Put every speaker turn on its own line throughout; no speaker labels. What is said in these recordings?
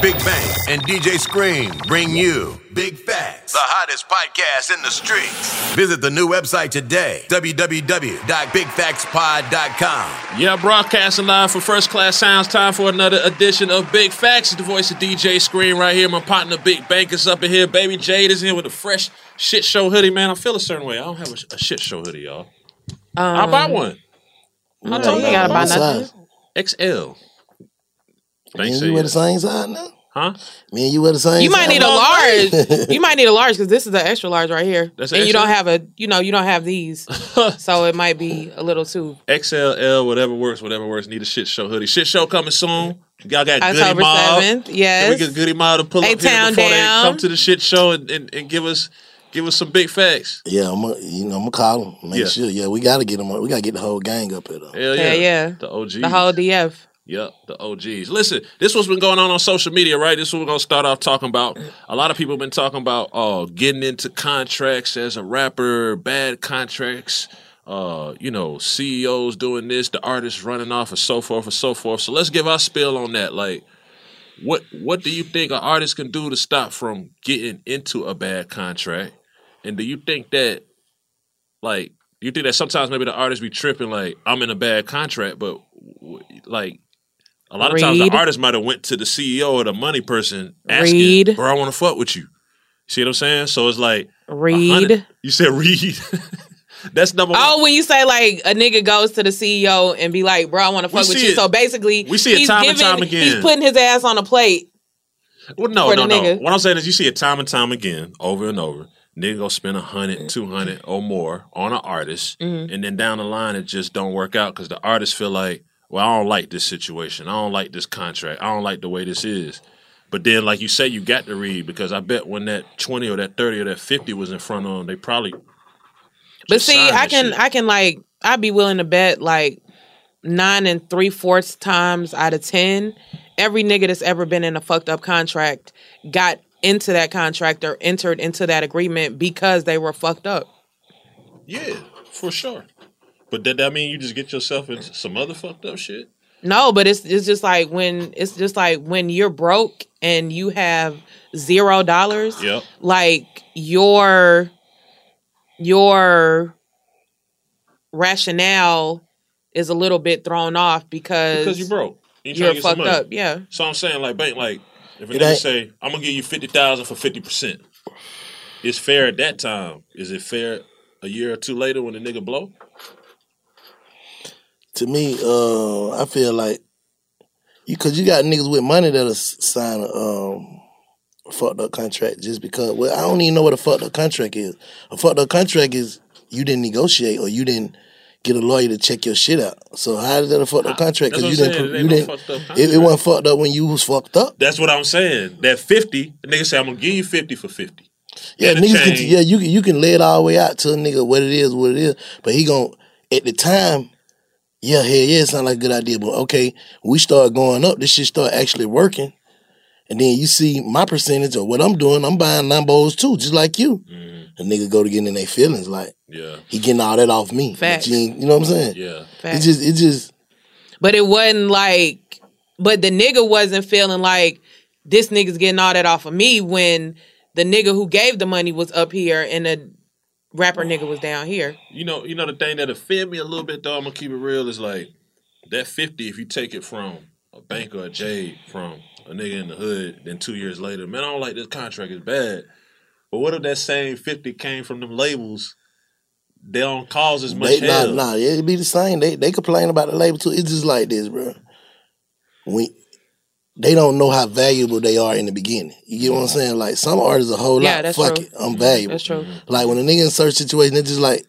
Big Bank and DJ Scream bring you Big Facts, the hottest podcast in the streets. Visit the new website today, www.bigfactspod.com.
Yeah, broadcasting live for First Class Sounds. Time for another edition of Big Facts. The voice of DJ Scream right here. My partner Big Bank is up in here. Baby Jade is in with a fresh shit show hoodie. Man, I feel a certain way. I don't have a, a shit show hoodie, y'all.
Um,
I'll buy one.
I told you, you gotta buy nothing.
XL.
Me and you wear the same size now?
Huh?
Me and you wear the same
You might
size?
need a large. you might need a large because this is the extra large right here,
That's
and you don't have a. You know, you don't have these, so it might be a little too.
XLL, whatever works, whatever works. Need a shit show hoodie. Shit show coming soon. Y'all got Goodie
October
Mob.
7th,
Can we get Goodie Mob to pull up here before
down.
they come to the shit show and, and, and give us give us some big facts.
Yeah, I'm gonna, you know, I'm gonna call them. Make
Yeah.
sure. Yeah, we gotta get him. We gotta get the whole gang up here though.
Hell yeah.
Yeah, yeah.
The OG,
The whole DF.
Yep, the OGs. Listen, this what's been going on on social media, right? This is what we're gonna start off talking about. A lot of people have been talking about uh getting into contracts as a rapper, bad contracts, uh, you know, CEOs doing this, the artists running off and so forth and so forth. So let's give our spill on that. Like what what do you think an artist can do to stop from getting into a bad contract? And do you think that like you think that sometimes maybe the artists be tripping like I'm in a bad contract, but like a lot of times the artist might have went to the CEO or the money person asking,
Read.
"Bro, I want to fuck with you." See what I'm saying? So it's like
Read.
You said read. That's number one.
Oh, when you say like a nigga goes to the CEO and be like, "Bro, I want to fuck with you,"
it.
so basically,
We see it
he's
time and time again.
He's putting his ass on a plate.
Well, no, no, no.
nigga.
What I'm saying is, you see it time and time again, over and over. Nigga go spend a hundred, two hundred, or more on an artist,
Mhm.
and then down the line it just don't work out because the artist feel like, well, I don't like this situation, I don't like this contract, I don't like the way this is. But then, like you say, you got to read because I bet when that twenty or that thirty or that fifty was in front of them, they probably.
But see, I can,
shit.
I can like, I'd be willing to bet like nine and three fourths times out of ten, every nigga that's ever been in a fucked up contract got into that contract or entered into that agreement because they were fucked up.
Yeah, for sure. But did that mean you just get yourself into some other fucked up shit?
No, but it's it's just like when it's just like when you're broke and you have zero dollars.
Yep.
Like your your rationale is a little bit thrown off because
Because you broke. You trying
You're
to get some
fucked up. Yeah.
So I'm saying, like, bank, like, if a
It
nigga say, I'm gonna give you fifty thousand for fifty percent, it's fair at that time. Is it fair a year or two later when the nigga blow?
To me, uh, I feel like you because you got niggas with money that'll sign a um, fucked up contract just because. Well, I don't even know what a fucked up contract is. A fucked up contract is you didn't negotiate or you didn't get a lawyer to check your shit out. So how is that a fucked up contract?
That's
Because you
saying.
didn't,
It
you didn't. It, it wasn't fucked up when you was fucked up.
That's what I'm saying. That fifty, the nigga say I'm gonna give you fifty for fifty.
Yeah,
And
niggas can, yeah, you can you can lay it all the way out to a nigga what it is, what it is. But he gonna at the time, yeah, hell yeah, it sound like a good idea. But okay, we start going up, this shit start actually working. And then you see my percentage of what I'm doing, I'm buying Lambos too, just like you.
Mm-hmm.
A nigga go to getting in their feelings like
Yeah,
he getting all that off me.
Facts.
You, you know what I'm saying?
yeah.
It just it just
But it wasn't like, but the nigga wasn't feeling like this nigga's getting all that off of me when the nigga who gave the money was up here and the rapper nigga was down here.
You know, you know the thing that offend me a little bit though. I'm gonna keep it real. Is like that fifty. If you take it from a bank or a Jade from a nigga in the hood, then two years later, man, I don't like this contract. It's bad. But what if that same fifty came from them labels? They don't cause as much
they nah,
hell.
nah, it'd be the same. They they complain about the label too. It's just like this, bro. We they don't know how valuable they are in the beginning. You get what I'm saying? Like some artists a whole
Yeah,
lot.
that's
Fuck
true.
it, I'm valuable.
That's true.
Like when a nigga in search situation, it's just like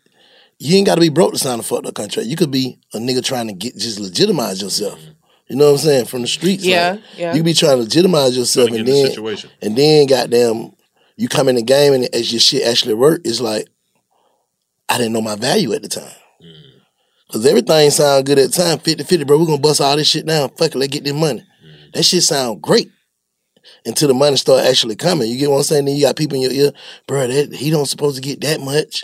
you ain't got to be broke to sign a fucked up contract. You could be a nigga trying to get just legitimize yourself. Mm-hmm. You know what I'm saying? From the streets,
Yeah,
like,
yeah.
You be trying to legitimize yourself, and
get in the
then
situation.
and then goddamn, you come in the game and as your shit actually work, it's like I didn't know my value at the time. Mm. Cause everything sound good at the time, 50-50, bro. We're gonna bust all this shit down. Fuck it, let's get this money. That shit sound great. Until the money start actually coming. You get what I'm saying? Then you got people in your ear, bro, that he don't supposed to get that much.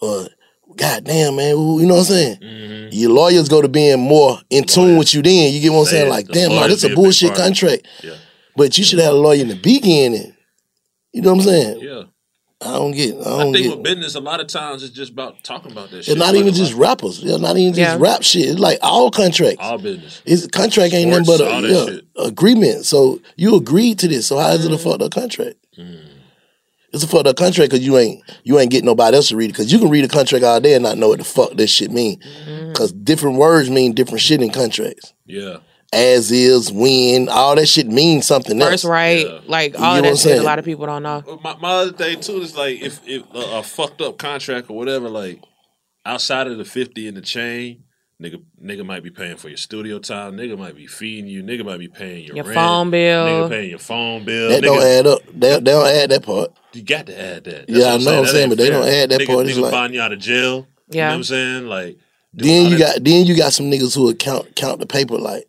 Or God damn, man, you know what I'm saying? Your lawyers go to being more in tune with you then. You get what I'm saying? Like,
The
damn, no,
lawyers
this a
a
bullshit
it.
contract.
Yeah,
But you should have a lawyer in the beginning. You know what I'm saying?
yeah.
I don't get. I
I
don't
think
get.
with business, a lot of times it's just about talking about that shit.
It's not even just
lot-
rappers. It's not even just
Yeah.
rap shit. It's like all contracts.
all business.
It's contract ain't nothing but a yeah, agreement. So you agreed to this. So how is it a mm-hmm. fucked up contract? Mm. It's a fucked up contract because you ain't you ain't getting nobody else to read it. Because you can read a contract all day and not know what the fuck this shit mean. Mm-hmm. Because different words mean different shit in contracts.
Yeah,
As is, when, all that shit means something else.
First right,
Yeah.
like all
get
of that shit. A lot of people don't know.
My, my other thing too is like if if a, a fucked up contract or whatever, like outside of the fifty in the chain, nigga nigga might be paying for your studio time. Nigga might be feeding you. Nigga might be paying your,
Your
rent,
phone bill.
Nigga paying your phone bill.
That
nigga,
don't add up. They, they don't add that part.
You got to add that. That's
Yeah, I know what I'm saying, but they don't add that
nigga,
part. It's
Nigga
like-
buying you out of jail. You know
Yeah.
what I'm saying? Like
Then you got then you got some niggas who would count count the paper like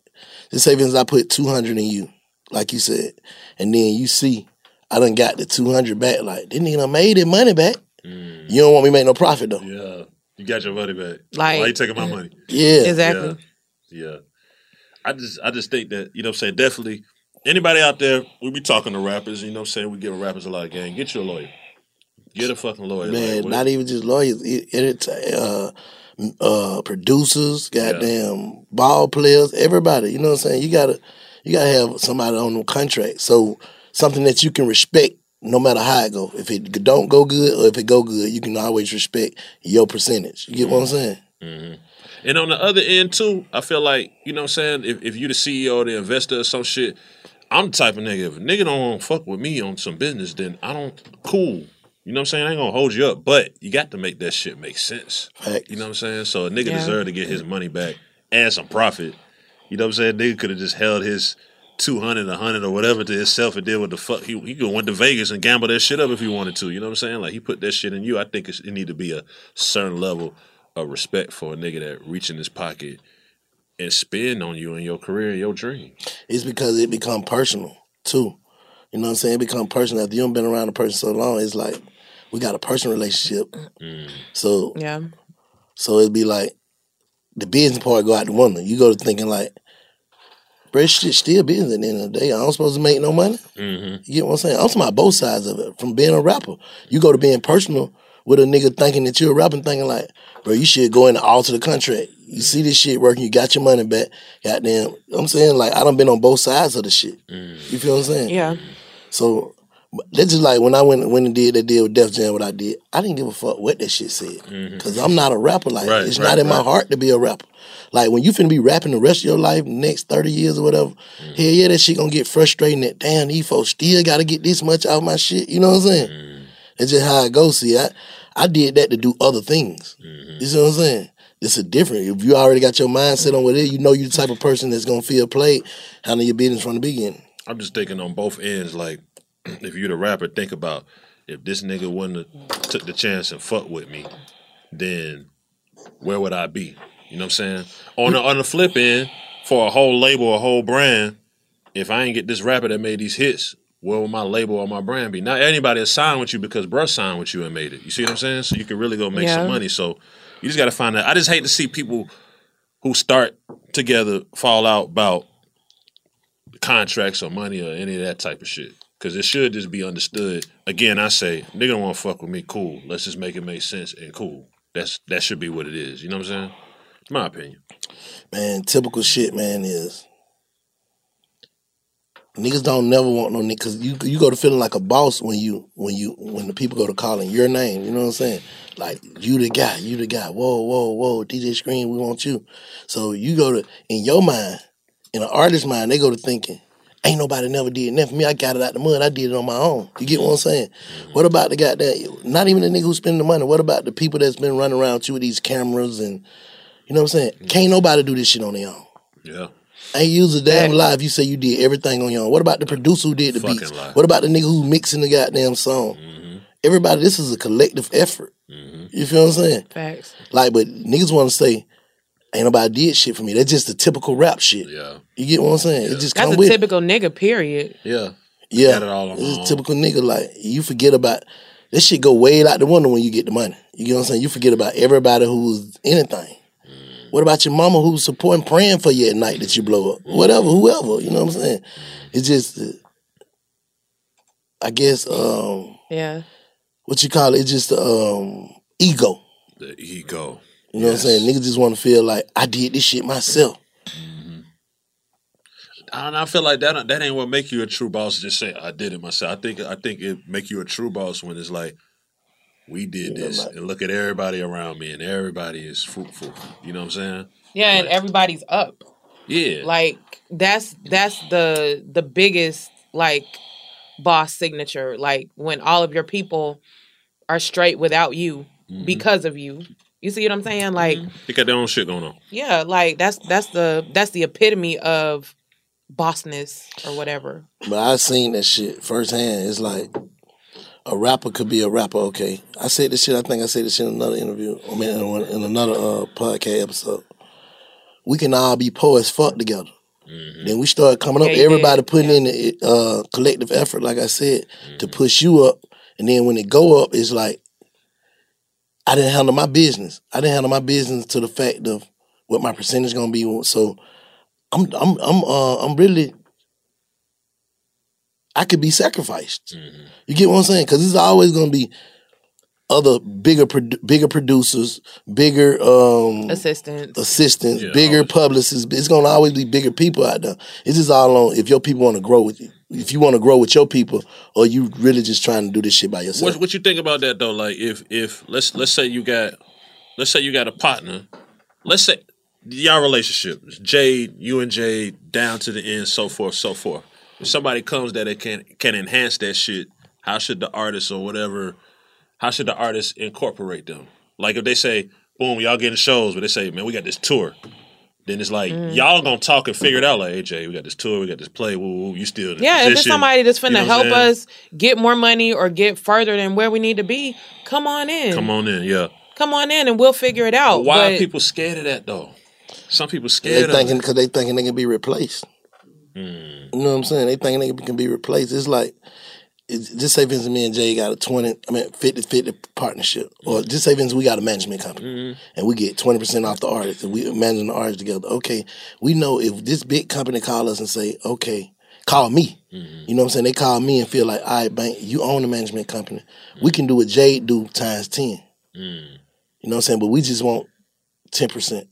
just savings I put two hundred in you, like you said, and then you see I done got the two hundred back. Like this nigga done made that money back. You don't want me to make no profit though.
Mm. Yeah, you got your money back.
Like-
why you taking my money?
Yeah,
Exactly.
Yeah. I just I just think that, you know what I'm saying, definitely anybody out there, we be talking to rappers, you know what I'm saying, we give rappers a lot of game. Get you a lawyer. Get a fucking lawyer.
man.
like,
not even just lawyers, it, it, uh, uh, producers, goddamn ball players, everybody. You know what I'm saying? You gotta you gotta have somebody on the contract. So something that you can respect no matter how it go. If it don't go good or if it go good, you can always respect your percentage. You get what I'm saying?
And on the other end too, I feel like, you know what I'm saying, if, if you the CEO or the investor or some shit, I'm the type of nigga, if a nigga don't fuck with me on some business, then I don't cool. You know what I'm saying? I ain't gonna hold you up, but you got to make that shit make sense.
Facts.
You know what I'm saying? So a nigga
Yeah.
deserve to get his money back and some profit. You know what I'm saying? Nigga could have just held his 200, 100 or whatever to himself and did what the fuck. He, he could have went to Vegas and gamble that shit up if he wanted to. You know what I'm saying? Like he put that shit in you. I think it's, it need to be a certain level of respect for a nigga that reach in his pocket and spend on you and your career and your dream.
It's because it become personal too. You know what I'm saying? It become personal. After you have been around a person so long, it's like we got a personal relationship. Mm. So
Yeah.
so it'd be like the business part go out the window. You go to thinking like, bro, this shit still business at the end of the day. I'm supposed to make no money.
Mm-hmm.
You get what I'm saying? I'm talking about both sides of it. From being a rapper, you go to being personal with a nigga thinking that you're a rapper, thinking like, bro, you should go in and alter the contract. You see this shit working, you got your money back. Goddamn, I'm saying like I done been on both sides of the shit. Mm. You feel what I'm saying?
Yeah. Mm.
So that's just like when I went went and did that deal with Def Jam. What I did, I didn't give a fuck what that shit said mm-hmm. because I'm not a rapper. Like
Right,
it's
right,
not in my heart to be a rapper. Like when you finna be rapping the rest of your life, next thirty years or whatever, mm-hmm. hell yeah, that shit gonna get frustrating. That damn, these folks still got to get this much out of my shit. You know what I'm saying? Mm-hmm. It's just how it goes. See, I I did that to do other things. You see what I'm saying? it's a different. If you already got your mindset on what it is, you know you're the type of person that's gonna feel played, handle your business from the beginning.
I'm just thinking on both ends. Like, if you're the rapper, think about if this nigga wouldn't have took the chance and fuck with me, then where would I be? You know what I'm saying? On the on the flip end, for a whole label, a whole brand, if I ain't get this rapper that made these hits, where will my label or my brand be? Not anybody has signed with you because bruh signed with you and made it. You see what I'm saying? So you can really go make some money. So you just got to find out. I just hate to see people who start together fall out about contracts or money or any of that type of shit. Cause it should just be understood. Again, I say, nigga don't want to fuck with me. Cool. Let's just make it make sense and cool. That's that should be what it is. You know what I'm saying? It's my opinion.
Man, typical shit, man, is niggas don't never want no nigga because you you go to feeling like a boss when you when you when the people go to calling your name. You know what I'm saying? Like you the guy, you the guy. Whoa, whoa, whoa, DJ Scream, we want you. So you go to in your mind, in an artist's mind, they go to thinking. Ain't nobody never did nothing for me. I got it out the mud. I did it on my own. You get what I'm saying? Mm-hmm. What about the goddamn? Not even the nigga who's spending the money. What about the people that's been running around with you with these cameras and you know what I'm saying? Mm-hmm. Can't nobody do this shit on their own.
Yeah.
Ain't use a damn lie if you say you did everything on your own. What about the producer who did the
Fucking
beats?
lie.
What about the nigga who mixing the goddamn song? Mm-hmm. Everybody, this is a collective effort. You feel what I'm saying?
Facts.
Like, but niggas want to say, ain't nobody did shit for me. That's just the typical rap shit.
Yeah.
You get what I'm saying? It just
That's
come
a
with it.
typical nigga, period.
Yeah.
Yeah,
Got it all on
this is typical nigga. Like you forget about this shit. Go way out the window when you get the money. You get what I'm saying? You forget about everybody who's anything.
Mm.
What about your mama who's supporting, praying for you at night that you blow up? Whatever, whoever. You know what I'm saying? It's just, uh, I guess, um,
Yeah.
what you call it? It's just um, ego.
The ego.
You know what I'm saying? Niggas just want to feel like I did this shit myself.
And I don't feel like that that ain't what make you a true boss. Just say I did it myself. I think I think it make you a true boss when it's like we did
Yeah,
this
like-
and look at everybody around me and everybody is fruitful. You know what I'm saying?
Yeah, and everybody's up.
Yeah.
Like that's that's the the biggest like boss signature. Like when all of your people are straight without you
Mm-hmm.
because of you. You see what I'm saying? Like
they got their own shit going on.
yeah, like that's that's the that's the epitome of bossness or whatever.
But I've seen that shit firsthand. It's like a rapper could be a rapper. Okay, I said this shit. I think I said this shit in another interview. I mean, in, another uh, podcast episode. We can all be poor as fuck together. Then we start coming up.
Yeah,
everybody
did.
putting in the uh, collective effort, like I said, to push you up. And then when it go up, it's like I didn't handle my business. I didn't handle my business to the fact of what my percentage is gonna be. So I'm I'm I'm uh, I'm really I could be sacrificed. You get what I'm saying? Because it's always gonna be other bigger produ- bigger producers, bigger um,
Assistants.
assistants,
Yeah,
bigger publicists. It's gonna always be bigger people out there. It's just all on if your people want to grow with you. If you want to grow with your people, or you really just trying to do this shit by yourself.
What what you think about that though? Like if if let's let's say you got let's say you got a partner. Let's say y'all relationship, Jade, you and Jade, down to the end, so forth, so forth. If somebody comes that it can can enhance that shit, how should the artist or whatever? How should the artist incorporate them? Like if they say, "Boom, y'all getting shows," but they say, "Man, we got this tour." Then it's like
Mm.
y'all gonna talk and figure it out. Like, "Hey, Jay, we got this tour, we got this play. Woo, woo, you still in the
Yeah, if it's somebody that's finna
You know
help us get more money or get further than where we need to be, come on in.
Come on in, yeah.
Come on in and we'll figure it out.
Why
But
are people scared of that though? Some people scared of
thinking because they thinking they can be replaced.
Hmm.
You know what I'm saying? They thinking they can be replaced. It's like it's, just say, for instance, me and Jay got a 20, I mean, 50 50 partnership. Or just say, for we got a management company
Mm-hmm.
and we get 20% off the artist and we managing the artist together. Okay, we know if this big company call us and say, okay, call me.
Mm-hmm.
You know what I'm saying? They call me and feel like, all right, bank, you own the management company. We can do what Jay do times 10.
Mm.
You know what I'm saying? But we just want 10%.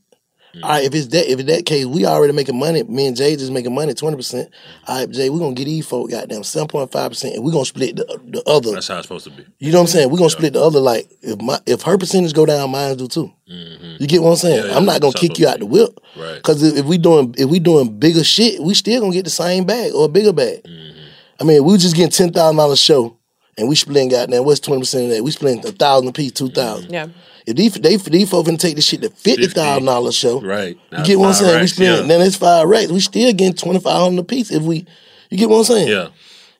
Mm.
All right, if it's that if it's that case, we already making money. Me and Jay just making money, twenty percent. All right, Jay, we're gonna get these folk goddamn seven point five percent and we're gonna split the the other.
That's how it's supposed to be.
You know what I'm saying? We're gonna split the other like if my if her percentage go down, mine do too. You get what I'm saying?
Mm-hmm. Yeah, yeah,
I'm not gonna
that's
kick you out the whip.
Right.
Because if, if we doing if we doing bigger shit, we still gonna get the same bag or a bigger bag.
Mm-hmm.
I mean, we just getting ten thousand dollars show and we splitting goddamn what's twenty percent of that? We splitting a thousand apiece, two thousand.
Yeah.
If these they these folks finna take this shit to fifty thousand dollars show,
Right.
You get what I'm
Five
saying? we
racks,
spend
yeah.
then it's five racks. We still getting twenty five hundred a piece if we. You get what I'm saying?
Yeah.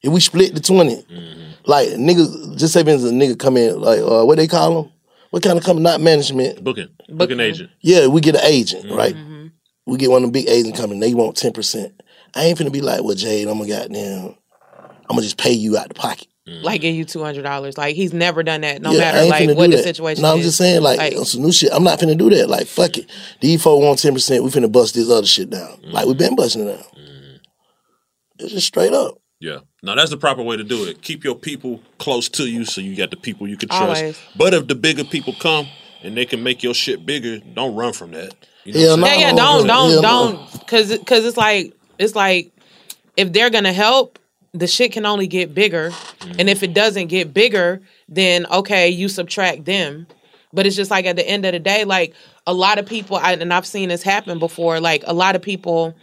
If we split the 20 mm-hmm. like niggas, just say for instance, a nigga come in like uh, what they call them? What kind of company? Not management.
Booking. Booking agent.
Yeah, we get an agent, mm-hmm. right? Mm-hmm. We get one of the big agents coming. They want ten percent. I ain't finna be like, well, Jade, I'm gonna goddamn, I'm gonna just pay you out the pocket.
Like give you two hundred dollars. Like he's never done that. No
Yeah,
matter like what
do
the
that.
situation
No, I'm
is.
just saying, like, on some new shit. I'm not finna do that. Like, fuck it. These folks want ten percent. We finna bust this other shit down. Like we've been busting it down. Mm-hmm. It's just straight up.
Yeah. Now that's the proper way to do it. Keep your people close to you so you got the people you can trust.
Always.
But if the bigger people come and they can make your shit bigger, don't run from that. You know
Hell
what
yeah,
saying?
yeah. Don't, don't, don't. Cause, cause it's like, it's like, if they're gonna help, the shit can only get bigger, and if it doesn't get bigger, then okay, you subtract them. But it's just like at the end of the day, like a lot of people, I, and I've seen this happen before. Like a lot of people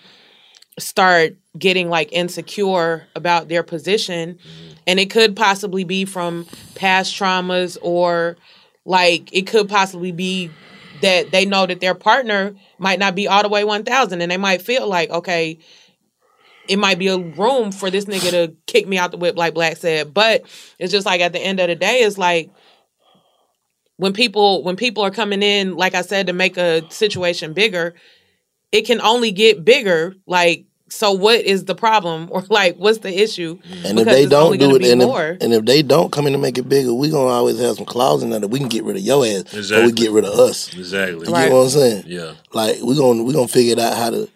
start getting like insecure about their position and it could possibly be from past traumas or like it could possibly be that they know that their partner might not be all the way 1000 and they might feel like okay it might be a room for this nigga to kick me out the whip like black said but it's just like at the end of the day it's like when people when people are coming in like i said to make a situation bigger it can only get bigger like so what is the problem or like what's the issue
And if they don't do it,
be
and if, and if they don't come in to make it bigger, we gonna always have some clauses in there that we can get rid of your ass, or we get rid of us.
Exactly.
You know what I'm saying?
Yeah.
Like we gonna we gonna figure it out how to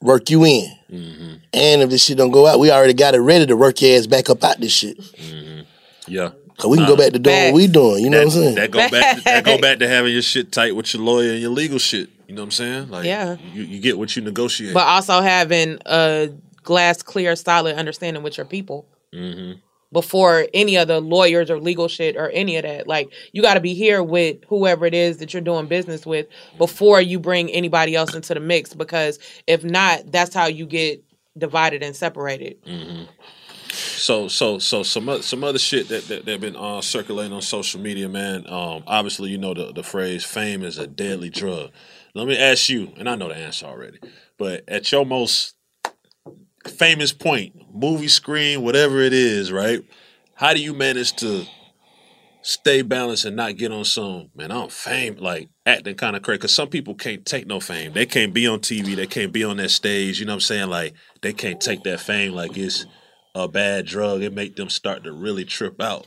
work you in.
Mm-hmm.
And if this shit don't go out, we already got it ready to work your ass back up out this shit.
Yeah.
Cause we can go back to doing what we doing. You know
that,
what I'm saying?
That go back. To, that go back to having your shit tight with your lawyer and your legal shit. You know what I'm saying? Like,
Yeah.
you, you get what you negotiate.
but also having a glass clear solid understanding with your people
mm-hmm.
Before any of the lawyers or legal shit or any of that like you got to be here with whoever it is that you're doing business with before you bring anybody else into the mix because if not that's how you get divided and separated
Mm-hmm. So so so some some other shit that that, that been uh, circulating on social media, man. Um, obviously, you know the the phrase "fame is a deadly drug." Let me ask you, and I know the answer already, but at your most famous point, movie screen, whatever it is, right? How do you manage to stay balanced and not get on some man? I'm fame like acting kind of crazy because some people can't take no fame. They can't be on TV. They can't be on that stage. You know what I'm saying? Like they can't take that fame like it's a bad drug. It make them start to really trip out.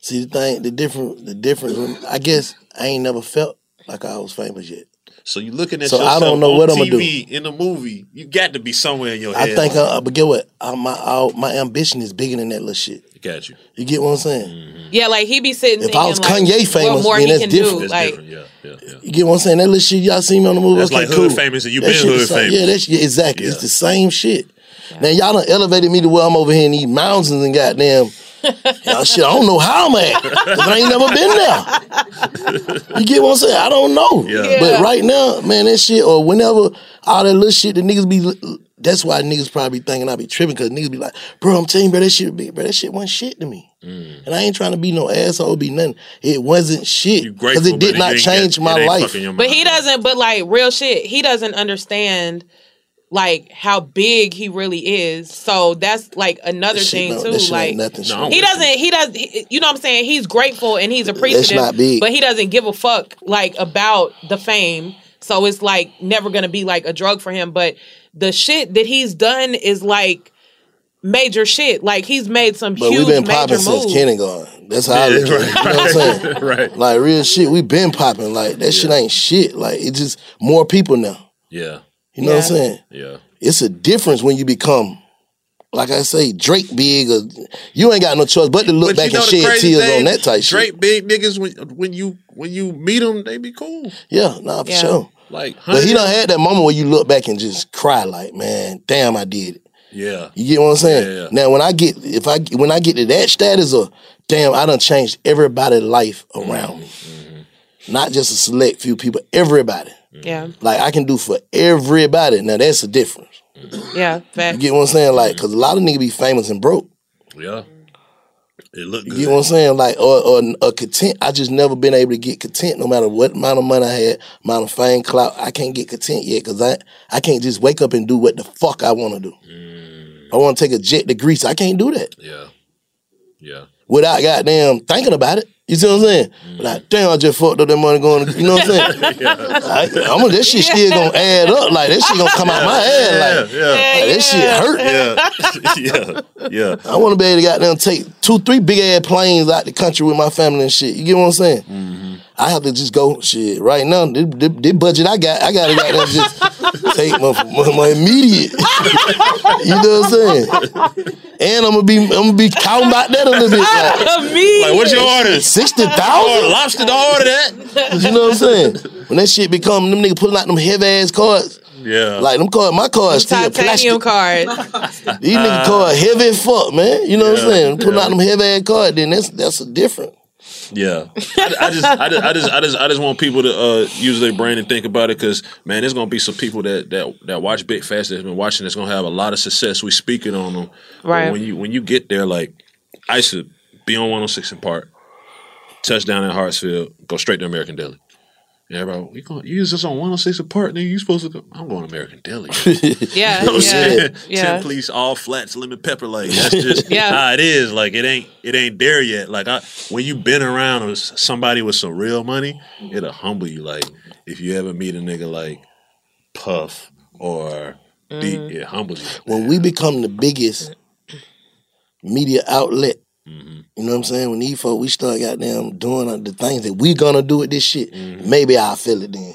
See the thing, the different, the difference. I guess I ain't never felt like I was famous yet.
So you're looking at
So I don't know
on
what I'ma
TV in the movie. You got to be somewhere in your
I
head.
think, uh, but get what? Uh, my uh, my ambition is bigger than that little shit.
got you.
You get what I'm saying?
Mm-hmm.
yeah like he be sitting
If I was
thinking, like,
Kanye famous,
more
then
he
that's different.
do
It's
like
different. Yeah, yeah, yeah.
You get what I'm saying? That little shit y'all see me on the movie.
That's
okay,
like hood
cool.
famous and you
That
been
shit
hood
the same-
famous.
Yeah, that's yeah, exactly.
Yeah.
It's the same shit. Now y'all done elevated me to where I'm over here in these mountains and goddamn. y'all shit, I don't know how I'm at. 'cause I ain't never been there. You get what I'm saying? I don't know.
Yeah.
But right now, man, that shit or whenever all that little shit the niggas be. That's why niggas probably thinking I be tripping because niggas be like, bro, I'm telling you, bro, that shit be, bro, that shit wasn't shit to me.
Mm.
And I ain't trying to be no asshole, be nothing. It wasn't shit
You
because it did not change
got-
my life.
fucking
but he doesn't but like real shit he doesn't understand like how big he really is so that's like another
That
thing
no-
too like
nothing.
No,
he doesn't he does he- you know what i'm saying he's grateful and he's appreciative
not big.
but he doesn't give a fuck like about the fame so it's like never gonna be like a drug for him but the shit that he's done is like major shit like he's made some
But
huge
we've been
major
popping
moves
since kindergarten. That's how I
Yeah,
look at it. You know what I'm saying?
right.
Like real shit, We've been popping. Like that shit ain't shit. Like it's just more people now.
Yeah,
You know what I'm saying?
yeah.
It's a difference when you become, like I say, Drake big. Or, you ain't got no choice but to look
But
back
you know
and shed tears
thing?
on that type
Drake
shit.
Drake big niggas when when you when you meet them, they be cool.
Yeah, nah, for
Yeah.
sure.
Like,
But he
100
done had that moment where you look back and just cry, like, man, damn, I did it.
Yeah,
You get what I'm saying?
Yeah, yeah.
Now when I get if I when I get to that status of damn, I done changed everybody's life around me.
Mm-hmm.
Not just a select few people, everybody.
yeah
Like I can do for everybody. Now that's the difference.
yeah
You get what I'm saying? Like, cause a lot of niggas be famous and broke.
yeah. It looked
You
good.
get what I'm saying? Like, or, or a content. I just never been able to get content, no matter what amount of money I had, amount of fame, clout. I can't get content yet because I I can't just wake up and do what the fuck I want to do. Mm. I want to take a jet to Greece. I can't do that
yeah. Yeah.
without goddamn thinking about it. You see what I'm saying? Like, damn, I just fucked up that money going. To, you know what I'm saying? I, I'm gonna, that shit still gonna add up. Like that shit gonna come out my head. Like,
Yeah.
like, that shit hurt.
Yeah. yeah. Yeah.
I want to be able to goddamn take two, three big ass planes out the country with my family and shit. You get what I'm saying?
Mm-hmm.
I have to just go shit right now. The, the, the budget I got, I gotta goddamn just take my, my, my immediate. you know what I'm saying? And I'm gonna be, I'm gonna be counting about that a little bit. Like,
Me.
Like, what's your order?
Sixty
Oh,
thousand.
lobster, don't order that.
You know what I'm saying? When that shit become them niggas pulling out them heavy ass cards.
Yeah.
Like them cards, my cards still
Titanium
plastic.
card.
These niggas ah. card heavy fuck, man. You know what I'm saying? Pulling
yeah.
out them heavy ass cards, then that's that's a different.
Yeah, I, I just, I just, I just, I just, I just want people to uh, use their brain and think about it because man, there's gonna be some people that that that watch Big Facts that's been watching. That's gonna have a lot of success. We speaking on them, But
Right.
when you when you get there, like I to be on 106 & Park, touchdown in Hartsfield, go straight to American Deli. And bro, you going, you use this on 106 & Park, nigga? You supposed to go? I'm going American Deli.
Yeah.
You know what I'm
yeah.
saying?
Yeah.
Ten police, all flats, lemon pepper. Like that's just
Yeah.
how it is. Like it ain't it ain't there yet. Like I when you been around with somebody with some real money, it'll humble you. Like if you ever meet a nigga like Puff or D, mm-hmm. it humbles you.
when we become the biggest media outlet,
Mm-hmm.
you know what I'm saying? When these folk, we start goddamn doing the things that we gonna do with this shit,
Mm-hmm.
maybe I'll feel it then.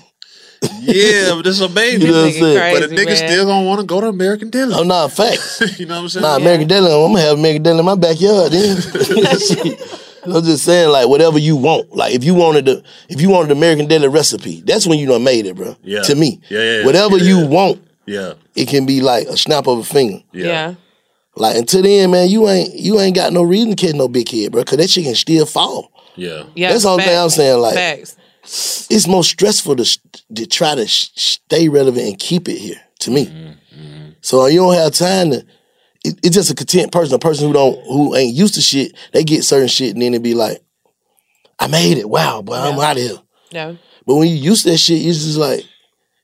Yeah, but it's a baby.
You know what I'm
Nigga
saying?
but a
crazy,
nigga
man.
still gonna want to go to American Deli.
Oh, nah, facts.
you know what I'm saying?
Nah, American Deli, I'm gonna have American Deli in my backyard then. I'm just saying, like, whatever you want. Like, if you wanted the, if you wanted the American Deli recipe, that's when you done made it, bro.
Yeah.
To me,
Yeah, yeah, yeah.
whatever
Yeah,
you
yeah.
want,
yeah,
it can be like a snap of a finger.
yeah,
Yeah.
Like until then, man, you ain't you ain't got no reason to catch no big head, bro. Cause that shit can still fall.
yeah.
Yeah.
That's all thing I'm saying. Like
Facts.
it's more stressful to to try to sh- stay relevant and keep it here. To me,
Mm-hmm,
so you don't have time to. It, it's just a content person, a person who don't who ain't used to shit. They get certain shit and then it be like, I made it. Wow, boy, I'm out of here.
Yeah.
But when you used to that shit, you just like,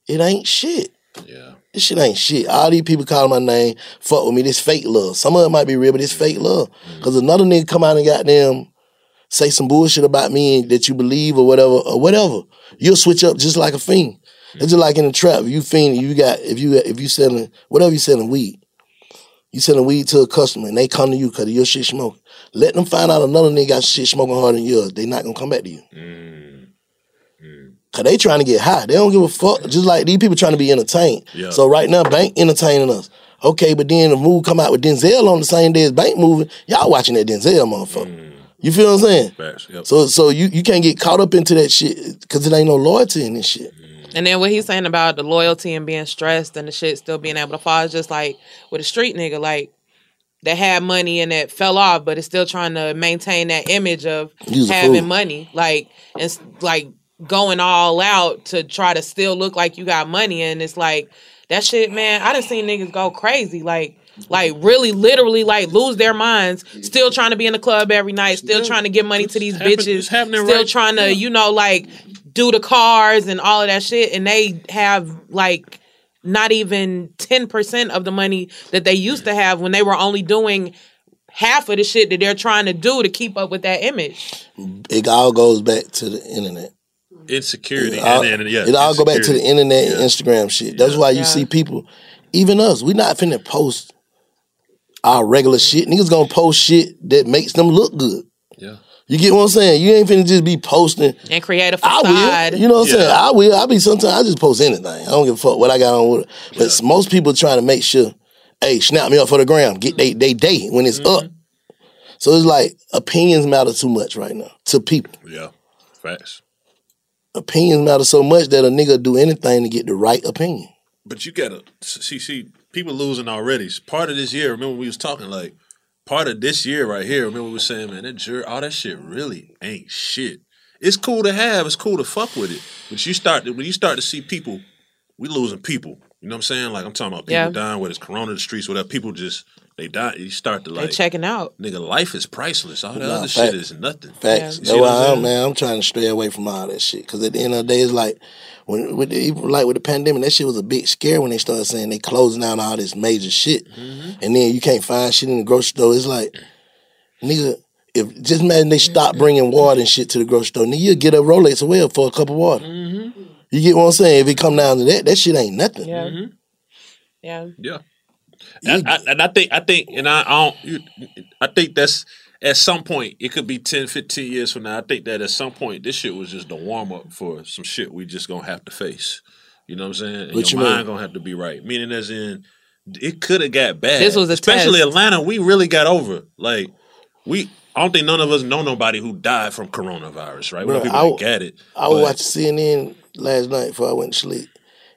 it ain't shit.
Yeah.
This shit ain't shit. All these people calling my name, fuck with me. This fake love. Some of it might be real, but it's fake love. Mm. Cause another nigga come out and got them say some bullshit about me and that you believe or whatever or whatever. You'll switch up just like a fiend. It's just like in the trap. If you fiend, you got if you if you selling whatever you selling weed, you selling weed to a customer and they come to you because your shit smoking. Let them find out another nigga got shit smoking harder than yours. They not gonna come back to you. Mm. Cause they trying to get high. They don't give a fuck. Just like these people trying to be entertained.
Yeah.
So right now, Bank entertaining us. Okay, but then the move come out with Denzel on the same day as Bank moving. Y'all watching that Denzel motherfucker. Mm. You feel what I'm saying?
Facts. Yep.
So so you, you can't get caught up into that shit because it ain't no loyalty in this shit. Mm.
And then what he's saying about the loyalty and being stressed and the shit still being able to fall is just like with a street nigga, like that had money and that fell off, but it's still trying to maintain that image of having
fool.
money. Like it's like going all out to try to still look like you got money. And it's like that shit, man, I done seen niggas go crazy. Like like really literally like lose their minds, still trying to be in the club every night, still trying to get money to these
happen-
bitches,
it's happening
still
right-
trying to, you know, like do the cars and all of that shit, and they have like not even ten percent of the money that they used to have when they were only doing half of the shit that they're trying to do to keep up with that image.
It all goes back to the internet.
Insecurity.
It all,
and, and, yeah,
it all go back to the
insecurity.
internet and Instagram shit. That's why you
Yeah.
see people, even us, we not finna post our regular shit. Niggas gonna post shit that makes them look good.
Yeah.
You get what I'm saying? You ain't finna just be posting.
And create a facade.
will. You know what I'm saying? I will. I be sometimes I just post anything. I don't give a fuck what I got on with it. But most people trying to make sure, hey, snap me up for the gram. Get they they day when it's up. Mm-hmm. So it's like opinions matter too much right now to people.
Yeah. Facts.
Opinions matter so much that a nigga do anything to get the right opinion.
But you gotta see, see, people losing already. Part of this year, remember we was talking like part of this year right here. Remember we was saying, man, that jury, all that shit really ain't shit. It's cool to have, it's cool to fuck with it. But you start to, when you start to see people, we losing people. You know what I'm saying? Like I'm talking about people
Yeah.
dying, whether it's corona, the streets, whatever. People just they die. You start to
They
like,
checking out.
nigga, life is priceless. All the
Nah,
other
fact.
shit is nothing.
Facts.
Yeah.
That's
You see what I'm
I'm man. I'm trying to stray away from all that shit. Because at the end of the day, it's like when with the, even like with the pandemic, that shit was a big scare when they started saying they closing down all this major shit,
Mm-hmm.
and then you can't find shit in the grocery store. It's like, nigga, if just imagine they stop bringing water and shit to the grocery store, nigga, you'll get a Rolex or well for a cup of water.
Mm-hmm.
You get what I'm saying? If it come down to that, that shit ain't nothing.
Yeah.
Mm-hmm.
Yeah.
Yeah. And I, and I think I think and I, I don't you, I think that's at some point it could be 10 15 years from now I think that at some point this shit was just the warm up for some shit we just going to have to face. You know what I'm saying? And
What
your
you mean?
going to have to be right. Meaning as in it could have got bad.
This was
especially
test.
Atlanta we really got over. Like we I don't think none of us know nobody who died from coronavirus, right? We
Bruh,
people
I
got it.
I
but-
watching CNN last night before I went to sleep.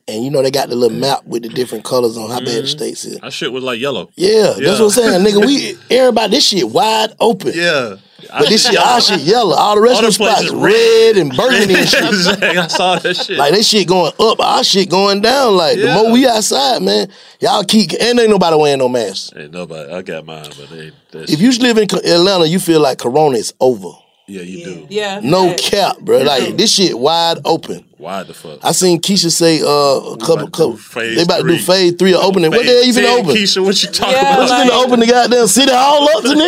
And you know they got the little map with the different colors on how bad the states is.
That shit was like yellow.
Yeah, that's
Mm-hmm.
What I'm saying, nigga. We everybody this shit wide open.
Yeah.
But this shit, our shit yellow. All the rest
All
of
the
the spots
places
red and burgundy and shit.
Exactly. I saw that shit.
Like that shit going up, our shit going down. Like the
Yeah.
more we outside, man, y'all keep and ain't nobody wearing no mask.
Ain't nobody. I got mine, but they. That's,
If you live in Atlanta, you feel like Corona is over.
yeah, you do.
Yeah.
No
Yeah.
cap, bro. Like this shit wide open.
Why the fuck?
I seen Keisha say uh, a couple,
about
couple
phase
they about to do
three.
phase three of opening. What the hell you finna
Tell
open?
Keisha, what you talking
Yeah,
What you
about?
finna open the goddamn city hall up to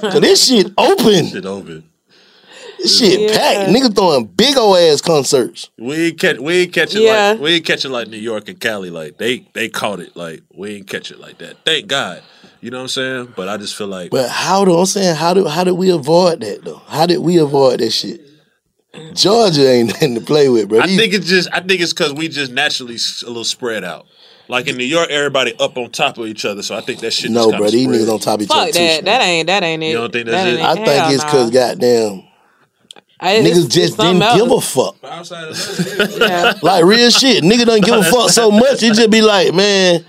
nigga? Cause this shit open.
Shit open.
This shit
Yeah.
packed. Nigga throwing big old ass concerts.
We ain't catch. We ain't catch it
Yeah.
like we ain't catch it like New York and Cali. Like they they caught it. Like we ain't catch it like that. Thank God. You know what I'm saying? But I just feel like
But how do I'm saying how do how did we avoid that though? How did we avoid that shit? Georgia ain't nothing to play with, bro.
I
These-
think it's just I think it's because we just naturally s- a little spread out. Like in New York, everybody up on top of each other. So I think that shit.
no, bro. These niggas on top of each other
Fuck
too.
that.
Slim.
That ain't that ain't it.
You don't think that's
That
it?
ain't
I think it's cause
nah.
goddamn
I-
niggas
it's-
just
it's
didn't give a fuck.
Of that,
Yeah.
Like real shit. Nigga don't give a fuck so much. It just be like, man,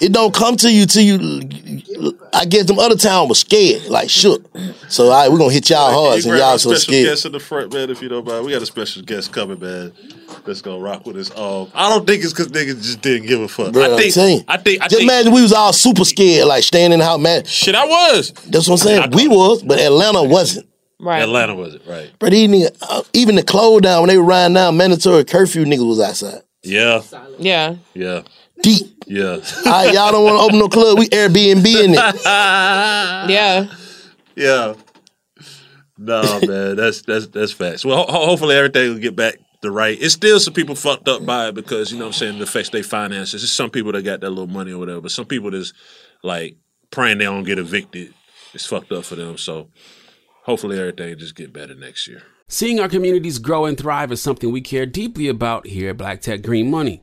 it don't come to you till you. I guess them other town was scared, like shook. So all right, we're gonna hit y'all hard
You
since y'all so scared.
guest in the front, man. If you don't mind, we got a special guest coming, man. That's gonna rock with us. Um, I don't think it's because niggas just didn't give a fuck.
Bro,
I
I'm
think. I think, I
Just
think.
imagine we was all super scared, like staying in the house, man.
shit, I was.
That's what I'm saying. We was, but Atlanta wasn't.
Right.
Atlanta was it right?
But these niggas, uh, even the close down when they were riding down mandatory curfew, niggas was outside.
Yeah,
Yeah.
yeah,
Deep.
yeah.
I, y'all don't want to open no club. We Airbnb in it.
Yeah.
Yeah. No, man, that's that's that's facts. Well, ho- hopefully everything will get back the right. It's still some people fucked up by it because you know what I'm saying it affects their finances. It's some people that got that little money or whatever, but some people that's like praying they don't get evicted. It's fucked up for them. So hopefully everything just get better next year.
Seeing our communities grow and thrive is something we care deeply about here at Black Tech Green Money.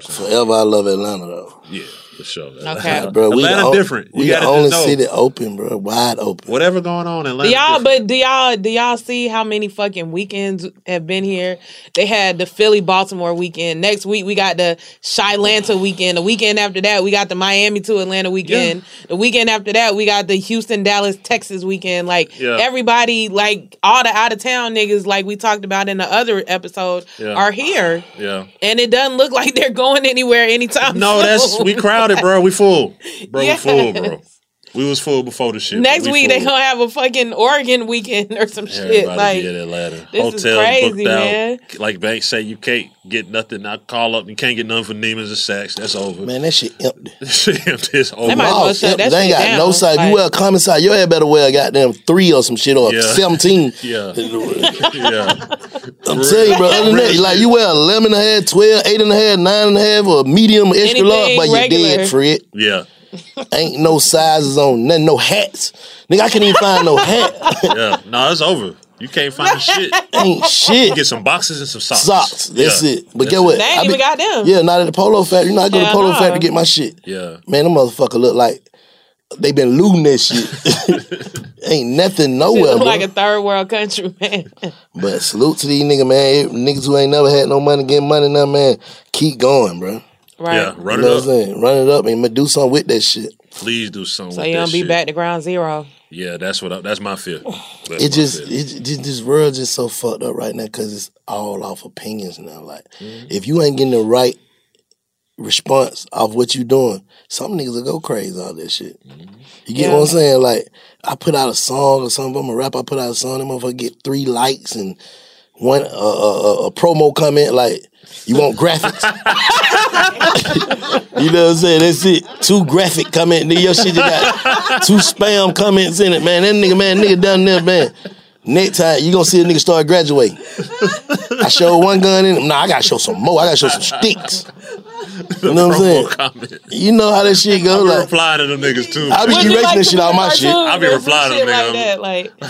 Forever, I love Atlanta though.
Yeah, for sure.
Okay.
Bro, we
Atlanta
the
different. You
We
gotta
the only city open, bro, wide open.
Whatever going on in
Do
Atlanta.
y'all,
different.
but do y'all, do y'all see how many fucking weekends have been here? They had the Philly Baltimore weekend. Next week we got the Chilanta weekend. The weekend after that we got the Miami to Atlanta weekend. The weekend after that we got the Houston Dallas Texas weekend. Like
Yeah.
everybody, like all the out of town niggas, like we talked about in the other episode,
Yeah.
are here,
yeah.
and it doesn't look like they're going anywhere anytime.
No, that's we crowded, bro. We full, bro.
Yes.
We full, bro. We was full before the shit.
Next
we
week they gonna have a fucking Oregon weekend or some shit.
Everybody
Like
be in Atlanta.
this
Hotels
is crazy,
booked
man.
out. Like banks say, you can't get nothing. I call up, you can't get nothing for Neiman's or Saks. That's over.
Man, that shit empty.
it's over.
They might as well
Wow,
shut that
they ain't got
down.
no side.
Like-
you wear a common size, your head better wear a goddamn three or some shit or
Yeah.
seventeen.
Yeah, yeah.
I'm telling you, bro. Other than that, like you wear 11 and a half, 12, 8 and a half, 9 and a half, or medium, extra
Anything
large, but you're
regular.
dead, Fred.
Yeah,
Ain't no sizes on nothing, no hats. Nigga, I can't even find no hat.
yeah. No, it's over. You can't find shit.
Ain't
You
shit.
get some boxes and some socks.
Socks. That's
Yeah.
it. But
That's
get what?
They ain't
I
even got them.
Yeah, not at the Polo Factory. You know, I go to
Hell
Polo
no.
Factory to get my shit.
Yeah.
Man, them motherfucker look like they been looting that shit. Ain't nothing nowhere,
look like a third world country, man.
But salute to these niggas, man. Niggas who ain't never had no money getting money now, man. Keep going, bro.
Right.
Yeah, run
you know
it
what I'm
up.
saying? Run it up and do something with that shit.
Please do something.
So
with
you
that
don't be
shit.
back to ground zero.
Yeah, that's what. I, that's my fear. That's
It
my
just,
fear.
it, just this world just so fucked up right now because it's all off opinions now. Like,
Mm-hmm.
if you ain't getting the right response off what you doing, some niggas will go crazy on that shit.
Mm-hmm.
You get
Yeah.
what I'm saying? Like, I put out a song or something. I'm a rap. I put out a song. Them motherfucker get three likes and one uh, uh, uh, a promo comment like, "You want graphics?" you know what I'm saying? That's it. Two graphic comment. Nigga, your shit just got two spam comments in it, man. That nigga, man, nigga down there, man. Next time you gonna see a nigga start graduating. I showed one gun in him. Nah, I gotta show some more. I gotta show some sticks. You know what I'm saying?
Promo comment.
You know how that shit go.
I be
Like,
replying to them niggas too.
I be
Would you
erasing
like
that
to
shit out my shit.
cartoon
I be
or
replying to
shit
them,
like
nigga.
that.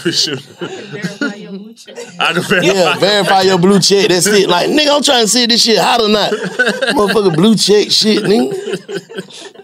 Like,
I be shooting. I verify.
Yeah, verify your blue check. That's it. Like, nigga, I'm trying to see if this shit hot or not. Motherfucker, blue check shit, nigga.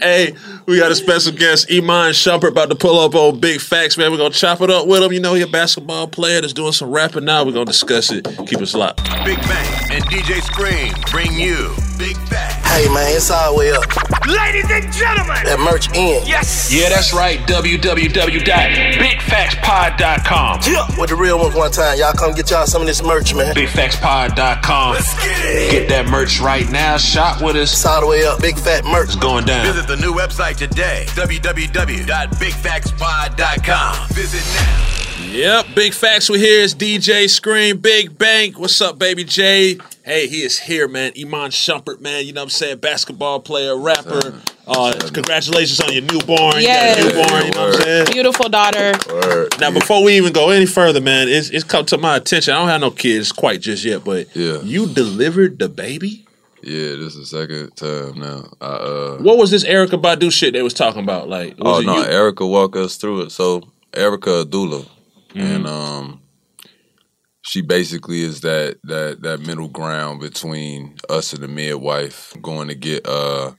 Hey, we got a special guest, Iman Shumpert, about to pull up on Big Facts, man. We're gonna chop it up with him. You know, he a basketball player that's doing some rapping now. We're gonna discuss it. Keep us locked.
Big Bank and DJ Scream bring you Big Facts.
Hey, man, it's all the way up.
Ladies and gentlemen,
That merch in.
yes.
Yeah, that's right. www.bigfactspod.com.
Yeah. With the real ones one time. Y'all come get y'all some of this merch, man.
Bigfactspod.com.
Let's get it.
Get that merch right now. Shop with us.
It's all the way up. Big fat merch.
It's going down.
Visit the new website today, www.bigfactspod.com. Visit now.
Yep, Big Facts. We here. It's DJ Scream, Big Bank. What's up, baby J? Hey, he is here, man. Iman Shumpert, man. You know what I'm saying? Basketball player, rapper. Uh, congratulations on your newborn.
Yes.
You got a newborn. You know what I'm saying?
beautiful daughter.
Now, before we even go any further, man, it's, it's come to my attention. I don't have no kids quite just yet, but
Yeah.
you delivered the baby.
Yeah, this is the second time now. I, uh,
What was this Erykah Badu shit they was talking about? Like, was
oh
it
no,
you?
Erykah walk us through it. So Erykah a doula,
Mm-hmm.
and um, she basically is that that that middle ground between us and the midwife, going to get uh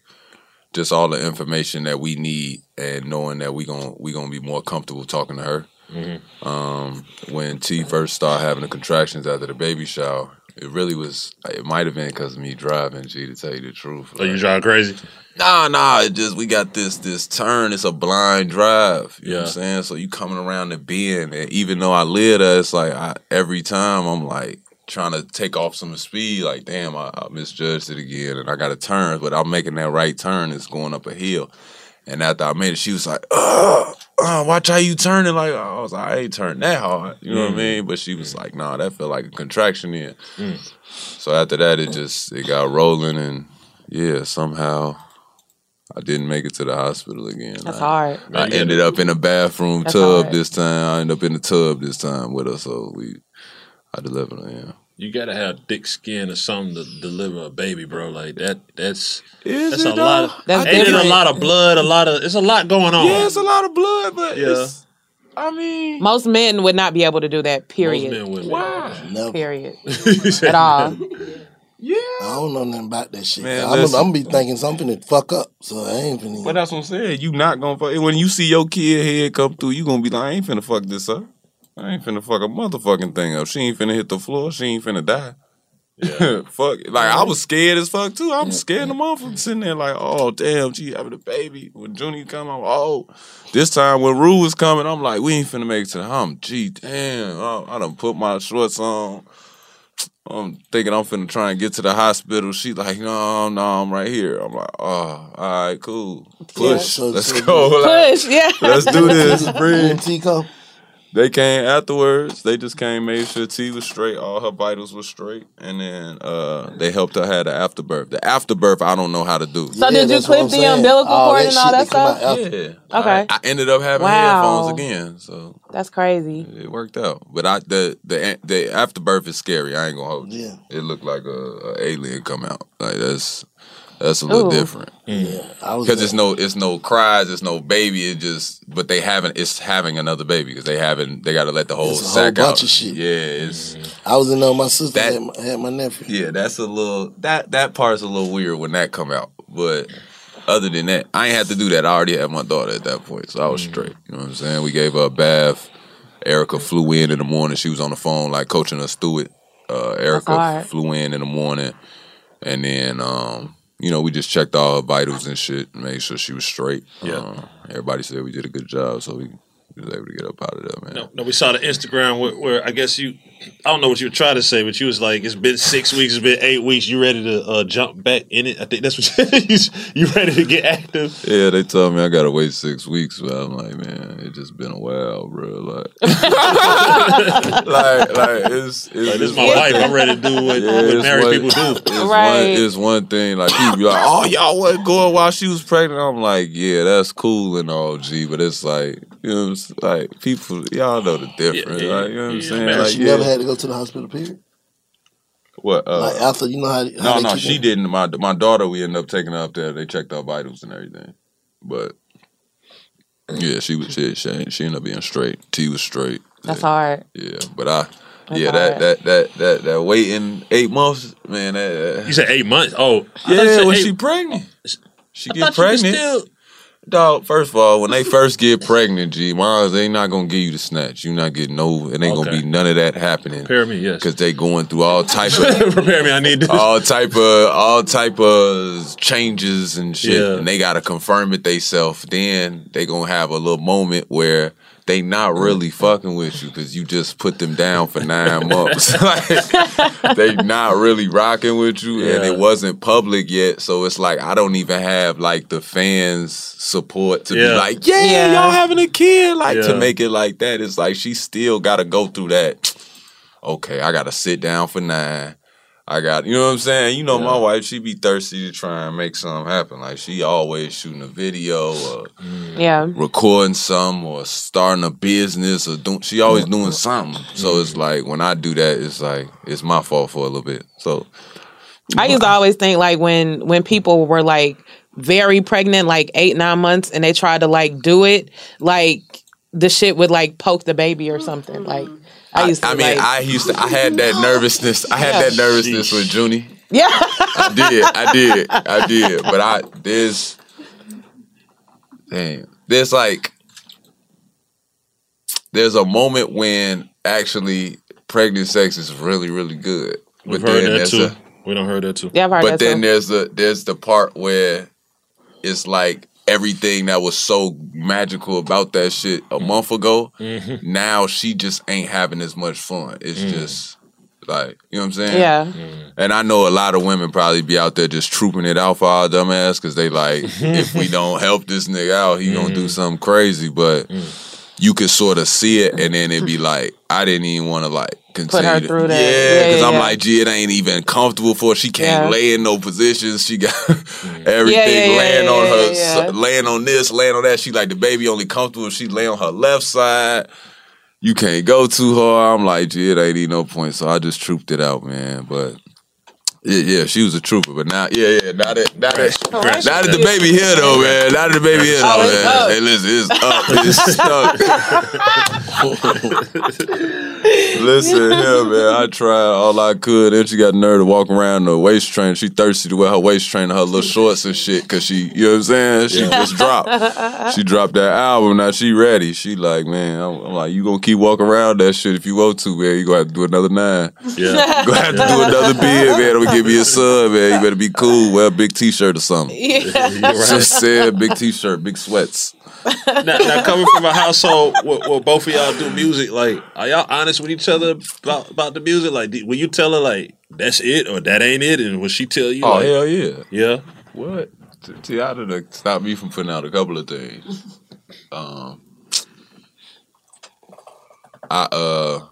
just all the information that we need, and knowing that we gon' we gonna be more comfortable talking to her.
Mm-hmm.
Um, when T first started having the contractions after the baby shower, it really was. It might have been because of me driving. G, to tell you the truth.
Are you driving crazy?
Nah, nah. It just we got this this turn. It's a blind drive. You know what
Yeah.
I'm saying? So you coming around the bend, and even though I live there, it's like I, every time I'm like trying to take off some speed. Like damn, I, I misjudged it again, and I got to turn. But I'm making that right turn. It's going up a hill, And after I made it, she was like, "Uh, uh watch how you turning." Like I was like, "I ain't turned that hard," you know what I mean? But she was like, "Nah, that felt like a contraction in." So after that, it just it got rolling, and yeah, somehow I didn't make it to the hospital again.
That's
I,
hard.
I ended up in a bathroom
That's
tub
hard.
this time. I ended up in the tub this time with her, so we I delivered her. Yeah.
You gotta have thick skin or something to deliver a baby, bro. Like that. That's
Is
that's
it
a
though?
lot. Of,
That's
ain't it a
different.
lot of blood? A lot of. It's a lot going on.
Yeah, it's a lot of blood, but
Yeah.
it's, I mean,
Most men would not be able to do that.
Most
Period.
men would.
why?
Never.
Period. At all.
Yeah.
I don't know nothing about that shit.
Man,
I'm,
listen.
I'm gonna be thinking something to fuck up, so I ain't finna.
But that's what I'm saying. You not gonna fuck when you see your kid head come through. You gonna be like, I ain't finna fuck this up. I ain't finna fuck a motherfucking thing up. She ain't finna hit the floor. She ain't finna die. fuck. Like I was scared as fuck too. I'm scared the motherfucker sitting there like, oh damn, she having a baby. When Junie come, I'm oh. This time when Rue was coming, I'm like, we ain't finna make it to the home. Gee, damn. I, I done put my shorts on. I'm thinking I'm finna try and get to the hospital. She like, no, no, I'm right here. I'm like, oh, all right, cool. Push.
so-
Let's
so-
go. Like,
Push. Yeah.
let's do this.
Breathe. Tico.
They came afterwards. They just came, made sure T was straight, all her vitals were straight, and then uh, they helped her have the afterbirth. The afterbirth, I don't know how to do.
So did you clip the
saying.
umbilical
All
cord
that
and all
shit
that stuff?
Yeah.
Okay.
I, I ended up having
Wow.
headphones again, so
That's crazy.
it worked out. But I the the the afterbirth is scary. I ain't gonna hold you.
Yeah.
It looked like a, a alien come out. Like that's that's a little
Ooh.
different.
Yeah,
Because it's no, it's no cries, it's no baby. It just, but they haven't. It's having another baby because they haven't. They got to let the whole
It's a whole
sack
bunch
out.
of shit.
Yeah, it's
I was in there. My sister
That-
had, my, had my nephew.
yeah. That's a little that that part's a little weird when that come out. But other than that, I ain't had to do that. I already had my daughter at that point, so I was straight. You know what I'm saying? We gave her a bath. Erykah flew in in the morning. She was on the phone like coaching us through it. Uh, Erykah
hard.
flew in in the morning, and then um, you know we just checked all her vitals and shit, and made sure she was straight.
Yeah.
Uh, everybody said we did a good job, so we, we was able to get up out of there, man.
No, no, we saw the Instagram where, where I guess you, I don't know what you were trying to say, but you was like, it's been six weeks, it's been eight weeks. You ready to uh, jump back in it? I think that's what you, you ready to get active.
Yeah, they told me I gotta wait six weeks, but I'm like, man, it just been a while, bro. Like, like, like it's, it's
Like, this is my
one
life. I'm ready to do what,
Yeah,
what married
one-
people do.
It's
Right.
one, it's one thing. Like people be like, "Oh, y'all wasn't going while she was pregnant." I'm like, "Yeah, that's cool and all, G." But it's like, you know, what I'm saying? like people, y'all know the difference.
Yeah, yeah,
like, you know what I'm
yeah,
saying?
man.
Like,
she
yeah.
never had to go to the hospital. Period.
what? Uh,
like after you know how. how
no,
they
no,
keep
she
it?
didn't. My my daughter, we ended up taking her up there. They checked her vitals and everything, but yeah, she was she she, she ended up being straight. T was straight.
That's
yeah.
hard.
Yeah, but I.
That's
yeah, that,
hard.
that that that that waiting eight months, man. That,
You said eight months. Oh, I thought you
Yeah,
said
when
eight-
she pregnant. She
I
get
thought you
pregnant.
still-
Dog, first of all, when they first get pregnant, G, Mars, they not gonna give you the snatch. You not getting no, it ain't gonna be none of that happening.
Prepare me, yes.
Cause they going through all type of
Prepare me. I need this.
all type of all type of changes and shit,
Yeah.
and they gotta confirm it theyself. Then they gonna have a little moment where they not really fucking with you because you just put them down for nine months. like, they not really rocking with you, and it wasn't public yet. So it's like I don't even have like the fans support to
Yeah.
be like, yeah,
Yeah.
y'all having a kid, like
Yeah.
to make it like that. It's like she still got to go through that. Okay, I got to sit down for nine. I got, you know what I'm saying? You know, my wife, she be thirsty to try and make something happen. Like she always shooting a video or mm.
Yeah.
recording some or starting a business or doing. She always doing something. So mm. it's like when I do that, it's like it's my fault for a little bit. So
I used to always think like when when people were like very pregnant, like eight nine months, and they tried to like do it, like the shit would like poke the baby or something. Like I used to.
I mean,
like,
I used to. I had that nervousness. I had that nervousness with Junie.
yeah.
I did. I did. I did. But I there's damn. There's like there's a moment when actually pregnant sex is really really good.
We've
but
heard
then
that too.
a-
we don't heard that too.
yeah, I've heard
but
that
then
too.
there's the there's the part where it's like everything that was so magical about that shit a month ago.
Mm-hmm.
Now she just ain't having as much fun. It's
Mm.
just Like, you know what I'm saying?
Yeah.
And I know a lot of women probably be out there just trooping it out for our dumb ass because they like, if we don't help this nigga out, he gonna do something crazy. But you could sort of see it, and then it'd be like, I didn't even want to like continue.
her
to-
through that.
Yeah,
Yeah,
because
yeah,
I'm like, gee, it ain't even comfortable for her. She can't
Yeah.
lay in no positions. She got everything mm.
Yeah, yeah, yeah,
laying on
yeah,
her,
yeah, yeah.
laying on this, laying on that. She like the baby only comfortable if she lay on her left side. You can't go too hard. I'm like, gee, it ain't even no point. So I just trooped it out, man. But yeah, yeah, she was a trooper. But now, yeah, yeah, now that, now that,
Congrats.
now that the baby here though, man. Now that the baby here though, man.
up.
Hey, listen, it's up. It's stuck. Listen here, man. I tried all I could. Then she got nerve to walk around the waist train. She thirsty to wear her waist trainer, her little shorts and shit. Cause she, you know what I'm saying? She just dropped. She dropped that album. Now she ready. She like, man, I'm, I'm like, you gonna keep walking around that shit if you want to, man. You gonna have to do another nine.
Yeah.
You gonna have to do another bid, man. I'm gonna give me a sub, man. You better be cool. Wear a big t-shirt or something.
Yeah.
Just said big t-shirt, big sweats.
now, now coming from a household where, where both of y'all do music, like, are y'all honest with each other about, about the music? Like, will you tell her like that's it or that ain't it, and will she tell you?
Oh
like,
hell yeah.
yeah.
What? T- Teyana done stop me from putting out a couple of things. Um, I uh,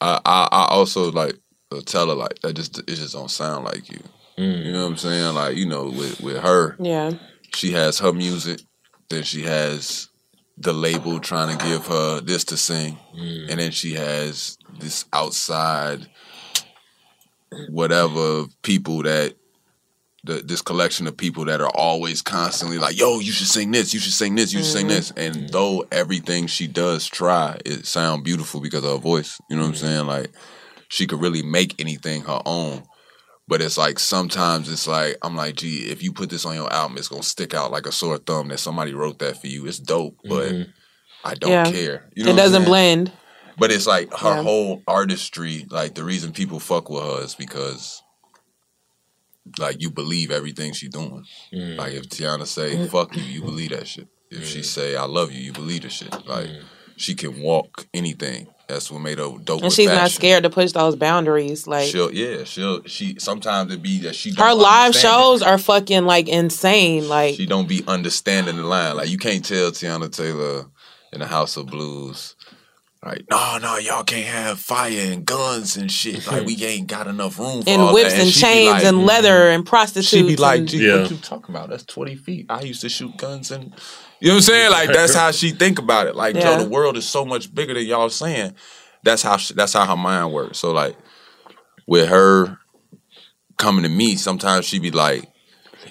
I I, I also like uh, tell her like that just it just don't sound like you. Mm. You know what I'm saying? Like you know, with with her,
Yeah.
she has her music, then she has the label trying to give her this to sing, mm. and then she has this outside whatever people that the, this collection of people that are always constantly like, "Yo, you should sing this, you should sing this, you should sing mm. this." And though everything she does try, it sound beautiful because of her voice. You know what I'm saying? Like she could really make anything her own. But it's like sometimes it's like I'm like, gee, if you put this on your album, it's gonna stick out like a sore thumb that somebody wrote that for you. It's dope, but mm-hmm. I don't
Yeah.
care. You know
it doesn't blend.
But it's like her
Yeah.
whole artistry, like the reason people fuck with her is because like you believe everything she doing. Mm. Like if Teyana say mm. fuck you, you believe that shit. If she mm. say I love you, you believe the shit. Like she can walk anything. That's what made her dope.
And
with
she's not scared to push those boundaries. Like
She'll yeah, she'll she sometimes it be that she
her
don't
live
understand it.
shows are fucking like insane. Like
She don't be understanding the line. Like you can't tell Teyana Taylor in the House of Blues. Like, no, no, y'all can't have fire and guns and shit. Like, we ain't got enough room for
and
all
whips
that.
and
she be
chains
like-
and leather and prostitutes.
She be like,
and-
gee,
Yeah.
what you talking about? That's 20 feet. I used to shoot guns and you know what I'm saying? Like that's how she think about it. Like,
Yeah.
Joe, the world is so much bigger than y'all saying. That's how she, that's how her mind works. So like with her coming to me, sometimes she be like,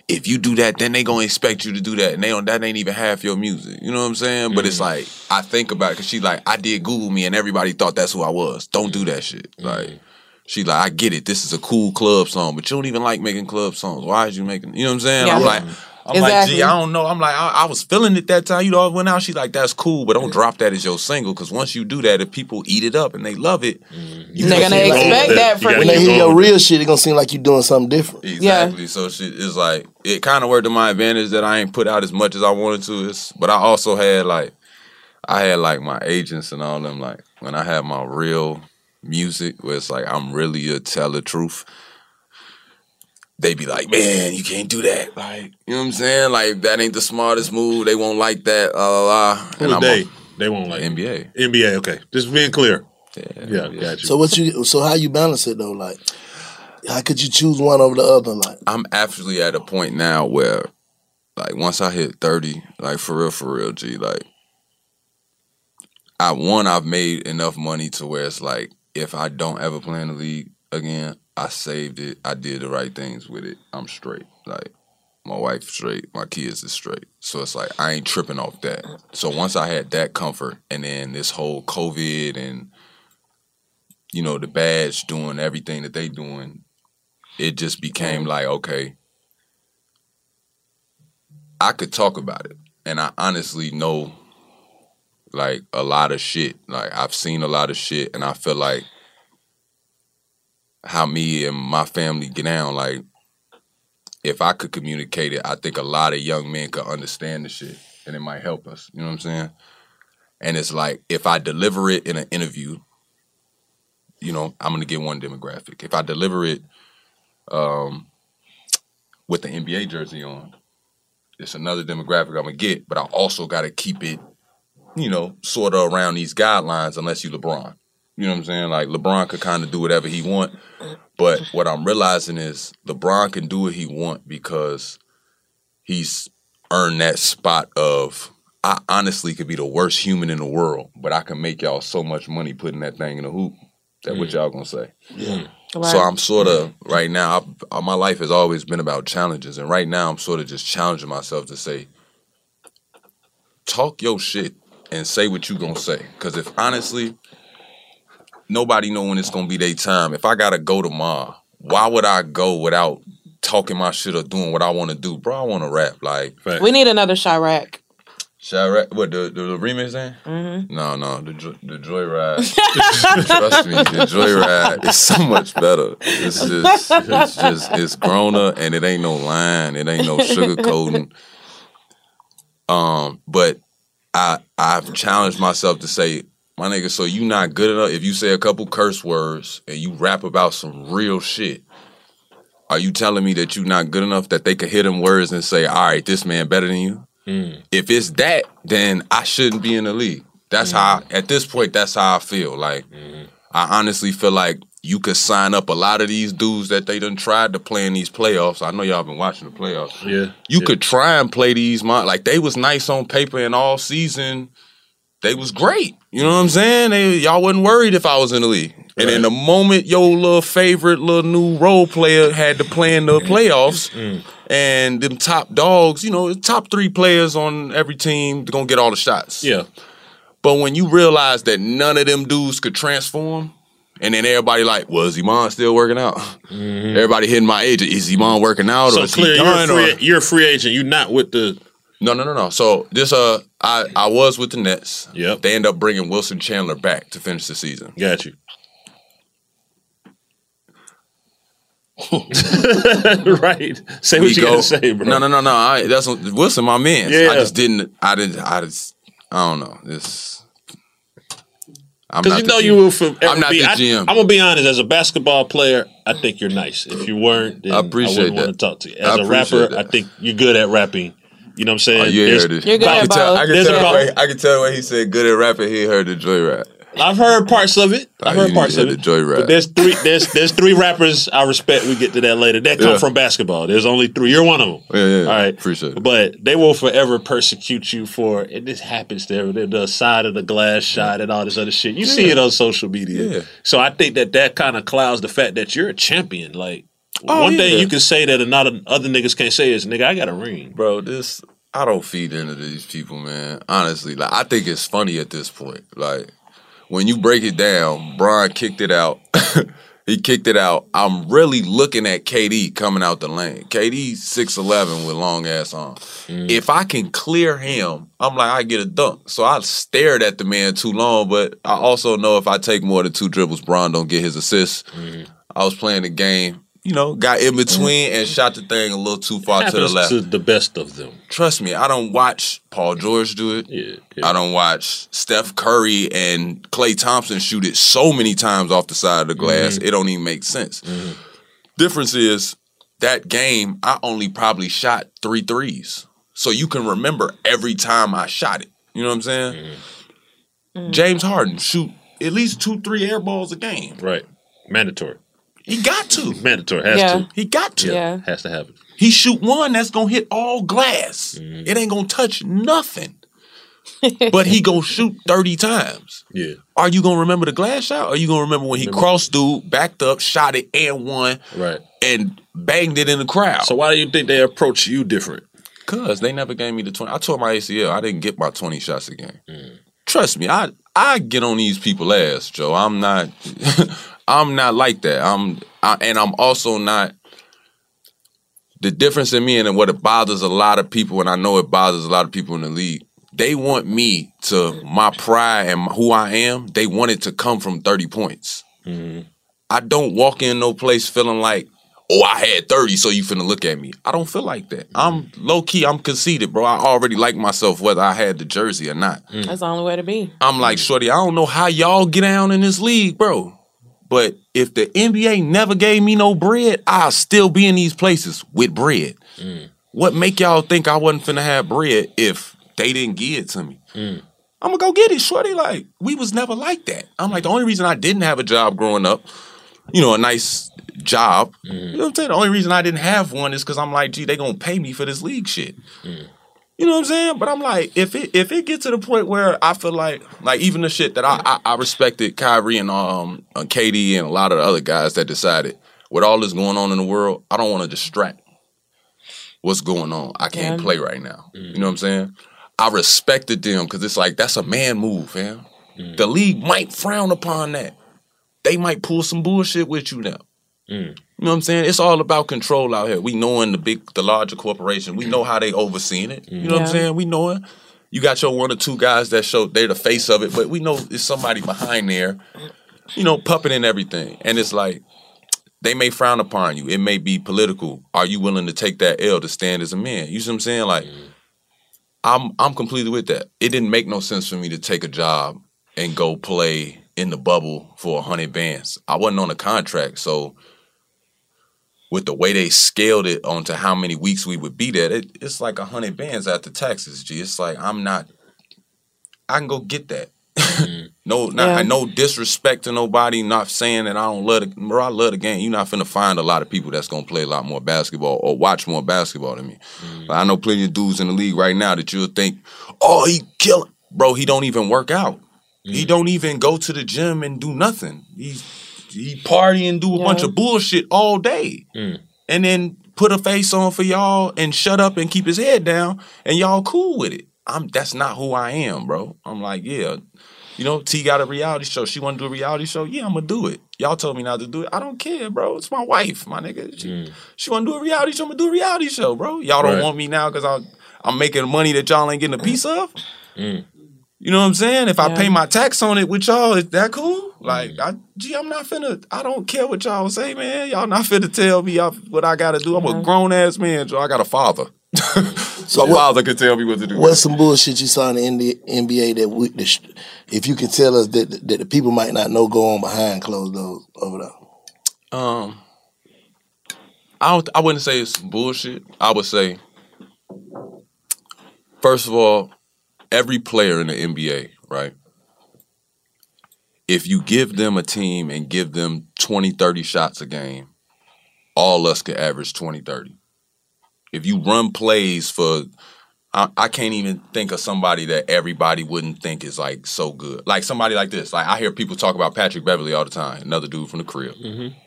if you do that, then they gonna expect you to do that, and they don't. That ain't even half your music. You know what I'm saying? But it's mm. like I think about it because she like I did Google me, and everybody thought that's who I was. Don't do that shit. Mm. Like she like I get it. This is a cool club song, but you don't even like making club songs. Why is you making? You know what I'm saying?
Yeah.
I'm like. I'm like, gee, I don't know. I'm like, I, I was feeling it that time. You know, I went out. She's like, that's cool, but don't drop that as your single because once you do that, if people eat it up and they love it, mm-hmm. you
They're gonna
seem like-
expect
that.
that
You
from
gotta
When they hear your real shit, it gonna seem like you're doing something different.
Exactly. So she, it's like it kind of worked to my advantage that I ain't put out as much as I wanted to. It's, but I also had like I had like my agents and all them. Like when I had my real music, where it's like I'm really a tell the truth. They be like, man, you can't do that. Like, you know what I'm saying? Like that ain't the smartest move. They won't like that. La la la.
Who
I'm
they?
a-
They won't like
NBA.
NBA. Okay, just being clear.
Yeah,
Yeah, got you.
So what you? So how you balance it though? Like, how could you choose one over the other? Like,
I'm actually at a point now where, like, once I hit 30, like, for real, for real, G, like, I, one, I've made enough money to where it's like, if I don't ever play in the league again, I saved it. I did the right things with it. I'm straight. Like, my wife straight, my kids is straight. So it's like, I ain't tripping off that. So once I had that comfort, and then this whole COVID and, you know, the badge doing everything that they doing, it just became like, okay, I could talk about it. And I honestly know like a lot of shit. Like I've seen a lot of shit and I feel like how me and my family get down, like if I could communicate it, I think a lot of young men could understand the shit and it might help us. You know what I'm saying? And it's like if I deliver it in an interview, you know, I'm gonna get one demographic. If I deliver it um with the NBA jersey on, it's another demographic I'm gonna get, but I also gotta keep it, you know, sort of around these guidelines unless you LeBron. You know what I'm saying? Like LeBron could kind of do whatever he want, but what I'm realizing is LeBron can do what he want because he's earned that spot of I honestly could be the worst human in the world, but I can make y'all so much money putting that thing in the hoop. That what mm. y'all gonna say? Yeah. So I'm sort of right now. I, uh, my life has always been about challenges, and right now I'm sort of just challenging myself to say, talk your shit and say what you gonna say. Because if honestly, nobody know when it's gonna be their time. If I gotta go tomorrow, why would I go without talking my shit or doing what I want to do, bro? I want to rap. Like
We need another Chiraq.
Chiraq, what the the, the remix thing?
Mm-hmm.
No, no, the the Joyride. Trust me, the Joyride is so much better. It's just, it's just, it's growner, and it ain't no line, it ain't no sugarcoating. Um, but I I've challenged myself to say, my nigga, so you not good enough. If you say a couple curse words and you rap about some real shit, are you telling me that you not good enough that they could hit them words and say, all right, this man better than you? Mm. If it's that, then I shouldn't be in the league. That's how mm. at this point that's how I feel. Like mm-hmm. I honestly feel like you could sign up a lot of these dudes that they done tried to play in these playoffs. I know y'all been watching the playoffs.
Yeah.
You could try and play these like they was nice on paper and all season. They was great. You know what I'm saying? They, y'all wasn't worried if I was in the league. And in the moment your little favorite little new role player had to play in the mm-hmm. playoffs, mm-hmm. and them top dogs, you know, top three players on every team, they're gonna get all the shots.
Yeah.
But when you realize that none of them dudes could transform, and then everybody like, well, is Iman still working out? Mm-hmm. Everybody hitting my agent, is Iman working out or
So
is
clear,
he
you're a, free,
or-
you're a free agent. You're not with the.
No, no, no, no. So this, uh, I I was with the Nets.
Yep.
They end up bringing Wilson Chandler back to finish the season.
Got you. right. Say what
We
you gotta say, bro.
No, no, no, no. I, that's Wilson, my man.
Yeah.
I just didn't. I didn't. I just. I don't know. This. I'm
Because
not
you know
GM.
you will. For,
I'm not
be,
the
I,
GM.
I'm gonna be honest. As a basketball player, I think you're nice. If you weren't, then
I appreciate
wouldn't want
that.
to talk to you. As a rapper,
that.
I think you're good at rapping. You know what I'm saying?
Oh, you
There's-
heard it.
You're good
I
at
can tell.
both.
I can tell.
about-
Way, I can tell when he said good at rapping. He heard the joyride.
I've heard parts of it. I've
Oh,
heard
you
parts
heard
of it.
the joyride.
But there's three. There's there's three rappers I respect. We get to that later. That come
Yeah.
from basketball. There's only three. You're one of them.
Yeah, yeah, yeah.
All right.
Appreciate it.
But they will forever persecute you for and this happens there. The, the side of the glass shot and all this other shit. You see it on social media.
Yeah.
So I think that that kind of clouds the fact that you're a champion. Like
Oh,
one thing
yeah.
you can say that another other niggas can't say is, nigga, I got a ring.
bro. This I don't feed into these people, man. Honestly, like I think it's funny at this point. Like when you break it down, Brian kicked it out. he kicked it out. I'm really looking at KD coming out the lane. KD six eleven with long ass arms. Mm. If I can clear him, I'm like I get a dunk. So I stared at the man too long, but I also know if I take more than two dribbles, Brian don't get his assist. Mm. I was playing the game. You know, got in between and shot the thing a little too far to the left
to the best of them.
trust me, I don't watch Paul George do it.
Yeah. yeah.
I don't watch Steph Curry and Klay Thompson shoot it so many times off the side of the glass. Mm-hmm. It don't even make sense. Mm-hmm. Difference is that game, I only probably shot three threes. So you can remember every time I shot it. You know what I'm saying? Mm-hmm. James Harden shoot at least two, three air balls a game.
Right. Mandatory.
He got to.
Mandatory. Has
Yeah.
to.
He got to.
Yeah.
Has to happen.
He shoot one that's gonna hit all glass. Mm-hmm. It ain't gonna touch nothing. but he gonna shoot 30 times.
Yeah.
Are you gonna remember the glass shot? Or are you gonna remember when he crossed dude, backed up, shot it, and won,
Right.
and banged it in the crowd?
So why do you think they approach you different?
Cause they never gave me the 20. I tore my ACL. I didn't get my 20 shots a game. Mm. Trust me, I I get on these people ass, Joe. I'm not I'm not like that. I'm I, and I'm also not the difference in me and what it bothers a lot of people, and I know it bothers a lot of people in the league. They want me to my pride and who I am. They want it to come from thirty points. Mm-hmm. I don't walk in no place feeling like, oh, I had 30, so you finna look at me. I don't feel like that. I'm mm-hmm. low key, I'm conceited, bro. I already like myself whether I had the jersey or not. Mm.
That's the only way to be.
I'm like, mm. shorty, I don't know how y'all get down in this league, bro. But if the NBA never gave me no bread, I'll still be in these places with bread. Mm. What make y'all think I wasn't finna have bread if they didn't give it to me? Mm. I'm gonna go get it, shorty. Like, we was never like that. I'm like, the only reason I didn't have a job growing up, you know, a nice job, mm. you know what I'm saying? The only reason I didn't have one is because I'm like, gee, they gonna pay me for this league shit. You know what I'm saying? But I'm like, if it if it gets to the point where I feel like like even the shit that I I, I respected Kyrie and um uh, KD and a lot of the other guys that decided with all this going on in the world, I don't want to distract what's going on. I can't
Yeah.
play right now. You know what I'm saying? I respected them because it's like that's a man move, fam. The league might frown upon that. They might pull some bullshit with you now. You know what I'm saying? It's all about control out here. We knowing the big, the larger corporation. We know how they overseeing it. You know what I'm saying? We know it. You got your one or two guys that show they're the face of it, but we know it's somebody behind there, you know, puppeting everything. And it's like they may frown upon you. It may be political. Are you willing to take that L to stand as a man? You see what I'm saying? Like, I'm I'm completely with that. It didn't make no sense for me to take a job and go play in the bubble for a hundred bands. I wasn't on a contract, so with the way they scaled it onto how many weeks we would be there, it, it's like a hundred bands after taxes. G, it's like I'm not. I can go get that. Mm-hmm. no, not
Yeah.
no disrespect to nobody. Not saying that I don't love the. Bro, I love the game. You're not finna find a lot of people that's gonna play a lot more basketball or watch more basketball than me. Mm-hmm. But I know plenty of dudes in the league right now that you'll think, oh, he killing. Bro, he don't even work out. He mm-hmm. don't even go to the gym and do nothing. He's he party and do a bunch of bullshit all day, mm. and then put a face on for y'all and shut up and keep his head down, and y'all cool with it. I'm that's not who I am, bro. I'm like, yeah, you know, T got a reality show. She want to do a reality show. Yeah, I'm gonna do it. Y'all told me not to do it. I don't care, bro. It's my wife, my nigga. She, mm. she want to do a reality show. I'm gonna do a reality show, bro. Y'all don't
Right.
want me now because I'm I'm making money that y'all ain't getting a piece of. Mm. You know what I'm saying? If I pay my tax on it with y'all, is that cool? Like, I, gee, I'm not finna. I don't care what y'all say, man. Y'all not finna tell me I- what I gotta do. I'm a grown ass man, so I got a father. so a
what-
father can tell me what to do.
What's some bullshit you saw in the ND NBA that we, that if you can tell us that that the people might not know go on behind closed doors over there?
Um, I don't, I wouldn't say it's bullshit. I would say, first of all, every player in the NBA, right? If you give them a team and give them 20, 30 shots a game, all us could average 20, 30. If you run plays for, I, I can't even think of somebody that everybody wouldn't think is like so good. Like somebody like this. Like I hear people talk about Patrick Beverley all the time, another dude from the crib mm-hmm.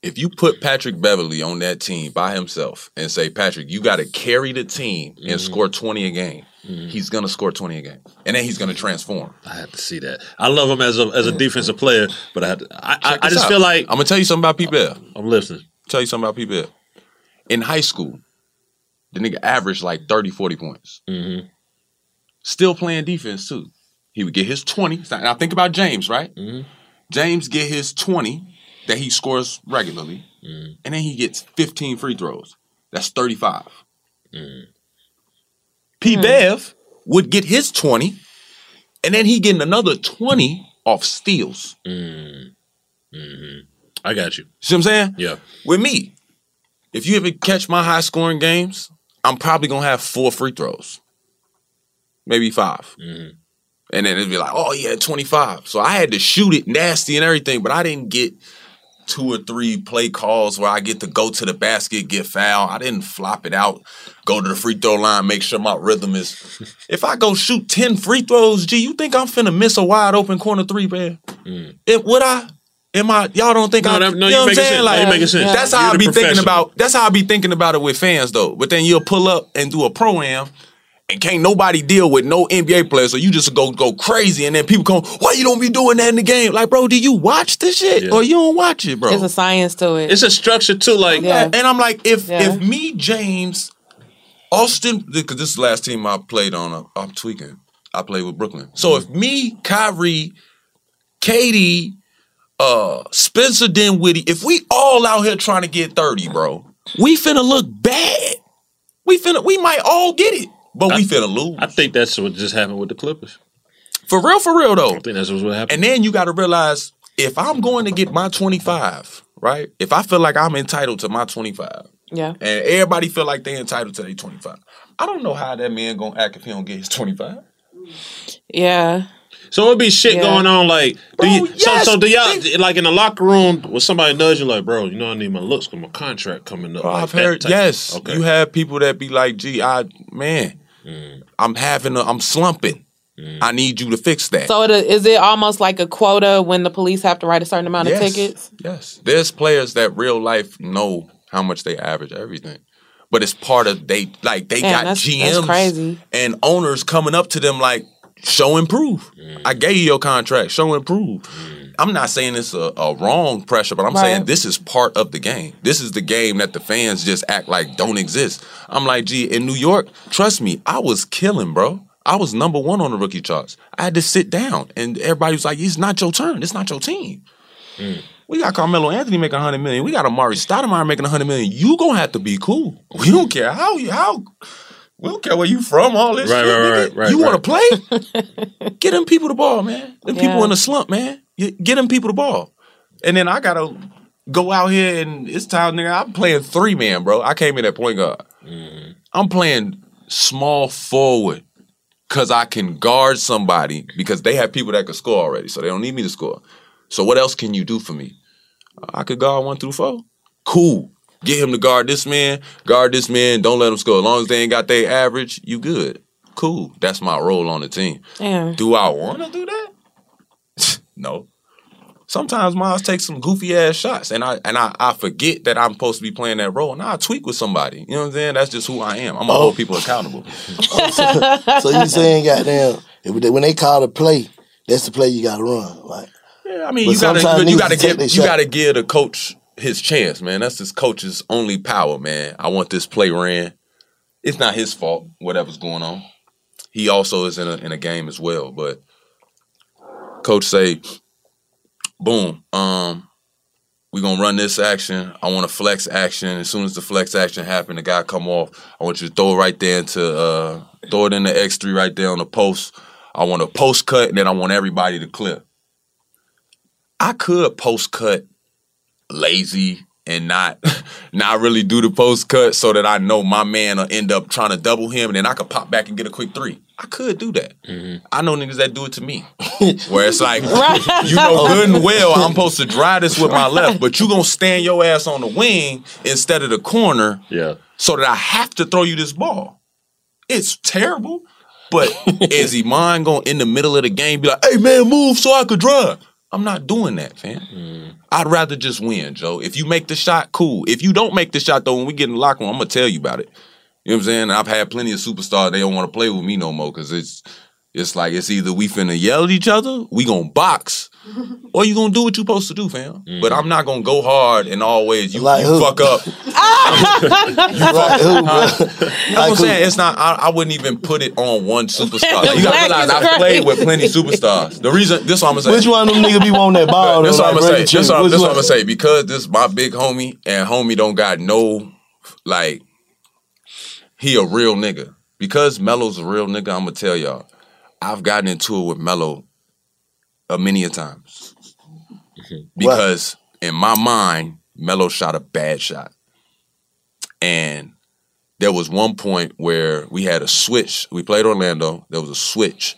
If you put Patrick Beverley on that team by himself and say, Patrick, you got to carry the team and mm-hmm. score 20 a game, mm-hmm. he's going to score 20 a game. And then he's going to transform.
I have to see that. I love him as a as a mm. defensive player, but I had to, I, I, I just
out.
feel like
I'm going to tell you something about Pete Bell.
I'm listening.
Tell you something about Pete Bell. In high school, the nigga averaged like 30, 40 points.
Mm-hmm.
Still playing defense, too. He would get his 20. Now, think about James, right? Mm-hmm. James get his 20 that he scores regularly, mm. and then he gets 15 free throws. That's 35. Mm. P. Hmm. Bev would get his 20, and then he getting another 20 off steals. Mm. Mm-hmm.
I got you.
See what I'm saying?
Yeah.
With me, if you ever catch my high scoring games, I'm probably gonna have four free throws, maybe 5 mm-hmm. And then it'd be like, oh yeah, 25. So I had to shoot it nasty and everything, but I didn't get two or three play calls where I get to go to the basket, get fouled. I didn't flop it out, go to the free throw line, make sure my rhythm is. if I go shoot 10 free throws, G, you think I'm finna miss a wide open corner three, man? Mm. It, would I? Am I? Y'all don't think
No,
I?
that- no,
you know what I'm saying?
sense. No,
Like
you making sense.
that's
You're
how I be thinking about. That's how I be thinking about it with fans though. But then you'll pull up and do a pro am. And can't nobody deal with no NBA player. so you just go go crazy, and then people come, "Why you don't be doing that in the game?" Like, bro, do you watch this shit
Yeah.
or you don't watch it, bro?
It's a science to it.
It's a structure too. Like
Yeah.
And I'm like, if
Yeah.
if me, James, Austin, because this is the last team I played on, uh, I'm tweaking. I played with Brooklyn. So if me, Kyrie, KD, uh, Spencer Dinwiddie, if we all out here trying to get 30, bro, we finna look bad. We finna, we might all get it, but we finna lose.
I think that's what just happened with the Clippers.
For real, for real though.
I think that's what happened.
And then you got to realize if I'm going to get my 25, right? If I feel like I'm entitled to my 25,
Yeah.
and everybody feel like they entitled to their 25, I don't know how that man gonna act if he don't get his 25.
Yeah.
So it'd be shit
Yeah.
going on like do
Bro,
you,
yes,
so so do y'all like in the locker room with somebody nudging like bro you know I need my looks because my contract coming up.
Bro,
like
I've heard
type.
yes.
Okay.
You have people that be like, "Gee, I man, Mm. I'm having a, I'm slumping. Mm. I need you to fix that."
So it, is it almost like a quota when the police have to write a certain amount of tickets?
Yes. There's players that real life know how much they average everything. But it's part of they like they
Damn,
got
that's-
GMs
that's crazy.
and owners coming up to them like show and prove. Mm. I gave you your contract, show and prove. Mm. I'm not saying it's a, a wrong pressure, but I'm
Right.
saying this is part of the game. This is the game that the fans just act like don't exist. I'm like, gee, in New York, trust me, I was killing, bro. I was number one on the rookie charts. I had to sit down, and everybody was like, "It's not your turn. It's not your team." Mm. We got Carmelo Anthony making 100 million. We got Amar'e Stoudemire making 100 million. You gonna have to be cool. We don't care how you how. We don't care where you from. All this
Right,
shit,
right,
nigga.
right, right,
You
right.
want to play? Get them people the ball, man. Them people in the slump, man. Get them people the ball. And then I gotta go out here and it's time, nigga. I'm playing three man, bro. I came in at point guard. Mm-hmm. I'm playing small forward because I can guard somebody because they have people that can score already, so they don't need me to score. So what else can you do for me? I could guard one through four. Cool. Get him to guard this man, guard this man, don't let him score. As long as they ain't got their average, you good. Cool. That's my role on the team.
Damn.
Do I want to do that? no. Sometimes Miles takes some goofy ass shots, and I and I, I forget that I'm supposed to be playing that role, and I tweak with somebody. You know what I'm saying? That's just who I am. I'm gonna
Oh.
hold people accountable.
so you saying, goddamn, if when they call the play, that's the play you got to run. Like,
Yeah, I mean,
But
you gotta you gotta
take
give you
shot.
gotta give the coach his chance, man. That's his coach's only power, man. I want this play ran. It's not his fault, whatever's going on. He also is in a in a game as well, but coach say, boom, um, we're gonna run this action. I want a flex action. As soon as the flex action happen, the guy come off. I want you to throw it right there into uh throw it in the X three right there on the post. I want a post cut, and then I want everybody to clear. I could post cut lazy and not not really do the post cut so that I know my man will end up trying to double him and then I could pop back and get a quick three. I could do that. Mm-hmm. I know niggas that do it to me. Where it's like, right. you know good and well I'm supposed to drive this with my left, but you gonna stand your ass on the wing instead of the corner
Yeah.
so that I have to throw you this ball. It's terrible. But is Iman going in the middle of the game be like, hey man, move so I could drive? I'm not doing that, fam. Mm. I'd rather just win, Joe. If you make the shot, cool. If you don't make the shot, though, when we get in the locker room, I'm gonna tell you about it. You know what I'm saying? I've had plenty of superstars. They don't want to play with me no more because it's it's like it's either we finna yell at each other, we gonna box, or you gonna do what you supposed to do, fam. Mm. But I'm not gonna go hard and always you,
Like
you
who?
fuck up.
like, who, bro?
That's what I'm saying. It's not. I, I wouldn't even put it on one superstar.
The
you gotta
black
realize I've played with plenty superstars. The reason. This what I'm gonna say.
Which one of them niggas be wanting that ball?
This what I'm gonna say.
Brady
This what, this what I'm gonna say. Because this my big homie and homie don't got no like. He a real nigga. Because Melo's a real nigga. I'm gonna tell y'all. I've gotten into it with Melo a many a times. Mm-hmm. Because in my mind, Melo shot a bad shot. And there was one point where we had a switch. We played Orlando. There was a switch.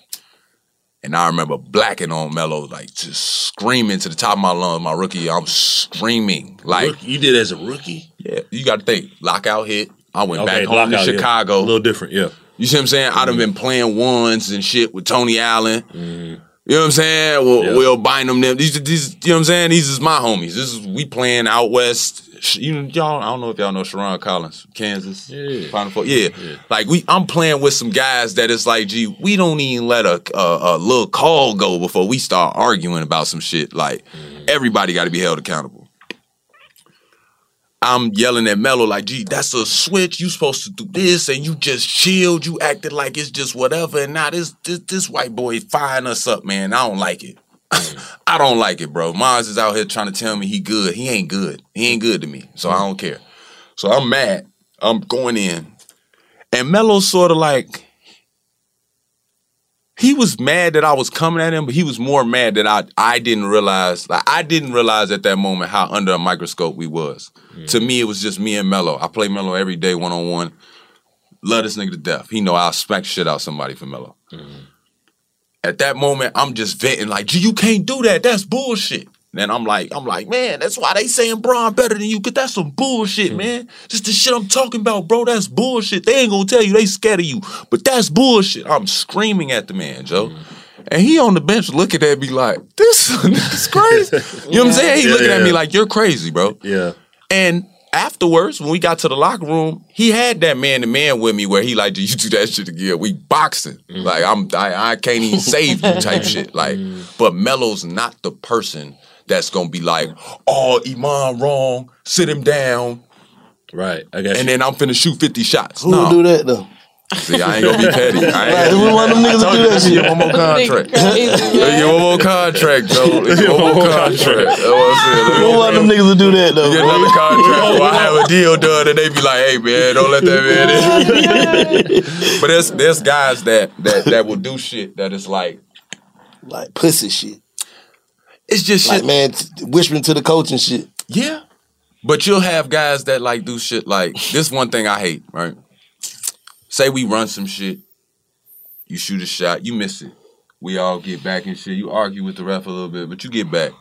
And I remember blacking on Melo, like just screaming to the top of my lungs. My rookie, I'm screaming. Like,
Rook- you did as a rookie.
yeah, you got to think. Lockout hit. I went
Okay,
back home to
lockout, yeah.
Chicago.
A little different, yeah.
You see what I'm saying? I'd have been playing ones and shit with Tony Allen. Mm-hmm. You know what I'm saying? Will,
Yeah.
Will Bynum them. These, these, you know what I'm saying? These is my homies. This is we playing out west. You know, y'all. I don't know if y'all know Sherron Collins, Kansas.
Yeah.
Final Four. Yeah. Like we, I'm playing with some guys that it's like, gee, we don't even let a a, a little call go before we start arguing about some shit. Like mm-hmm. everybody got to be held accountable. I'm yelling at Melo like, gee, that's a switch. You supposed to do this, and you just chilled. You acted like it's just whatever. And now this this, this white boy firing us up, man. I don't like it. Mm. I don't like it, bro. Mars is out here trying to tell me he good. He ain't good. He ain't good to me. So I mm. don't care. So I'm mad. I'm going in. And Melo's sort of like, he was mad that I was coming at him, but he was more mad that I I didn't realize like I didn't realize at that moment how under a microscope we was. To me, it was just me and Melo. I play Melo every day one on one. Love this nigga to death. He know I'll smack shit out somebody for Melo. Mm-hmm. At that moment, I'm just venting like, "Gee, you can't do that. That's bullshit." Then I'm like, I'm like, man, that's why they saying Bron better than you, cause that's some bullshit, hmm. man. Just the shit I'm talking about, bro. That's bullshit. They ain't gonna tell you they scared of you, but that's bullshit. I'm screaming at the man, Joe. Hmm. And he on the bench looking at me like, this, this is crazy. You know what I'm saying? He
Yeah,
looking at me like, you're crazy, bro.
Yeah.
And afterwards, when we got to the locker room, he had that man to man with me where he like, do you do that shit again? We boxing. Hmm. Like I'm I, I can't even save you type shit. Like, but Melo's not the person that's gonna be like, oh, Iman wrong, sit him down.
Right. I got
And then I'm finna shoot 50 shots.
Who
no.
do that though?
See, I ain't gonna be petty. I ain't
Right, who one of them niggas
I
would
told
do
you,
that shit?
Get one more contract. Get one more contract, Joe. Get one more contract. That's what I said.
Who one of them niggas would do that though?
You Get another contract. Or I have a deal done, and they be like, "Hey man, don't let that man in." but there's there's guys that that that will do shit that is like
like pussy shit.
It's just
like
shit.
man whispering to the coach and shit.
Yeah. But you'll have guys that like do shit like this one thing I hate, right? Say we run some shit, you shoot a shot, you miss it. We all get back and shit. You argue with the ref a little bit, but you get back.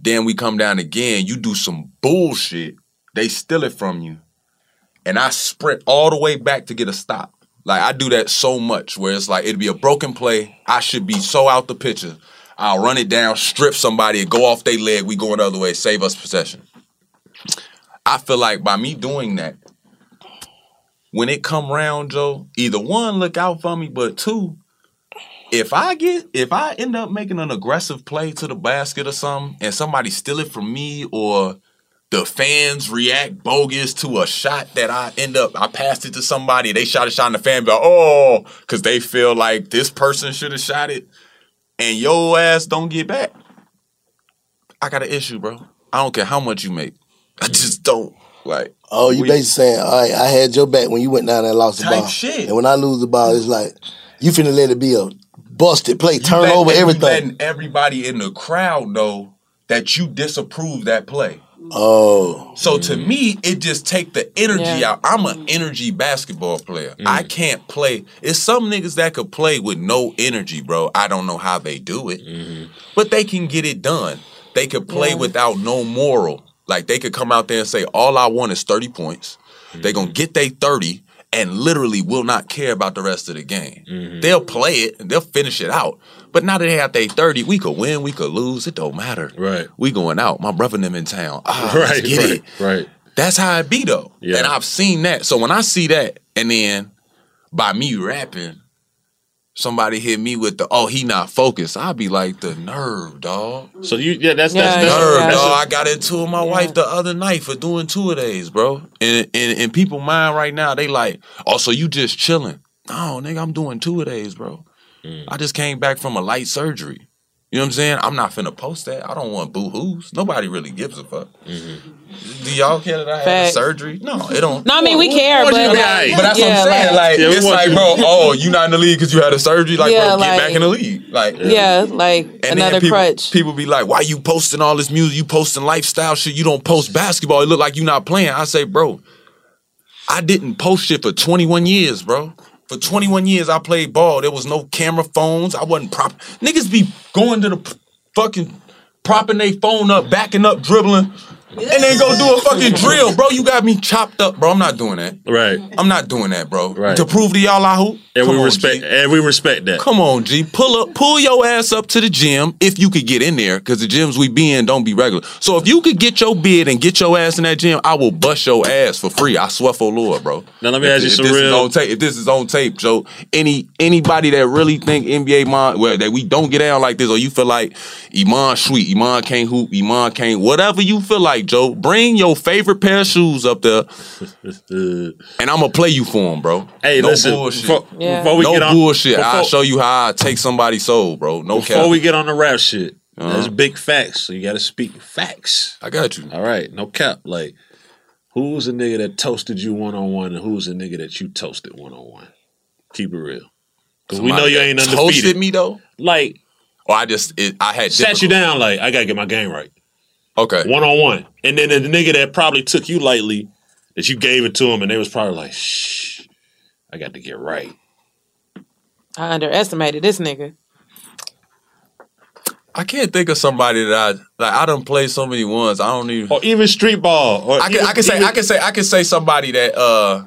Then we come down again, you do some bullshit, they steal it from you. And I sprint all the way back to get a stop. Like I do that so much where it's like it'd be a broken play. I should be so out the picture. I'll run it down, strip somebody, go off their leg. We going the other way, save us possession. I feel like by me doing that, when it come round, Joe, either one, look out for me, but two, if I get if I end up making an aggressive play to the basket or something, and somebody steal it from me, or the fans react bogus to a shot that I end up I passed it to somebody, they shot a shot, and the fan but oh, because they feel like this person should have shot it, and your ass don't get back. I got an issue, bro. I don't care how much you make. I just don't like.
Oh, you
we-
basically saying, all right, I had your back when you went down there and lost the ball.
shit.
And when I lose the ball, it's like, you finna let it be a busted play, turn over everything.
letting everybody in the crowd know that you disapprove that play.
Oh.
So to me, it just take the energy
Yeah.
out. I'm an energy basketball player. I mm. can't play. It's some niggas that could play with no energy, bro. I don't know how they do it, mm-hmm. but they can get it done. They could play
Yeah.
without no moral. Like they could come out there and say, "All I want is 30 points." They're gonna mm-hmm. get they 30 and literally will not care about the rest of the game. Mm-hmm. They'll play it and they'll finish it out. But now that they have they 30, we could win, we could lose. It don't matter.
Right.
We going out. My brother and them in town. Ah, let's
right.
get
right.
it.
Right.
That's how it be though.
Yeah.
And I've seen that. So when I see that, and then by me rapping, somebody hit me with the oh he not focused. I'll be like the nerve, dog.
So you yeah that's
Nerve,
that's, that's, that's
dog. I got into it with my wife the other night for doing two of days, bro. And and and people mind right now, they like, oh, so you just chilling. No, nigga, I'm doing two of days, bro.
Mm.
I just came back from a light surgery. You know what I'm saying? I'm not finna post that. I don't want boo-hoos. Nobody really gives a fuck. Do y'all care that I had a surgery? No, it don't.
No, I mean, we care,
What
but
you-
like,
but that's
yeah,
what I'm saying. Like,
Yeah,
it's like,
you-
bro, oh, you not in the league because you had a surgery? Like,
Yeah,
bro, get
like-
back in the league. Like,
yeah, like
and
another
people,
crutch.
People be like, "Why you posting all this music? You posting lifestyle shit? You don't post basketball. It look like you not playing." I say, bro, I didn't post shit for 21 years, bro. For 21 years, I played ball. There was no camera phones. I wasn't prop. Niggas be going to the fucking propping their phone up, backing up, dribbling, and then go do a fucking drill, bro. You got me chopped up, bro. I'm not doing that.
Right.
I'm not doing that, bro.
Right.
To prove to y'all I hoop.
And
Come
we respect and we respect that.
Come on, G. Pull up, pull your ass up to the gym if you could get in there, because the gyms we be in don't be regular. So if you could get your bid and get your ass in that gym, I will bust your ass for free. I swear for Lord, bro.
Now let me
If-
ask you
if
some
this Is
real-
on tape, if this is on tape, Joe, any anybody that really think NBA mind well that we don't get down like this, or you feel like Iman sweet, Iman can't hoop, Iman can't whatever you feel like, Joe, bring your favorite pair of shoes up there, and I'm gonna play you for them, bro.
Hey,
no
listen,
bullshit.
before- Yeah. before we
no
get on-
bullshit. I'll show you how I take somebody's soul, bro. No
Before
cap.
we get on the rap shit,
Uh-huh.
there's big facts. So you got to speak facts.
I got you.
All right, no cap. Like, who's the nigga that toasted you one on one, and who's the nigga that you toasted one on one? Keep it real.
Because we know you ain't undefeated.
Toasted
undefeated.
me though,
Like
or I just it, I had
sat you down. Like I gotta get my game right.
Okay,
one on one, and then the nigga that probably took you lightly, that you gave it to him, and they was probably like, "Shh, I got to get right."
I underestimated this nigga.
I can't think of somebody that I like. I done played so many ones. I don't even.
Or even street ball. Or
I can,
even-
I can say
even-
I can say I can say somebody that uh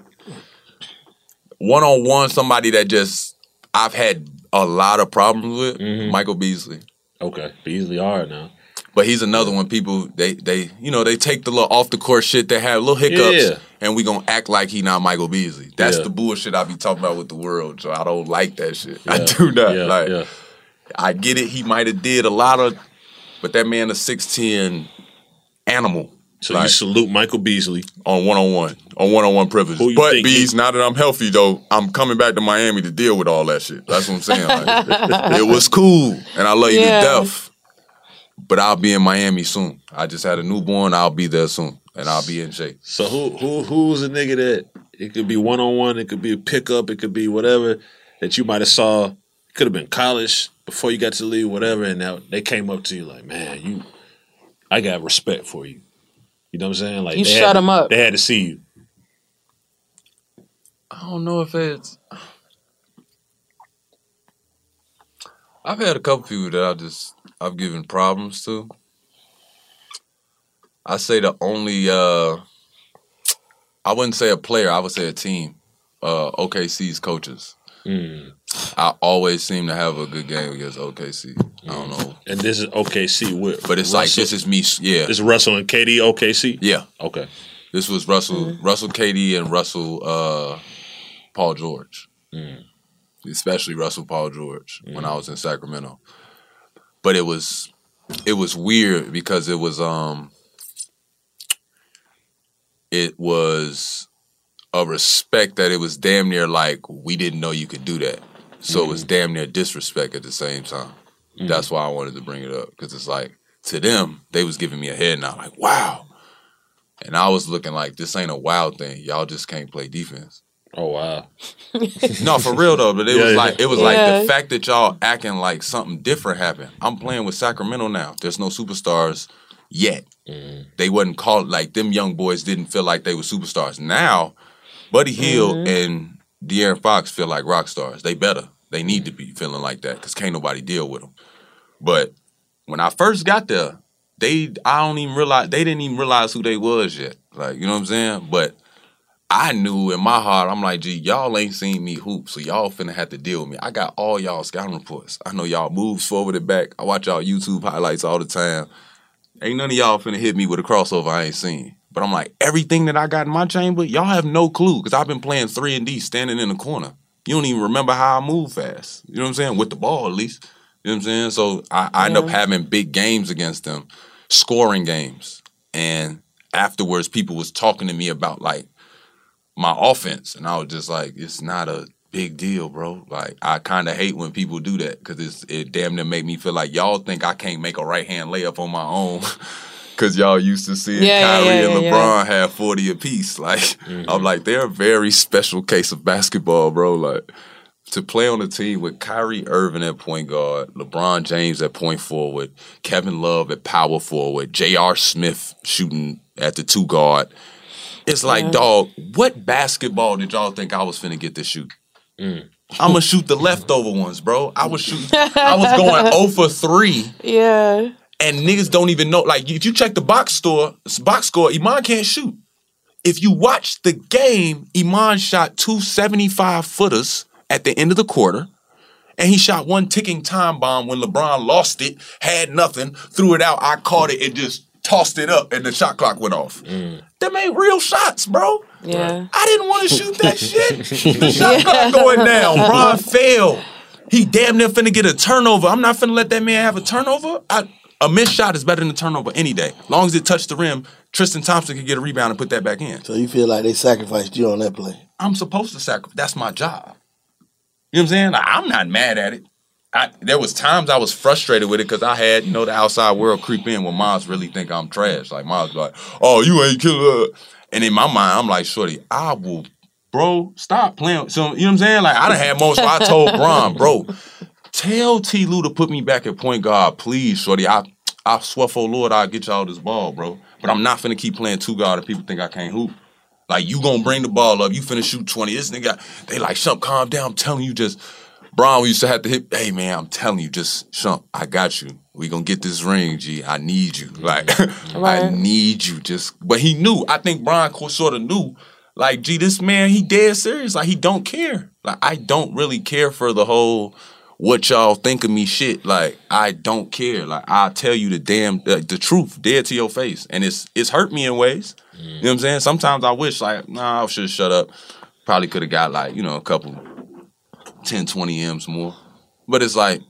one on one somebody that just I've had a lot of problems with
Mm-hmm.
Michael Beasley.
Okay, Beasley hard now.
But he's another one. People they they you know they take the little off the court shit. They have little hiccups,
Yeah.
and we gonna act like he not Michael Beasley. That's
Yeah.
the bullshit I be talking about with the world. So I don't like that shit. I do not
Yeah,
like.
yeah.
I get it. He might have did a lot of, but that man a six ten animal.
So you salute Michael Beasley
on one on one on one on one privilege.
Who you
But
think
bees, now that I'm healthy though, I'm coming back to Miami to deal with all that shit. That's what I'm saying. Like, it was cool, and I love you
Yeah.
to death. But I'll be in Miami soon. I just had a newborn. I'll be there soon, and I'll be in shape.
So who who who's a nigga that it could be one on one, it could be a pickup, it could be whatever that you might have saw. It could have been college before you got to leave, whatever, and now they came up to you like, man, you, I got respect for you. You know what I'm saying? Like
You
they
shut
had to-
'em up.
They had to see you.
I don't know if it's. I've had a couple people that I just I've given problems to. I say the only uh I wouldn't say a player, I would say a team. Uh OKC's coaches. I always seem to have a good game against OKC. I don't know.
And this is OKC with,
But it's like this is me yeah.
This is Russell and KD OKC.
Yeah.
Okay.
This was Russell, Russell KD and Russell uh, Paul George, especially Russell Paul George when I was in Sacramento. But it was it was weird because it was um it was a respect that it was damn near like we didn't know you could do that. So it was damn near disrespect at the same time. That's why I wanted to bring it up because it's like to them they was giving me a head nod like wow. And I was looking like this ain't a wild thing. Y'all just can't play defense.
Oh wow.
No, for real though. But it
Yeah,
was
yeah.
like it was
Yeah.
like the fact that y'all acting like something different happened. I'm playing with Sacramento now. There's no superstars yet. Mm-hmm. They wasn't called like them young boys didn't feel like they were superstars. Now, Buddy Hield mm-hmm. and De'Aaron Fox feel like rock stars. They better. They need to mm-hmm. be feeling like that because can't nobody deal with them. But when I first got there, they I don't even realize they didn't even realize who they was yet. Like you know what I'm saying? But I knew in my heart, I'm like, gee, y'all ain't seen me hoop, so y'all finna have to deal with me. I got all y'all scouting reports. I know y'all moves forward and back. I watch y'all YouTube highlights all the time. Ain't none of y'all finna hit me with a crossover I ain't seen. But I'm like, everything that I got in my chamber, y'all have no clue because I've been playing three and D standing in the corner. You don't even remember how I move fast. You know what I'm saying? With the ball, at least. You know what I'm saying? So I, I end up having big games against them, scoring games. And afterwards, people was talking to me about like my offense, and I was just like, it's not a big deal, bro. Like I kind of hate when people do that because it's it damn near make me feel like y'all think I can't make a right hand layup on my own. Cause y'all used to seeing
Yeah,
Kyrie
yeah,
and
yeah,
LeBron have forty apiece. Like I'm mm-hmm. like they're a very special case of basketball, bro. Like to play on a team with Kyrie Irving at point guard, LeBron James at point forward, Kevin Love at power forward, J.R. Smith shooting at the two guard. It's like, dog, what basketball did y'all think I was finna get to shoot? I'm gonna shoot the leftover ones, bro. I was shooting, I was going 0 for 3,
Yeah.
and niggas don't even know. Like, if you check the box store, box score, Iman can't shoot. If you watch the game, Iman shot two 75 footers at the end of the quarter. And he shot one ticking time bomb when LeBron lost it, had nothing, threw it out. I caught it It just tossed it up, and the shot clock went off. Mm. Them ain't real shots, bro.
Yeah.
I didn't want to shoot that shit. The shot clock going down. Bron failed. He damn near finna get a turnover. I'm not finna let that man have a turnover. I, a missed shot is better than a turnover any day. Long as it touched the rim, Tristan Thompson could get a rebound and put that back in.
So you feel like they sacrificed you on that play?
I'm supposed to sacrifice. That's my job. You know what I'm saying? I'm not mad at it. I, there was times I was frustrated with it because I had, you know, the outside world creep in when moms really think I'm trash. Like moms like, "Oh, you ain't killer," and in my mind, I'm like, "Shorty, I will bro, stop playing. So you know what I'm saying? Like I done had most. So I told Bron, bro, tell Ty Lue to put me back at point guard, please, shorty. I I swear for Lord, I'll get y'all this ball, bro. But I'm not finna keep playing two guard and people think I can't hoop. Like you gonna bring the ball up, you finna shoot 20. This nigga, they like, Shump, calm down. I'm telling you, just Bron, we used to have to hit, hey man, I'm telling you, just Shump, I got you. We gonna get this ring, G. I need you. Like, I need you. Just but he knew. I think Brian sort of knew, like, gee, this man, he dead serious. Like, he don't care. Like, I don't really care for the whole what y'all think of me shit. Like, I don't care. Like, I'll tell you the damn the, the truth, dead to your face. And it's it's hurt me in ways. You know what I'm saying? Sometimes I wish, like, nah, I should shut up. Probably could have got like, you know, a couple 10, 20 M's more. But it's like,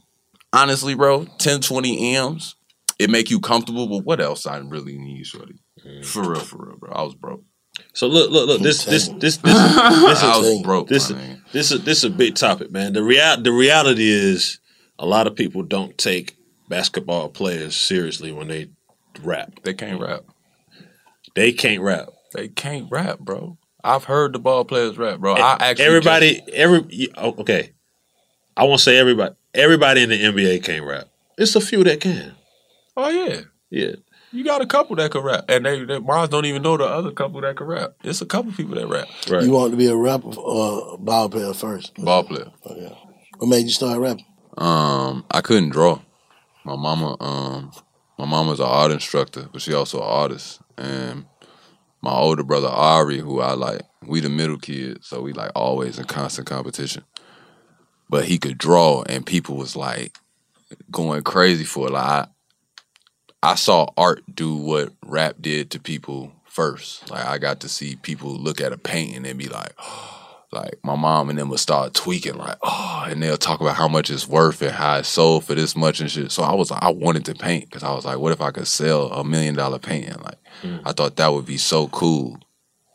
honestly, bro, 10, 20 M's, it make you comfortable, but what else I really need, shorty? Mm. For real, for real, bro. I was broke.
So look, look, look. This, this, this, this, this,
I was
is
broke.
this,
my nigga.
this is this is a big topic, man. The real, the reality is, a lot of people don't take basketball players seriously when they rap.
They can't rap.
They can't rap.
They can't rap, bro. I've heard the ball players rap, bro. I actually
everybody, every oh, okay. I won't say everybody. Everybody in the NBA can't rap. It's a few that can.
oh yeah,
Yeah.
you got a couple that can rap, and they, they Mars don't even know the other couple that can rap. It's a couple people that rap.
Right.
You want to be a rapper or a ball player first?
Ball player.
Okay. What made you start rapping?
Um, I couldn't draw. My mama, um, my mama's an art instructor, but she also an artist. And my older brother Ari, who I like, we the middle kid, so we like always in constant competition. But he could draw, and people was like going crazy for it. Like I, I saw art do what rap did to people first. Like I got to see people look at a painting and be like, oh, like my mom and them would start tweaking, like, oh, and they'll talk about how much it's worth and how it's sold for this much and shit. So I was like, I wanted to paint because I was like, what if I could sell a million dollar painting? Like, I thought that would be so cool,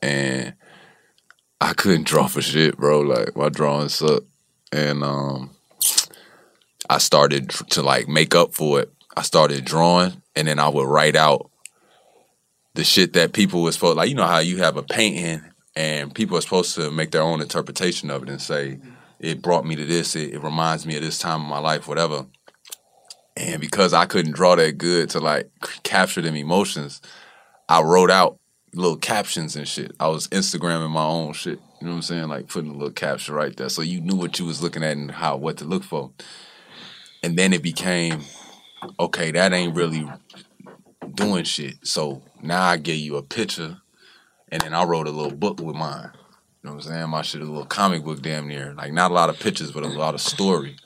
and I couldn't draw for shit, bro. Like my drawing sucked, and um, I started to like make up for it. I started drawing, and then I would write out the shit that people was supposed like you know how you have a painting and people are supposed to make their own interpretation of it and say it brought me to this it, it reminds me of this time of my life whatever. And because i couldn't draw that good to like capture them emotions i wrote out little captions and shit. I was instagramming my own shit you know what i'm saying? Like putting a little caption right there. So you knew what you was looking at and how what to look for. And then it became okay that ain't really doing shit. So now I give you a picture, and then I wrote a little book with mine. You know what I'm saying? My shit, a little comic book, damn near. Like not a lot of pictures, but a lot of story.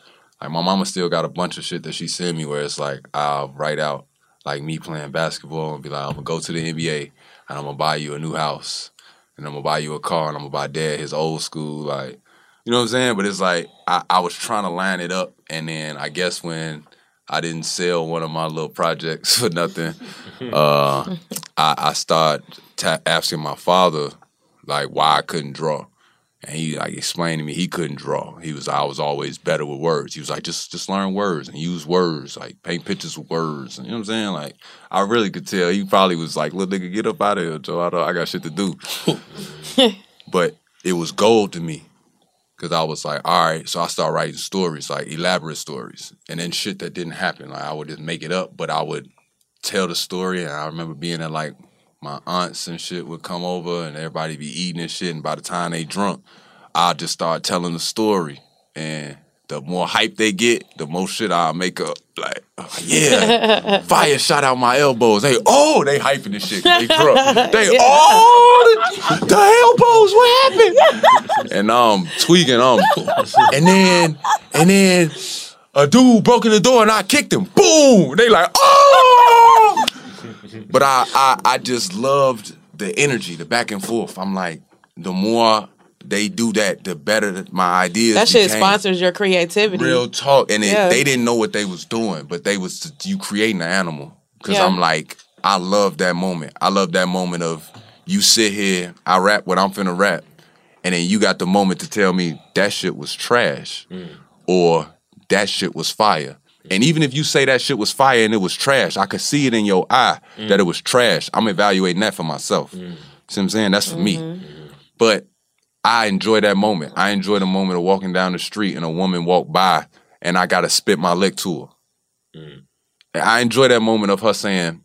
Like my mama still got a bunch of shit that she sent me where it's like I'll write out like me playing basketball and be like, I'm gonna go to the NBA and I'm gonna buy you a new house and I'm gonna buy you a car and I'm gonna buy dad his old school like. You know what I'm saying? But it's like I, I was trying to line it up, and then I guess when I didn't sell one of my little projects for nothing. Uh, I, I started ta- asking my father like why I couldn't draw, and he like explained to me he couldn't draw. He was I was always better with words. He was like just just learn words and use words, like paint pictures with words. You know what I'm saying? Like I really could tell he probably was like, "Little nigga, get up out of here, Joe. I, don't, I got shit to do." but it was gold to me because I was like, all right. So I started writing stories, like elaborate stories, and then shit that didn't happen. Like I would just make it up, but I would tell the story. And I remember being at like my aunts and shit would come over, and everybody be eating and shit. And by the time they drunk, I just start telling the story, and the more hype they get, the more shit I make up. Like, oh, yeah, fire shot out my elbows. They oh, they hyping this shit. They drunk. They oh, the, the elbows. What happened? and um, tweaking um, and then and then a dude broke in the door and I kicked him. Boom. They like oh. But I I I just loved the energy, the back and forth. I'm like, the more they do that, the better my ideas.
That shit
became.
sponsors your creativity.
Real talk, and it,
Yeah.
they didn't know what they was doing, but they was you creating an animal. Because
Yeah.
I'm like, I love that moment. I love that moment of you sit here, I rap what I'm finna rap, and then you got the moment to tell me that shit was trash, mm. or that shit was fire. And mm. even if you say that shit was fire and it was trash, I could see it in your eye that mm. it was trash. I'm evaluating that for myself. See what I'm saying? That's for me. Mm-hmm. Mm-hmm. But I enjoy that moment. I enjoy the moment of walking down the street and a woman walk by and I gotta spit my lick to her.
Mm.
And I enjoy that moment of her saying,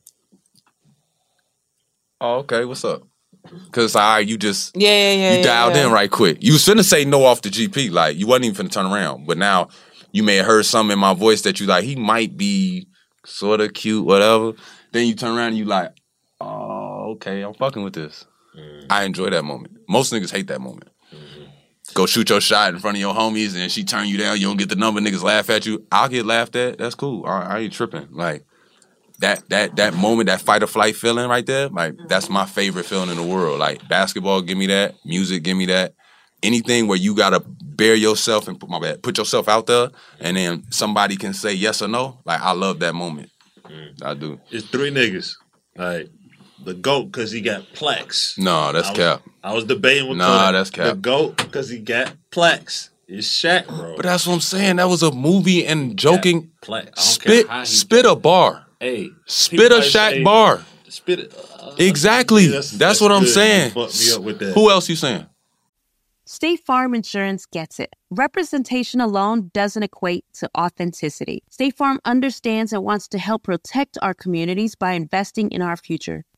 "Oh, okay, what's up?" Because all right, you just
Yeah, yeah, yeah.
you
yeah,
dialed
yeah.
in right quick. You was finna say no off the GP, like you wasn't even finna turn around. But now you may have heard something in my voice that you like. He might be sort of cute, whatever. Then you turn around and you like, oh, okay, I'm fucking with this. Mm-hmm. I enjoy that moment. Most niggas hate that moment. Mm-hmm. Go shoot your shot in front of your homies and she turn you down. You don't get the number. Niggas laugh at you. I'll get laughed at. That's cool. I, I ain't tripping. Like that that that moment, that fight or flight feeling right there. Like mm-hmm. that's my favorite feeling in the world. Like basketball, give me that. Music, give me that. Anything where you gotta bear yourself and put my bad, put yourself out there, and then somebody can say yes or no. Like I love that moment. I do.
It's three niggas. All right. The GOAT because he got plaques.
No, that's
I was,
cap.
I was debating with
Nah,
Clint.
that's cap.
The GOAT because he got plaques. It's Shaq, bro.
But that's what I'm saying. That was a movie and joking.
Plaque.
Spit,
care how he
spit a bar.
Hey,
Spit a
like
Shaq
say,
bar.
Spit it. Uh,
Exactly.
yeah,
that's,
that's-
what
that's
I'm saying.
You me up with that.
Who else you saying?
State Farm Insurance gets it. Representation alone doesn't equate to authenticity. State Farm understands and wants to help protect our communities by investing in our future,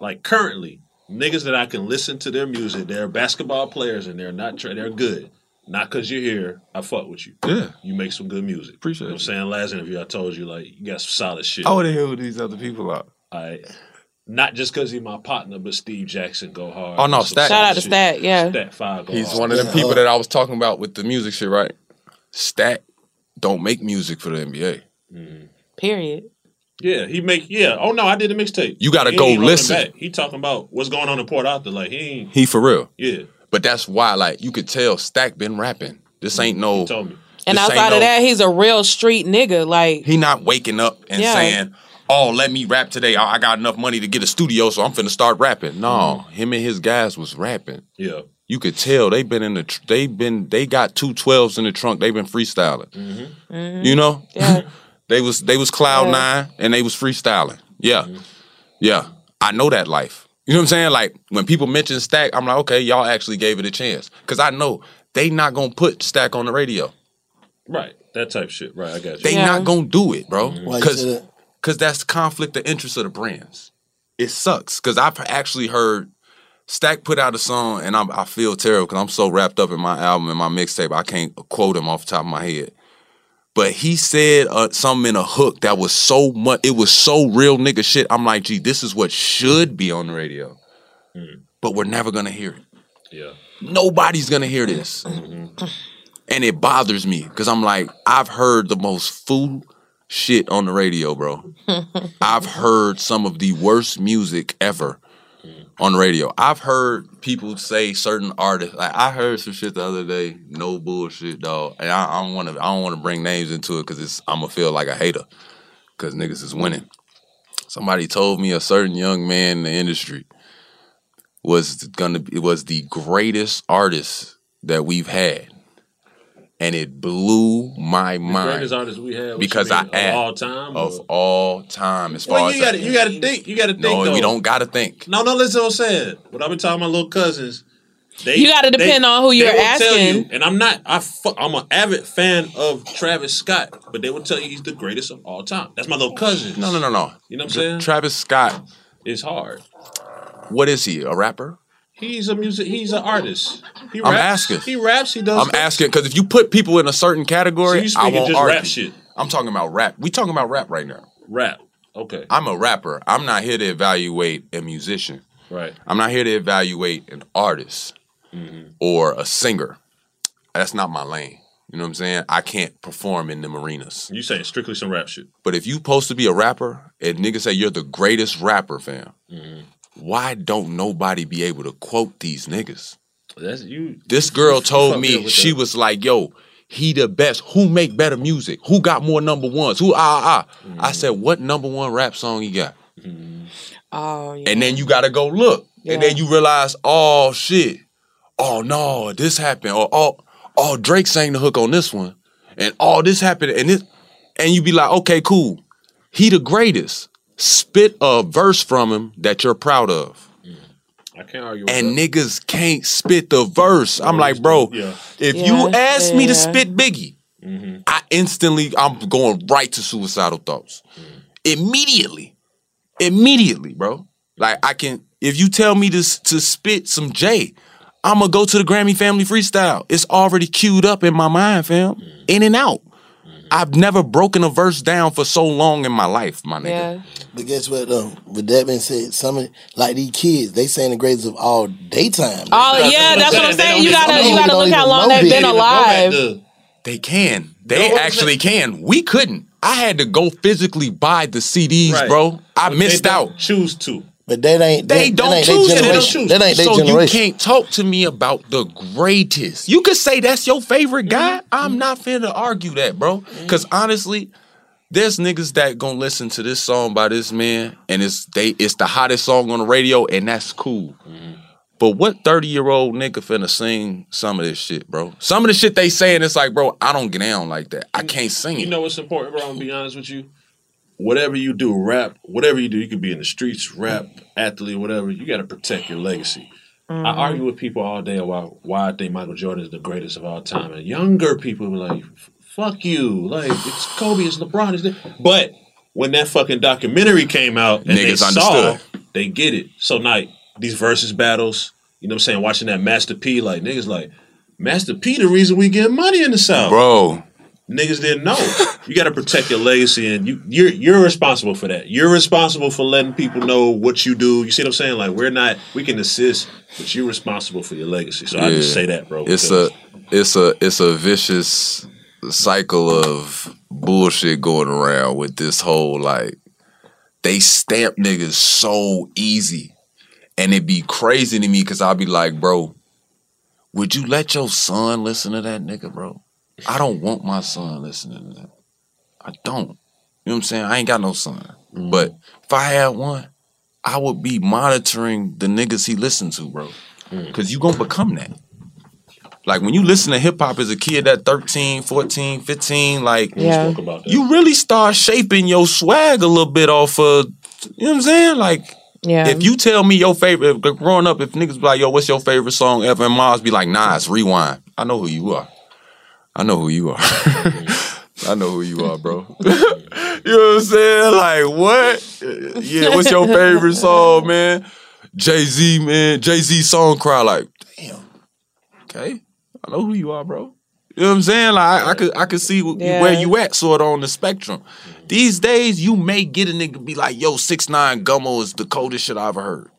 like currently, niggas that I can listen to their music, they're basketball players and they're not, tra- they're good. Not because you're here, I fuck with you.
Yeah.
You make some good music.
Appreciate
you know what I'm saying? Last interview, I told you, like, you got some solid shit.
I would have held these other people out.
I, not just because he's my partner, but Steve Jackson go hard.
Oh, no, Stat-
Shout out to
shit.
Stat, yeah.
Stat five go
He's
hard.
one of the
Yeah,
people that I was talking about with the music shit, right? Stat don't make music for the NBA. Mm-hmm.
Period.
Yeah, he make yeah. Oh no, I did a mixtape.
You gotta
He
go listen.
back. He talking about what's going on in Port Arthur. Like he ain't.
He for real.
Yeah,
But that's why, like, you could tell Stack been rapping. This ain't no.
he told me.
And outside
no-
of that, he's a real street nigga. Like,
He not waking up and
Yeah.
saying, "Oh, let me rap today. I I got enough money to get a studio, so I'm finna start rapping." No, mm-hmm. him and his guys was rapping.
Yeah,
You could tell they been in the. Tr- they been. They got two twelves in the trunk. They been freestyling. Mm-hmm. Mm-hmm. You know.
Yeah.
they was they was cloud
Yeah.
nine and they was freestyling. Yeah, mm-hmm. yeah. I know that life. You know what I'm saying? Like when people mention Stack, I'm like, okay, y'all actually gave it a chance because I know they not gonna put Stack on the radio.
right. That type shit. Right. I got you.
They
Yeah.
not gonna do it, bro. Mm-hmm.
Why you
Because because that's conflict of interest of the brands. It sucks because I've actually heard Stack put out a song, and I'm, I feel terrible because I'm so wrapped up in my album and my mixtape, I can't quote him off the top of my head. But he said uh, something in a hook that was so much, it was so real nigga shit. I'm like, gee, this is what should be on the radio. But we're never gonna hear it.
Yeah.
Nobody's gonna hear this. And it bothers me because I'm like, I've heard the most fool shit on the radio, bro. I've heard some of the worst music ever on the radio. I've heard people say certain artists. Like I heard some shit the other day. No bullshit, dog. And I, I don't want to. I don't want to bring names into it because it's. I'm gonna feel like a hater because niggas is winning. Somebody told me a certain young man in the industry was gonna. It was the greatest artist that we've had. And it blew my
The
mind
greatest artist we have
because I
of all time.
of all time as far
Well,
as
you got to you got to think. You got to think.
no,
though.
we don't gotta think.
No, no, listen what I'm saying. What I've been talking my little cousins. They,
You gotta depend on who you're
they will tell
asking.
you, and I'm not. I fu- I'm an avid fan of Travis Scott, but they will tell you he's the greatest of all time. That's my little cousin.
No, no, no, no.
You know what I'm saying?
Travis Scott,
It's hard.
what is he? A rapper?
He's a music. He's an artist. He
I'm
raps.
asking.
He raps. He does.
I'm asking because if you put people in a certain category,
you
I won't
just
argue.
rap shit.
I'm talking about rap. We talking about rap right now.
Rap. Okay.
I'm a rapper. I'm not here to evaluate a musician.
Right.
I'm not here to evaluate an artist
Mm-hmm.
or a singer. That's not my lane. You know what I'm saying? I can't perform in them arenas.
You saying strictly some rap shit?
But if you supposed to be a rapper and niggas say you're the greatest rapper, fam,
Mm-hmm.
Why don't nobody be able to quote these niggas?
That's you.
This girl told me she
that.
was like, "Yo, he the best. Who make better music? Who got more number ones? Who ah ah?"
Mm-hmm.
I said, "What number one rap song he got?"
Oh yeah.
And then you gotta go look, and then you realize, oh shit, oh no, this happened, or oh, oh Drake sang the hook on this one, and all this happened, and this, and you be like, okay, cool, he the greatest. Spit a verse from him that you're proud of.
I can't argue. With
And
that.
niggas can't spit the verse. I'm like, bro,
Yeah.
if
Yeah,
you ask me to spit Biggie,
Mm-hmm.
I instantly I'm going right to suicidal thoughts.
Mm.
Immediately. Immediately, bro. Like I can if you tell me to to spit some J, I'm gonna go to the Grammy Family Freestyle. It's already queued up in my mind, fam.
Mm.
In and out. I've never broken a verse down for so long in my life, my nigga.
yeah.
But guess what? Um, with that being said, some of like these kids, they saying the greatest of all daytime.
Oh yeah, that's what I'm saying. You gotta you gotta look how long
know
they've been
They didn't go back
alive.
They can. They
what I'm
actually can. We couldn't. I had to go physically buy the CDs,
Right.
bro. I
But
missed
they
out.
Choose to.
But that ain't
They
that,
don't
that ain't
choose
their
it. They don't
choose.
That ain't their
so you can't talk to me about the greatest. You could say that's your favorite guy.
Mm-hmm.
I'm not finna argue that, bro. Cause honestly, there's niggas that gonna listen to this song by this man, and it's they it's the hottest song on the radio, and that's cool.
Mm-hmm.
But what 30 year old nigga finna sing some of this shit, bro? Some of the shit they saying, it's like, bro, I don't get down like that. I can't sing it.
You know what's important, bro? I'm gonna be honest with you. Whatever you do, rap, whatever you do, you could be in the streets, rap, athlete, whatever. You got to protect your legacy. I mm-hmm. argue with people all day about why I think Michael Jordan is the greatest of all time, and younger people be like, "Fuck you!" Like it's Kobe, it's LeBron, it's this. but when that fucking documentary came out and they
Niggas
saw,
understood.
they get it. So now these versus battles, you know what I'm saying? Watching that Master P, like niggas like Master P, the reason we get money in the South,
Bro,
niggas didn't know. you got to protect your legacy, and you you're you're responsible for that. You're responsible for letting people know what you do. You see what I'm saying? Like we're not, we can assist, but you're responsible for your legacy. So I just say that, bro.
It's
because-
a it's a it's a vicious cycle of bullshit going around with this whole like they stamp niggas so easy. And it'd be crazy to me because I'll be like, bro, would you let your son listen to that nigga, bro? I don't want my son listening to that. I don't. You know what I'm saying? I ain't got no son. Mm-hmm. But if I had one, I would be monitoring the niggas he listened to, bro. Mm. Cause you gonna become that. Like when you listen to hip hop as a kid at 13, 14, 15, like
Yeah.
spoke about that.
you really start shaping your swag a little bit off of you know what I'm saying? Like
Yeah.
if you tell me your favorite growing up, if niggas be like, yo, what's your favorite song ever? And Mars be like, nah, it's rewind. I know who you are. I know who you are. I know who you are, bro. you know what I'm saying? Like, what? Yeah, what's your favorite song, man? Jay Z, man, Jay Z song cry like, damn, okay, I know who you are, bro. You know what I'm saying? Like I, I could I could see wh-
Yeah.
where you at sort of on the spectrum. These days, you may get a nigga be like, yo, 6ix9ine Gummo is the coldest shit I ever heard.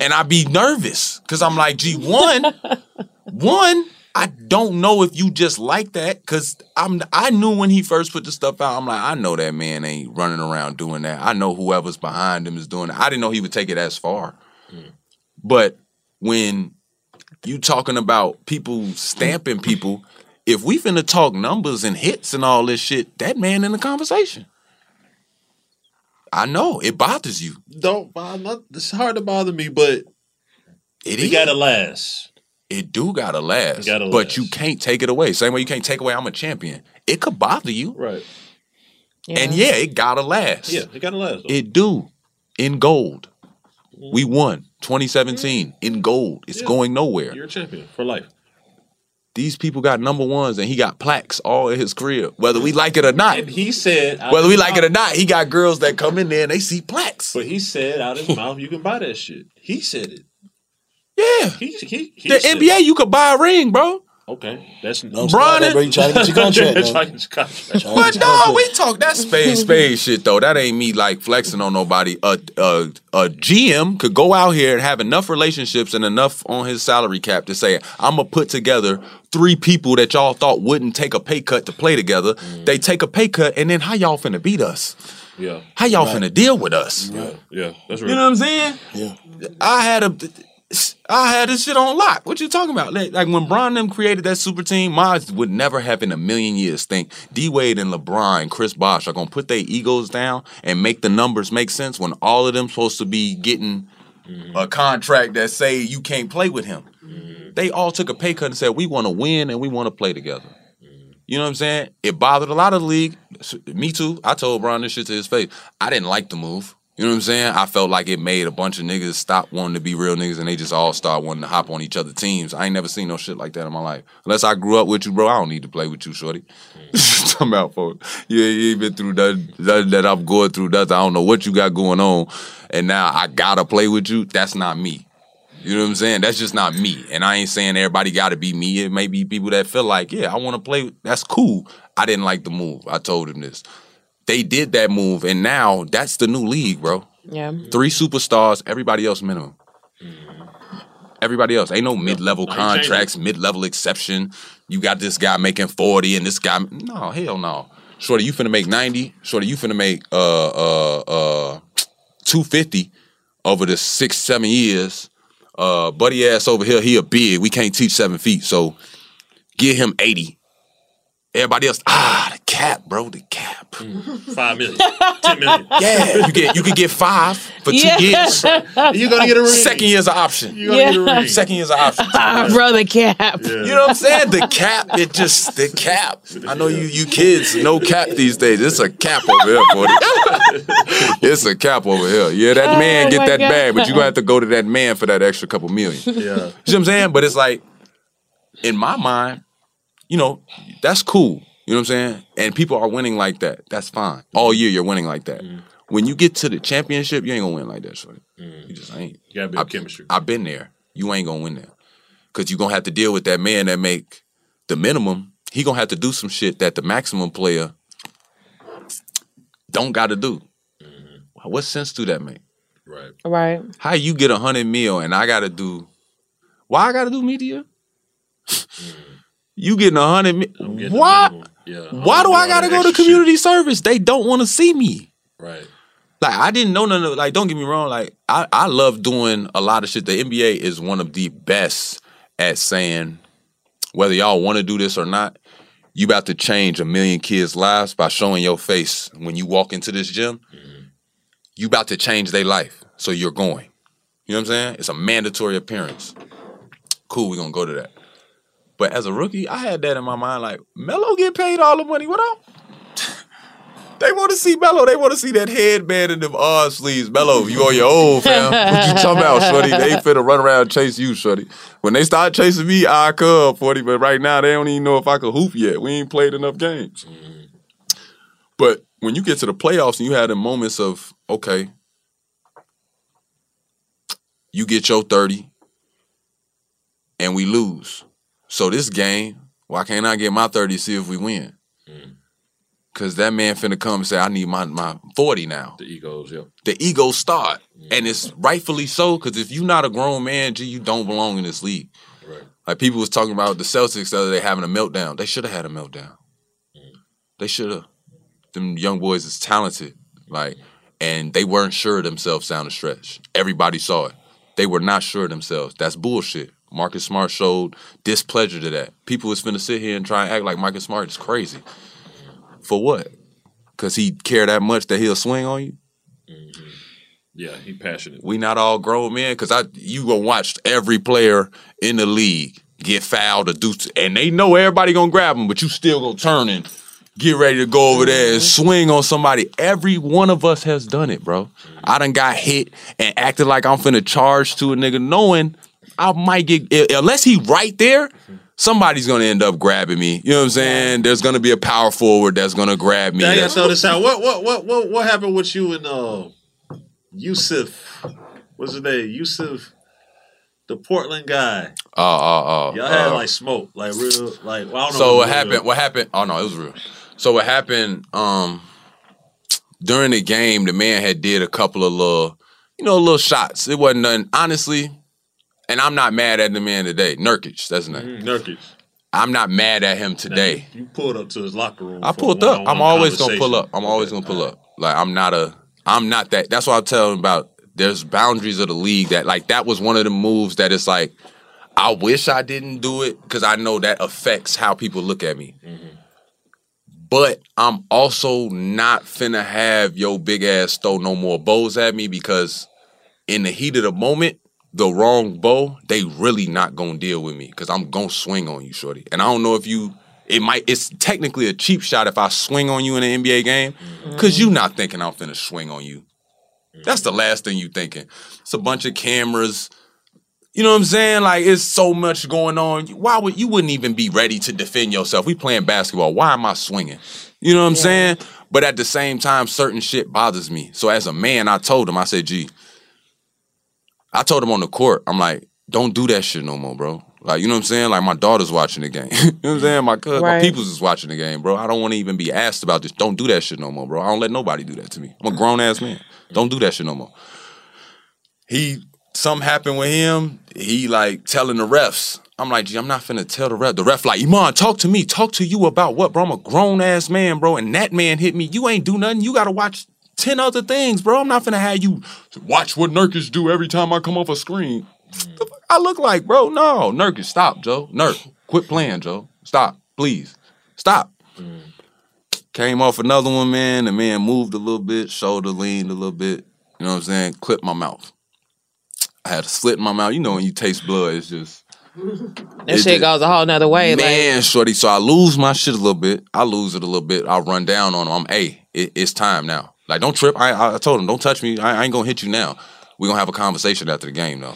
And I'd be nervous. Cause I'm like, gee, one, one, I don't know if you just like that. Cause I'm I knew when he first put the stuff out, I'm like, I know that man ain't running around doing that. I know whoever's behind him is doing it. I didn't know he would take it as far. Mm. But when you talking about people stamping people, if we finna talk numbers and hits and all this shit, that man in the conversation. I know it bothers you.
Don't bother. It's hard to bother me, but
It
It
is.
gotta last.
It do gotta last.
It gotta
but
last.
you can't take it away. Same way you can't take away I'm a champion. It could bother you.
right.
And yeah, it gotta last.
Yeah, it gotta last. though.
It do. In gold. Mm-hmm. We won 2017 mm. in gold. It's
Yeah.
going nowhere.
You're a champion for life.
These people got number ones and he got plaques all in his crib. Whether we like it or not.
And he said,
Whether
his
we like it or not, he got girls that come in there and they see plaques.
But he said out his mouth, you can buy that shit. He said it.
Yeah.
He he, he
The
said
NBA, you could buy a ring, bro.
Okay, that's
Don't
Bron-
start that, bro. You trying to get your contract,
That's
man.
like his contract.
But no, we talk that spade spade shit though. That ain't me like flexing on nobody. A, a a GM could go out here and have enough relationships and enough on his salary cap to say, I'm gonna put together three people that y'all thought wouldn't take a pay cut to play together. Mm-hmm. They take a pay cut, and then how y'all finna beat us?
Yeah,
How y'all finna deal with us?
yeah, yeah. That's
You know what I'm saying?
Yeah.
I had a I had this shit on lock. What you talking about? Like, like when Bron them created that super team, Miles would never have in a million years think D Wade and LeBron and Chris Bosh are gonna put their egos down and make the numbers make sense when all of them supposed to be getting mm-hmm. a contract that say you can't play with him. Mm-hmm. They all took a pay cut and said we want to win and we want to play together. Mm-hmm. You know what I'm saying? It bothered a lot of the league. Me too. I told Bron this shit to his face. I didn't like the move. You know what I'm saying? I felt like it made a bunch of niggas stop wanting to be real niggas and they just all start wanting to hop on each other's teams. I ain't never seen no shit like that in my life. Unless I grew up with you, bro, I don't need to play with you, shorty. Talking about for you, you ain't been through nothing, nothing that I'm going through. Nothing. I don't know what you got going on, and now I gotta play with you. That's not me. You know what I'm saying? That's just not me. And I ain't saying everybody got to be me. It may be people that feel like, yeah, I want to play. That's cool. I didn't like the move. I told him this. They did that move, and now that's the new league, bro.
Yeah.
Three superstars, everybody else minimum. Everybody else. Ain't no mid level
No, you changed
contracts, mid level exception. You got this guy making 40 and this guy. No, hell no. Shorty, you finna make 90. Shorty, you finna make uh uh uh 250 over the six, seven years. Uh buddy ass over here, he a big. We can't teach seven feet. So get him 80. Everybody else, ah, the cap, bro, the cap.
Five million, ten million.
Yeah, you get you could get five for two
Yeah.
years.
You're gonna get a ring.
Second year's an option.
You're gonna get a ring.
Second year's an option.
Ah, brother cap.
You know what I'm saying? The cap, it just the cap. I know you you kids no cap these days. It's a cap over here, buddy. It's a cap over here. Yeah, that
Oh
man get that
God.
bag, but you're gonna have to go to that man for that extra couple million.
Yeah.
You know what I'm saying? But it's like, in my mind, you know, that's cool. You know what I'm saying? And people are winning like that. That's fine. All year you're winning like that. Mm-hmm. When you get to the championship, you ain't gonna win like that, shorty. Mm-hmm. You just ain't.
You gotta build chemistry.
I've been there. You ain't gonna win there. Cause you're gonna have to deal with that man that make the minimum. He gonna have to do some shit that the maximum player don't gotta do. Mm-hmm. What sense do that make?
Right.
Right.
How you get a hundred mil and I gotta do why I gotta do media? You getting a hundred
I'm
mil.
getting the
Why.
Yeah.
why do I gotta go to community service? They don't wanna see me.
Right.
Like I didn't know none of like don't get me wrong, like I, I love doing a lot of shit. The NBA is one of the best at saying whether y'all want to do this or not, you about to change a million kids' lives by showing your face when you walk into this gym. You about to change their life. So you're going. You know what I'm saying? It's a mandatory appearance. Cool, we're gonna go to that. But as a rookie, I had that in my mind, like, Melo get paid all the money. What up? They want to see Melo. They want to see that headband and them arm sleeves. Melo, you on your own, fam. What you talking about, shorty? They ain't finna run around and chase you, shorty. When they start chasing me, I come, 40. But right now, they don't even know if I can hoop yet. We ain't played enough games. But when you get to the playoffs and you have the moments of, okay, you get your 30, and we lose. So this game, why can't I get my 30 to see if we win? Mm. Cause that man finna come and say, I need my, my 40 now.
The egos, yeah.
The ego start. Mm. And it's rightfully so, because if you're not a grown man, G, you don't belong in this league.
Right.
Like people was talking about the Celtics the other day having a meltdown. They should have had a meltdown. Mm. They should have. Them young boys is talented. Like, and they weren't sure of themselves down the stretch. Everybody saw it. They were not sure of themselves. That's bullshit. Marcus Smart showed displeasure to that. People was finna sit here and try and act like Marcus Smart is crazy. For what? Cause he care that much that he'll swing on you? Mm-hmm.
Yeah, he passionate.
We not all grown men, cause I you gonna watch every player in the league get fouled or do, and they know everybody gonna grab them, but you still gonna turn and get ready to go over there and mm-hmm. swing on somebody. Every one of us has done it, bro. I done got hit and acted like I'm finna charge to a nigga, knowing I might get unless he right there. Somebody's gonna end up grabbing me. You know what I'm saying? There's gonna be a power forward that's gonna grab me.
Now gotta throw this out. What what what what what happened with you and uh Jusuf? What's his name? Jusuf, the Portland guy.
Oh, oh, oh.
Y'all had
uh,
like smoke, like real, like well, I don't know.
So what
if it was
happened?
real.
What happened? Oh no, it was real. So what happened? Um, during the game, the man had did a couple of little, you know, little shots. It wasn't nothing, honestly. And I'm not mad at the man today. Nurkic, that's his name.
Mm, Nurkic.
I'm not mad at him today.
You pulled up to his locker room.
I pulled up. I'm always gonna pull up. I'm always gonna pull up. Like I'm not a. I'm not that. That's what I'm telling about. There's boundaries of the league that like that was one of the moves that it's like. I wish I didn't do it because I know that affects how people look at me. But I'm also not finna have your big ass throw no more bows at me because in the heat of the moment, the wrong bow, they really not gonna deal with me because I'm gonna swing on you, shorty. And I don't know if you, it might, it's technically a cheap shot if I swing on you in an NBA game mm-hmm. because you not thinking I'm finna swing on you. That's the last thing you thinking. It's a bunch of cameras. You know what I'm saying? Like it's so much going on. Why would you wouldn't even be ready to defend yourself? We playing basketball. Why am I swinging? You know what I'm saying? But at the same time, certain shit bothers me. So as a man, I told him, I said, "Gee," I told him on the court, I'm like, "Don't do that shit no more, bro." Like you know what I'm saying? Like my daughter's watching the game. you know what I'm saying? My cuz, my people's is watching the game, bro. I don't want to even be asked about this. Don't do that shit no more, bro. I don't let nobody do that to me. I'm a grown ass man. Don't do that shit no more he something happened with him. He like telling the refs. I'm like, gee, I'm not finna tell the ref. The ref like, Iman, talk to me. Talk to you about what, bro? I'm a grown ass man, bro. And that man hit me. You ain't do nothing. You gotta watch ten other things, bro. I'm not finna have you watch what Nurkic do every time I come off a screen. The fuck I look like, bro. No, Nurkic, stop, Joe. Nurk, quit playing, Joe. Stop, please. Stop. Came off another one, man. The man moved a little bit, shoulder leaned a little bit. You know what I'm saying? Clipped my mouth. I had a slit in my mouth. You know when you taste blood, it's just
That
It
shit
just-
goes a whole nother way.
man,
Like,
shorty. So I lose my shit a little bit. I lose it a little bit. I run down on him. I'm, hey, it, it's time now. Like, don't trip. I, I told him, don't touch me. I, I ain't gonna hit you now. We gonna have a conversation after the game, though.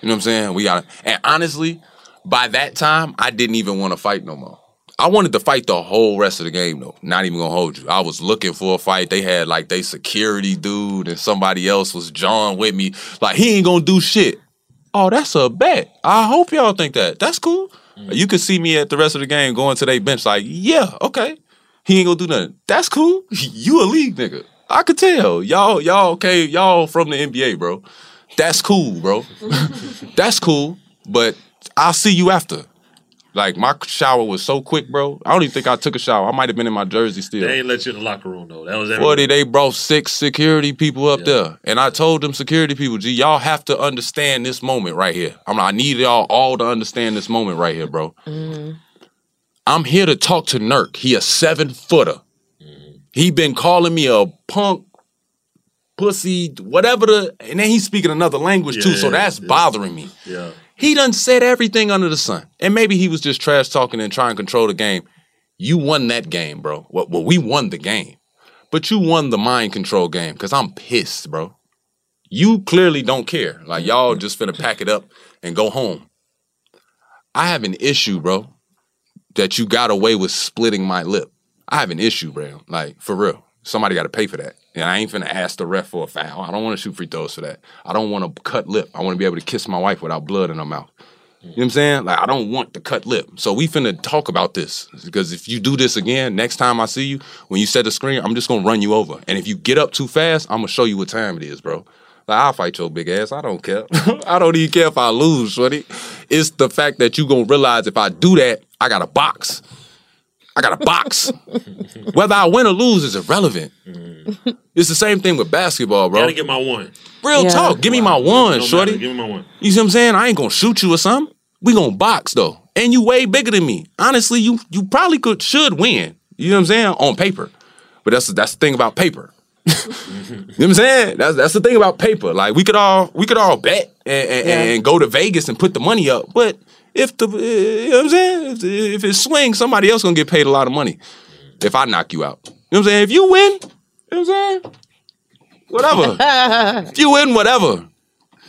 You know what I'm saying? We got. to And honestly, by that time, I didn't even want to fight no more. I wanted to fight the whole rest of the game, though. Not even gonna hold you. I was looking for a fight. They had like they security dude and somebody else was John with me. Like he ain't gonna do shit. Oh, that's a bet. I hope y'all think that. That's cool. Mm-hmm. You could see me at the rest of the game going to their bench like, yeah, okay. He ain't gonna do nothing. That's cool. you a league nigga. I could tell. Y'all, y'all okay, y'all from the NBA, bro. That's cool, bro. That's cool. But I'll see you after. Like my shower was so quick, bro. I don't even think I took a shower. I might have been in my jersey still.
They ain't let you in the locker room though. That was
Forty,
everything.
they brought six security people up there. And I told them security people, "Gee, y'all have to understand this moment right here. I'm like, I need y'all all to understand this moment right here, bro. Mm-hmm. I'm here to talk to Nurk. He a seven footer. He been calling me a punk, pussy, whatever the and then he's speaking another language too, so that's
yeah.
bothering me.
Yeah.
He done said everything under the sun. And maybe he was just trash talking and trying to control the game. You won that game, bro. Well, well we won the game. But you won the mind control game because I'm pissed, bro. You clearly don't care. Like, y'all just finna pack it up and go home. I have an issue, bro, that you got away with splitting my lip. I have an issue, bro. Like, for real. Somebody got to pay for that. And I ain't finna ask the ref for a foul. I don't want to shoot free throws for that. I don't want to cut lip. I want to be able to kiss my wife without blood in her mouth. You know what I'm saying? Like I don't want to cut lip. So we finna talk about this because if you do this again, next time I see you, when you set the screen, I'm just gonna run you over. And if you get up too fast, I'm gonna show you what time it is, bro. Like I'll fight your big ass. I don't care. I don't even care if I lose, shorty. It's the fact that you gonna realize if I do that, I got a box. I got a box. Whether I win or lose is irrelevant. Mm-hmm. It's the same thing with basketball, bro.
I gotta get my one.
Real
Yeah.
talk. Give me my one,
No
shorty.
matter, Give me my one.
You see what I'm saying? I ain't gonna shoot you or something. We gonna box though. And you way bigger than me. Honestly, you you probably could should win. You know what I'm saying? On paper. But that's that's the thing about paper. you know what I'm saying? That's that's the thing about paper. Like we could all we could all bet and, and,
Yeah.
and go to Vegas and put the money up. But if the eh, you know what I'm saying? If, if it swings, somebody else gonna get paid a lot of money. If I knock you out. You know what I'm saying? If you win, you know what I'm saying? Whatever. if you win, whatever.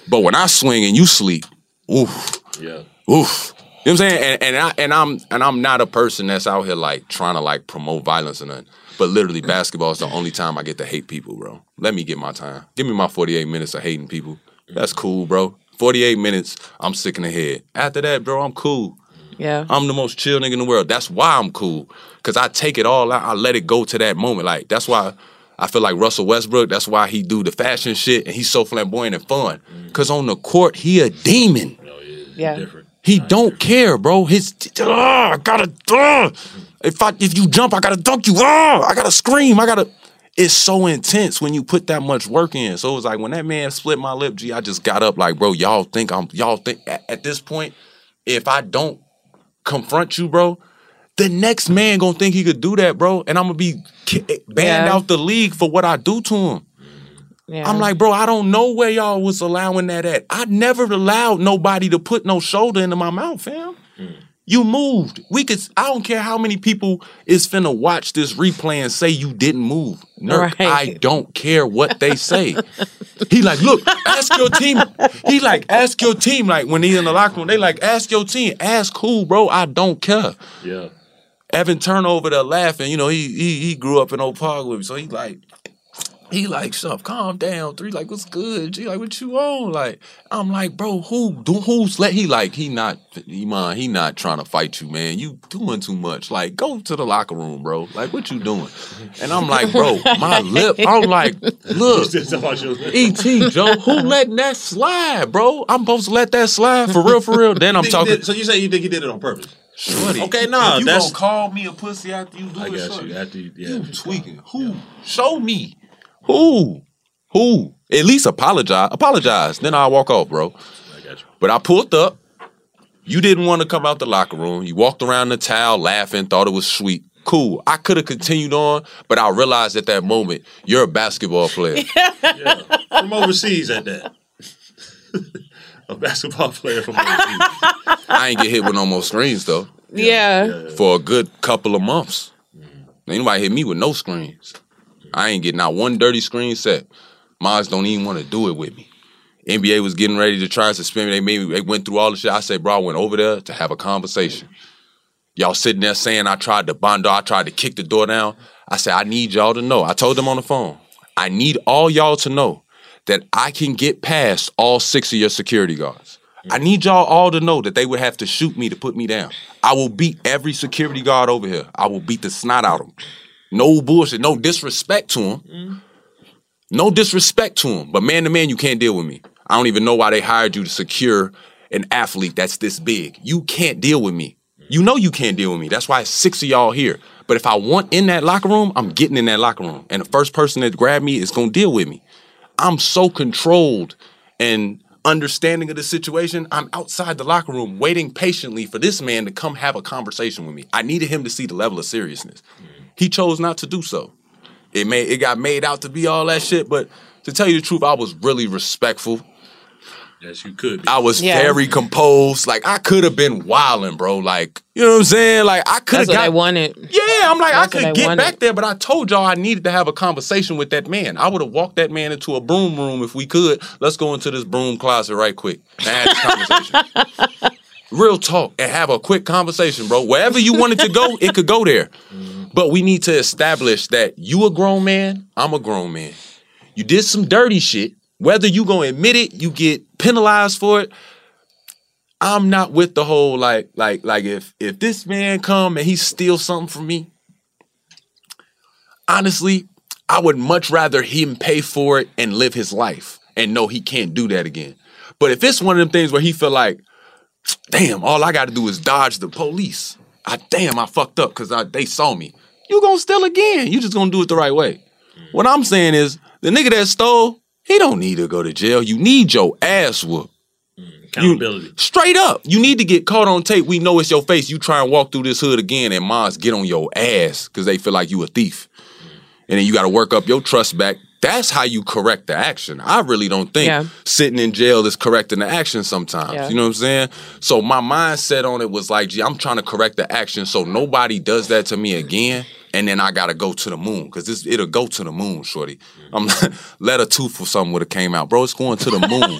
But when I swing and you sleep, oof,
Yeah.
oof. You know what I'm saying? And, and I and I'm and I'm not a person that's out here like trying to like promote violence or nothing. But literally basketball is the only time I get to hate people, bro. Let me get my time. Give me my 48 minutes of hating people. That's cool, bro. 48 minutes, I'm sick in the head. After that, bro, I'm cool.
Yeah.
I'm the most chill nigga in the world. That's why I'm cool. Cause I take it all out. I let it go to that moment. Like that's why I feel like Russell Westbrook. That's why he do the fashion shit and he's so flamboyant and fun. Mm. Cause on the court he a demon.
Oh, yeah.
Different.
He don't care, bro. His oh, I gotta uh, if I if you jump, I gotta dunk you. Oh, I gotta scream. I gotta. It's so intense when you put that much work in. So it was like when that man split my lip, G, I just got up like, bro, y'all think I'm y'all think at, at this point, if I don't confront you, bro, the next man gonna think he could do that, bro, and I'm gonna be eh, banned
Yeah.
out the league for what I do to him.
Yeah.
I'm like, bro, I don't know where y'all was allowing that at. I never allowed nobody to put no shoulder into my mouth, fam. Mm. You moved. We could. I don't care how many people is finna watch this replay and say you didn't move. Nurk,
Right.
I don't care what they say. he like, look, ask your team. He like, ask your team. Like when he in the locker room, they like, ask your team. Ask who, bro. I don't care.
Yeah.
Evan Turner over there laughing. You know, he he he grew up in Oak Park with me, so he like he like, shut calm down. Three like, what's good? G like, what you on? Like, I'm like, bro, who do who's let he like he not he mind he not trying to fight you, man. You doing too much. Like, go to the locker room, bro. Like, what you doing? And I'm like, bro, my lip. I'm like, look. ET Joe, who letting that slide, bro? I'm supposed to let that slide for real, for real. Then I'm talking.
did- so you say you think he did it on purpose?
Shorty,
Okay, nah,
if you
that's-
gonna call me a pussy after you do
I
it,
got
shorty,
you. After you, yeah.
you tweaking. Who? Show me. Who? Who? At least apologize. Apologize. Then I'll walk off, bro.
I got you.
But I pulled up. You didn't want to come out the locker room. You walked around the towel laughing, thought it was sweet. Cool. I could have continued on, but I realized at that moment, you're a basketball player.
From overseas at that. a basketball player from overseas.
I ain't get hit with no more screens, though,
yeah.
for a good couple of months. Mm-hmm. Ain't nobody hit me with no screens. I ain't getting not one dirty screen set. Mods don't even want to do it with me. NBA was getting ready to try and suspend me. They made me, they went through all the shit. I said, bro, I went over there to have a conversation. Y'all sitting there saying I tried to bondo, I tried to kick the door down. I said, I need y'all to know. I told them on the phone, I need all y'all to know that I can get past all six of your security guards. I need y'all all to know that they would have to shoot me to put me down. I will beat every security guard over here. I will beat the snot out of them. No bullshit, no disrespect to them. Mm-hmm. No disrespect to him, but man to man, you can't deal with me. I don't even know why they hired you to secure an athlete that's this big. You can't deal with me. You know you can't deal with me. That's why six of y'all here. But if I want in that locker room, I'm getting in that locker room. And the first person that grab me is gonna deal with me. I'm so controlled and understanding of the situation. I'm outside the locker room waiting patiently for this man to come have a conversation with me. I needed him to see the level of seriousness. He chose not to do so. It made it got made out to be all that shit, but to tell you the truth, I was really respectful.
Yes, you could. Be.
I was
Yeah.
very composed. Like I could have been wilding, bro. Like you know what I'm saying? Like I could have
got. what I wanted.
Yeah, I'm like I
That's what
could get
wanted.
back there, but I told y'all I needed to have a conversation with that man. I would have walked that man into a broom room if we could. Let's go into this broom closet right quick and have this conversation. Real talk and have a quick conversation, bro. Wherever you wanted to go, it could go there. Mm-hmm. But we need to establish that you a grown man, I'm a grown man. You did some dirty shit. Whether you gonna admit it, you get penalized for it. I'm not with the whole like like like if if this man come and he steals something from me. Honestly, I would much rather him pay for it and live his life and know he can't do that again. But if it's one of them things where he feel like, damn, all I got to do is dodge the police. I damn, I fucked up because they saw me. You gonna steal again? You just gonna do it the right way. What I'm saying is, the nigga that stole, he don't need to go to jail. You need your ass whooped.
Mm, accountability.
Straight up, you need to get caught on tape. We know it's your face. You try and walk through this hood again, and moms get on your ass because they feel like you a thief, and then you got to work up your trust back. That's how you correct the action. I really don't think
Yeah.
sitting in jail is correcting the action sometimes.
Yeah.
You know what I'm saying? So my mindset on it was like, gee, I'm trying to correct the action so nobody does that to me again. And then I gotta go to the moon because it'll go to the moon, shorty. I'm let a tooth or something would have came out, bro. It's going to the moon.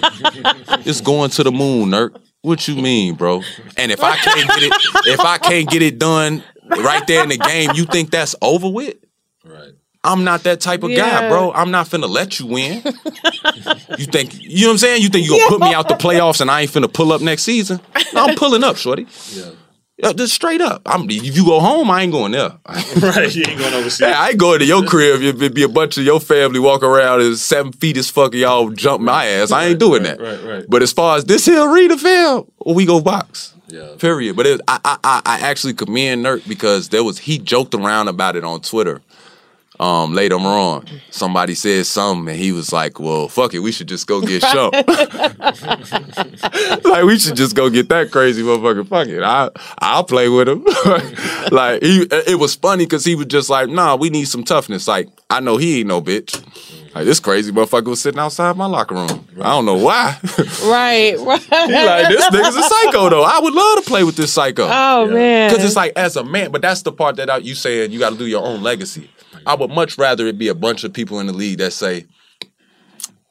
it's going to the moon, nerd. What you mean, bro? And if I can't get it, if I can't get it done right there in the game, you think that's over with?
Right.
I'm not that type of guy, bro. I'm not finna let you win. you think you know what I'm saying? You think you gonna put me out the playoffs and I ain't finna pull up next season? No, I'm pulling up, shorty.
Yeah.
Yeah, just straight up. I'm if you go home, I ain't going there.
right. You ain't going overseas.
Hey, I ain't going to your crib if it be a bunch of your family walk around and seven feet as fuck and y'all jump my ass. I ain't doing that.
Right, right.
But as far as this here arena fam, well, we go box.
Yeah.
Period. But it, I, I I I actually commend Nurk because there was he joked around about it on Twitter. Um, later on, somebody said something and he was like, "Well, fuck it, we should just go get shump." like we should just go get that crazy motherfucker. Fuck it, I I'll play with him. like he, it was funny because he was just like, "Nah, we need some toughness." Like I know he ain't no bitch. Like this crazy motherfucker was sitting outside my locker room. I don't know why.
Right, right.
He like this nigga's a psycho though. I would love to play with this psycho.
Oh man.
Because it's like as a man, but that's the part that I, you saying you got to do your own legacy. I would much rather it be a bunch of people in the league that say,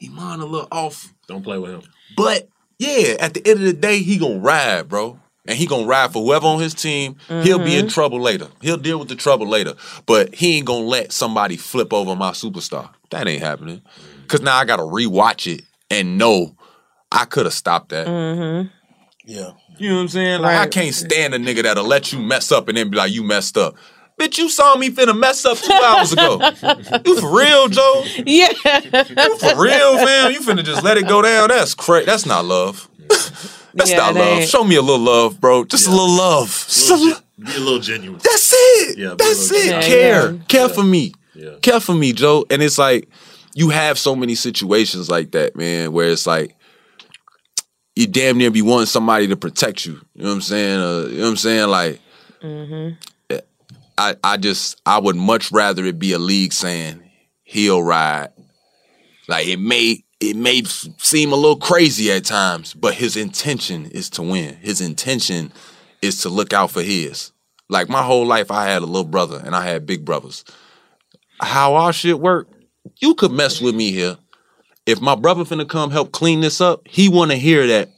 Iman a little off,
Don't play with him.
but yeah, at the end of the day, he gonna ride, bro. And he gonna ride for whoever on his team. He'll be in mm-hmm. trouble later. He'll deal with the trouble later. But he ain't gonna let somebody flip over my superstar. That ain't happening. Mm. Cause now I gotta rewatch it and know I could have stopped that. Mm-hmm.
Yeah.
You know what I'm saying? Like I can't stand a nigga that'll let you mess up and then be like, you messed up. Bitch, you saw me finna mess up two hours ago. you for real, Joe?
yeah.
You for real, fam? You finna just let it go down? That's crazy. That's not love. That's
Yeah,
not love.
ain't.
Show me a little love, bro. Just a little love. A
Little
li-
be a little genuine.
that's it.
Yeah,
That's it.
genuine.
Care.
Yeah.
Care for me.
Yeah.
Care for me, Joe. And it's like you have so many situations like that, man, where it's like you damn near be wanting somebody to protect you. You know what I'm saying? Uh, you know what I'm saying? Like I, I just I would much rather it be a league saying he'll ride. Like it may it may seem a little crazy at times, but his intention is to win. His intention is to look out for his. Like my whole life, I had a little brother and I had big brothers. How our shit work, you could mess with me here. If my brother finna come help clean this up, he wanna hear that.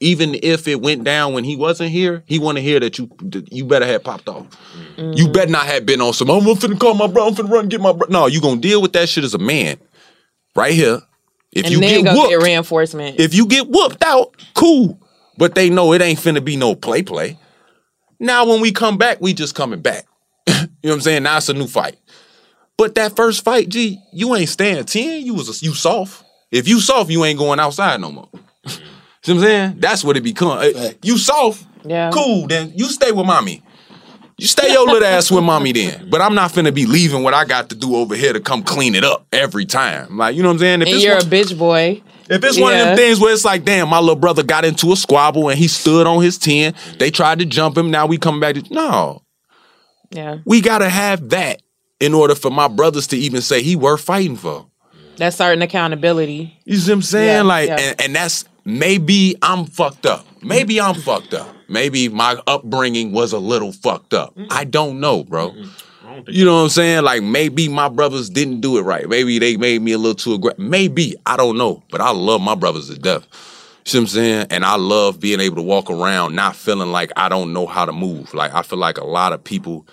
Even if it went down when he wasn't here, he wanna hear that you that you better have popped off. Mm-hmm. You better not have been on some. I'm finna call my brother. I'm finna run get my brother. No, you gonna deal with that shit as a man, right here. If
and
you get whooped,
get reinforcement.
if you get whooped out, cool. But they know it ain't finna be no play play. Now when we come back, we just coming back. you know what I'm saying? Now it's a new fight. But that first fight, G, you ain't staying 10. You was a, you soft. If you soft, you ain't going outside no more. Mm-hmm. See what I'm saying? That's what it become. Eh,
Fact.
You soft,
yeah.
cool, then you stay with mommy. You stay your little ass with mommy then. But I'm not finna be leaving what I got to do over here to come clean it up every time. Like, you know what I'm saying? If
And
it's
you're
one-
a bitch boy.
if it's one of them things where it's like, damn, my little brother got into a squabble and he stood on his 10, they tried to jump him, now we come back to no.
Yeah.
We gotta have that in order for my brothers to even say he worth fighting for.
That's certain accountability.
You see what I'm saying?
Yeah,
like,
yeah.
And, and that's maybe I'm fucked up. Maybe I'm fucked up. Maybe my upbringing was a little fucked up. I don't know, bro. You know what I'm saying? Like maybe my brothers didn't do it right. Maybe they made me a little too aggressive. Maybe I don't know, but I love my brothers to death. You see what I'm saying? And I love being able to walk around not feeling like I don't know how to move. Like I feel like a lot of people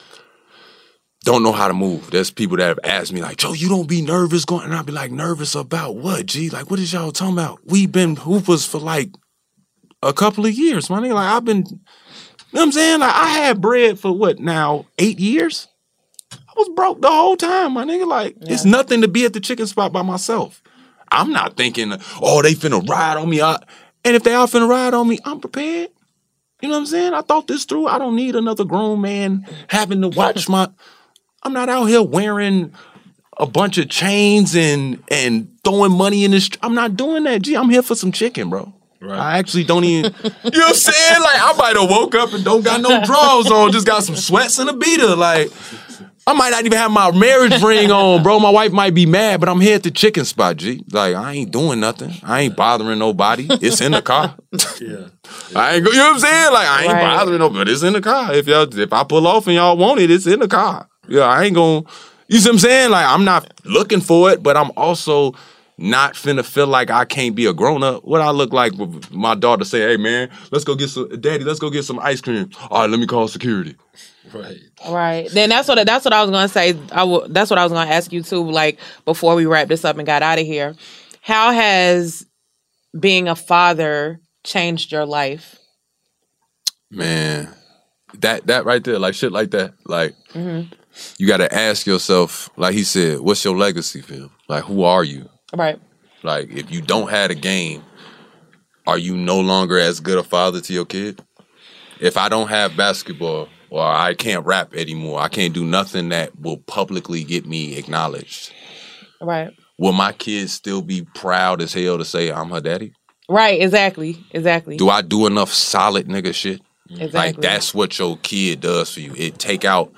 don't know how to move. There's people that have asked me like, Joe, you don't be nervous going, and I'll be like, nervous about what? G, like, what is y'all talking about? We've been hoopers for like a couple of years, my nigga. Like, I've been, you know what I'm saying? Like, I had bread for what now? Eight years. I was broke the whole time, my nigga. Like, it's nothing to be at the chicken spot by myself. I'm not thinking, oh, they finna ride on me. I, and if they all finna ride on me, I'm prepared. You know what I'm saying? I thought this through. I don't need another grown man having to watch my. I'm not out here wearing a bunch of chains and and throwing money in the. Str- I'm not doing that. Gee, I'm here for some chicken, bro. Right. I actually don't even. you know what I'm saying? Like I might have woke up and don't got no drawers on, just got some sweats and a beater. Like I might not even have my marriage ring on, bro. My wife might be mad, but I'm here at the chicken spot, G. Like I ain't doing nothing. I ain't bothering nobody. It's in the car.
Yeah.
I ain't go, you know what I'm saying? Like I ain't
Right.
bothering nobody. It's in the car. If y'all if I pull off and y'all want it, it's in the car. Yeah, I ain't gonna you see what I'm saying? Like I'm not looking for it, but I'm also not finna feel like I can't be a grown up. What I look like with my daughter say, hey man, let's go get some daddy, let's go get some ice cream. All right, let me call security.
Right.
Right. Then that's what that's what I was gonna say. I that's what I was gonna ask you too. Like before we wrap this up and got out of here, how has being a father changed your life?
Man, that that right there, like shit like that. Like
Mm-hmm.
You gotta ask yourself, like he said, what's your legacy, Phil? Like who are you?
Right.
Like, if you don't have a game, are you no longer as good a father to your kid? If I don't have basketball or I can't rap anymore, I can't do nothing that will publicly get me acknowledged.
Right.
Will my kids still be proud as hell to say I'm her daddy?
Right. Exactly. Exactly.
Do I do enough solid nigga shit?
Exactly.
Like that's what your kid does for you. It take out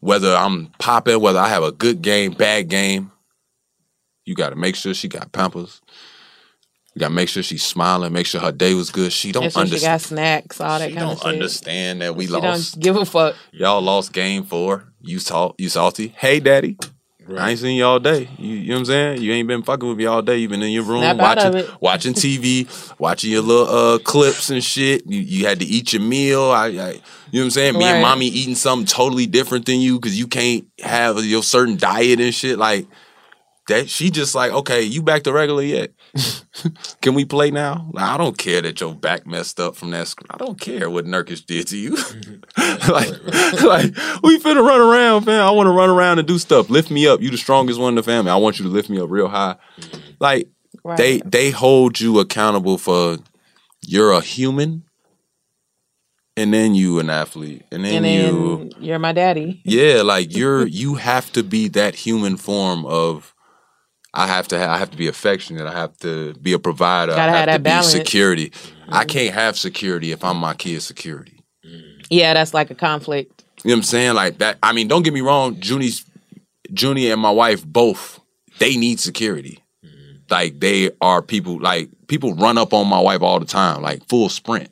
whether I'm popping, whether I have a good game, bad game. You got to make sure she got pampers. You got to make sure she's smiling. Make sure her day was good. She don't
understand. she got snacks, all that kind of stuff.
She
kind
don't
of shit.
understand that we
She
lost.
don't give a fuck.
Y'all lost game four. You salt. You salty. Hey, daddy. I ain't seen you all day. You, you know what I'm saying? You ain't been fucking with me all day. You been in your room
Snap
watching watching TV, watching your little uh, clips and shit. You, you had to eat your meal. I, I you know what I'm saying? Me and mommy eating something totally different than you because you can't have your certain diet and shit. Like that. She just like, okay, you back to regular yet? Can we play now? I don't care that your back messed up from that. Sc- I don't care what Nurkic did to you. Mm-hmm. like, like we finna run around, fam. I want to run around and do stuff. Lift me up. You the strongest one in the family. I want you to lift me up real high. Mm-hmm. Like
Right.
they they hold you accountable for you're a human, and then you an athlete, and then,
and then
you
you're my daddy.
yeah, like you're you have to be that human form of I have to ha- I have to be affectionate. I have to be a provider.
Gotta
I
have
have
that
to
balance. Mm-hmm.
be security. I can't have security if I'm my kid's security.
Yeah, that's like a conflict.
You know what I'm saying? Like that. I mean, don't get me wrong. Junie's Junie and my wife both they need security. Like they are people. Like people run up on my wife all the time, like full sprint,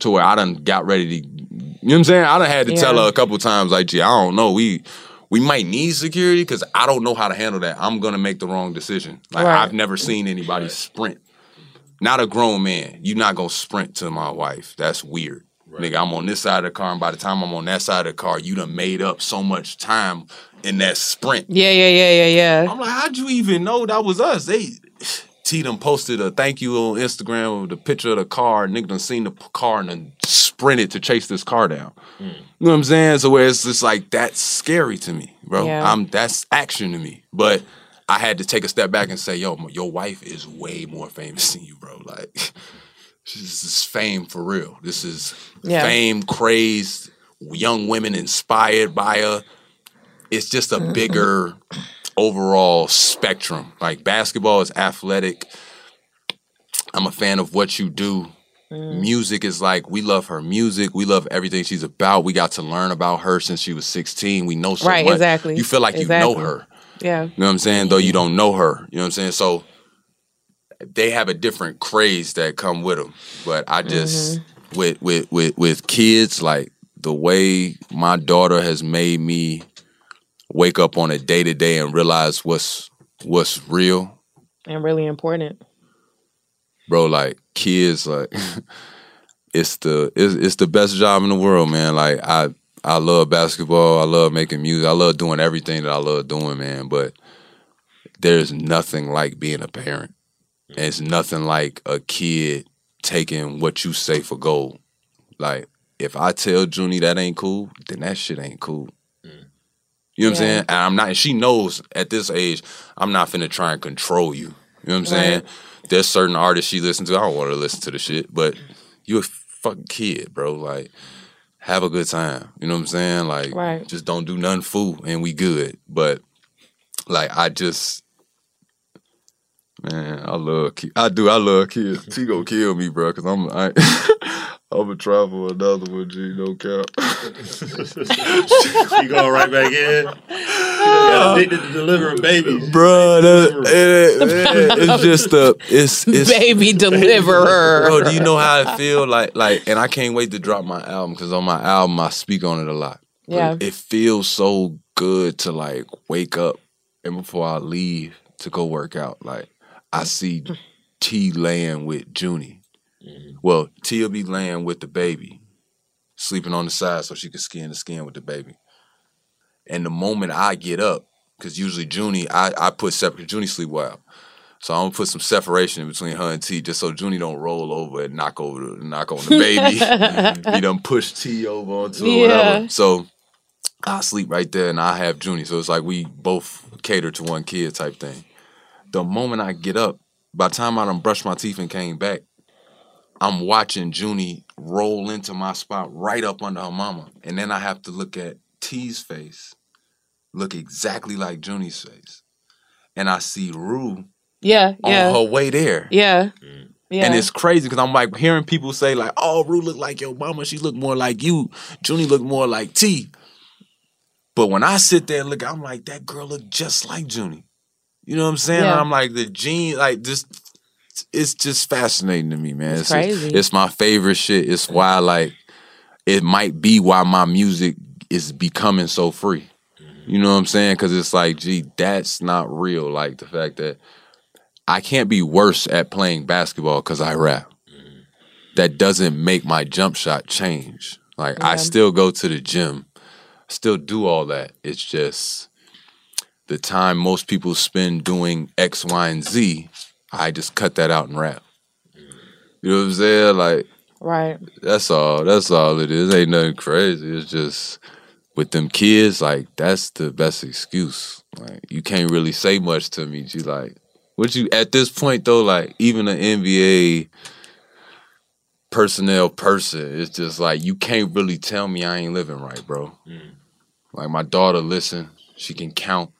to where I done got ready to. You know what I'm saying? I done had to tell her a couple times, like, gee, I don't know. We we might need security because I don't know how to handle that. I'm gonna make the wrong decision. Like
Right.
I've never seen anybody sprint. Not a grown man. You're not gonna sprint to my wife. That's weird. Nigga, I'm on this side of the car, and by the time I'm on that side of the car, you done made up so much time in that sprint.
Yeah, yeah, yeah, yeah, yeah.
I'm like, how'd you even know that was us? They T done posted a thank you on Instagram with the picture of the car. Nigga done seen the car and then sprinted to chase this car down. Hmm. You know what I'm saying? So where it's just like that's scary to me, bro.
Yeah.
I'm that's action to me. But I had to take a step back and say, yo, your wife is way more famous than you, bro. Like this is fame for real. This is
Yeah.
fame, crazed, young women inspired by her. It's just a bigger overall spectrum. Like basketball is athletic. I'm a fan of what you do.
Mm.
Music is like we love her music. We love everything she's about. We got to learn about her since she was 16. We know so
Right,
much.
exactly.
You feel like you know her.
Yeah.
You know what I'm saying? Though you don't know her. You know what I'm saying? So they have a different craze that come with them. But I just with with with with kids like the way my daughter has made me wake up on a day to day and realize what's what's real,
And really important.
bro. Like kids, like it's the it's, it's the best job in the world, man. Like I I love basketball. I love making music. I love doing everything that I love doing, man. But there's nothing like being a parent. And it's nothing like a kid taking what you say for gold. Like, if I tell Junie that ain't cool, then that shit ain't cool. You know what I'm saying? And I'm not, and she knows at this age, I'm not finna try and control you. You know what I'm saying? There's certain artists she listens to. I don't want her to listen to the shit, but you a fucking kid, bro. Like, have a good time. You know what I'm saying? Like,
Right.
just don't do nothing fool and we good. But like, I just, man, I love kids. I do. I love kids. T gonna kill me, bro, because I'm, I, I'm gonna try for another one. G, no cap.
you going right back in. You done got addicted to delivering babies.
Bro, that, it- it- it's just a it's it's
Baby deliverer.
Bro, do you know how I feel? Like like, and I can't wait to drop my album because on my album I speak on it a lot. But
Yeah.
it feels so good to like wake up and before I leave to go work out, like I see hmm. T laying with Junie. Mm-hmm. Well, T will be laying with the baby, sleeping on the side so she can skin to skin with the baby. And the moment I get up, because usually Junie, I, I put separate, Junie sleep well. So I'm gonna put some separation in between her and T, just so Junie don't roll over and knock over, the, knock on the baby. he done push T over onto it,
Yeah.
whatever. So I sleep right there, and I have Junie. So it's like we both cater to one kid type thing. The moment I get up, by the time I done brushed my teeth and came back, I'm watching Junie roll into my spot right up under her mama, and then I have to look at T's face, look exactly like Junie's face, and I see Rue
Yeah,
on
yeah.
her way there.
Yeah. Yeah.
And it's crazy because I'm like hearing people say like, "Oh, Rue look like your mama. She look more like you. Junie look more like T." But when I sit there and look, I'm like, that girl look just like Junie. You know what I'm saying?
Yeah.
I'm like the gene, like just. It's just fascinating to me, man.
It's
just-
crazy.
it's my favorite shit. It's why like it might be why my music is becoming so free. You know what I'm saying? Because it's like, gee, that's not real. Like the fact that I can't be worse at playing basketball because I rap. That doesn't make my jump shot change. Like I still go to the gym, still do all that. It's just the time most people spend doing X, Y, and Z. I just cut that out and rap. You know what I'm saying? Like
Right.
that's all. That's all it is. Ain't nothing crazy. It's just with them kids, like that's the best excuse. Like you can't really say much to me. You like what you at this point though, like even an NBA personnel person, it's just like you can't really tell me I ain't living right, bro. Mm. Like my daughter, listen, she can count.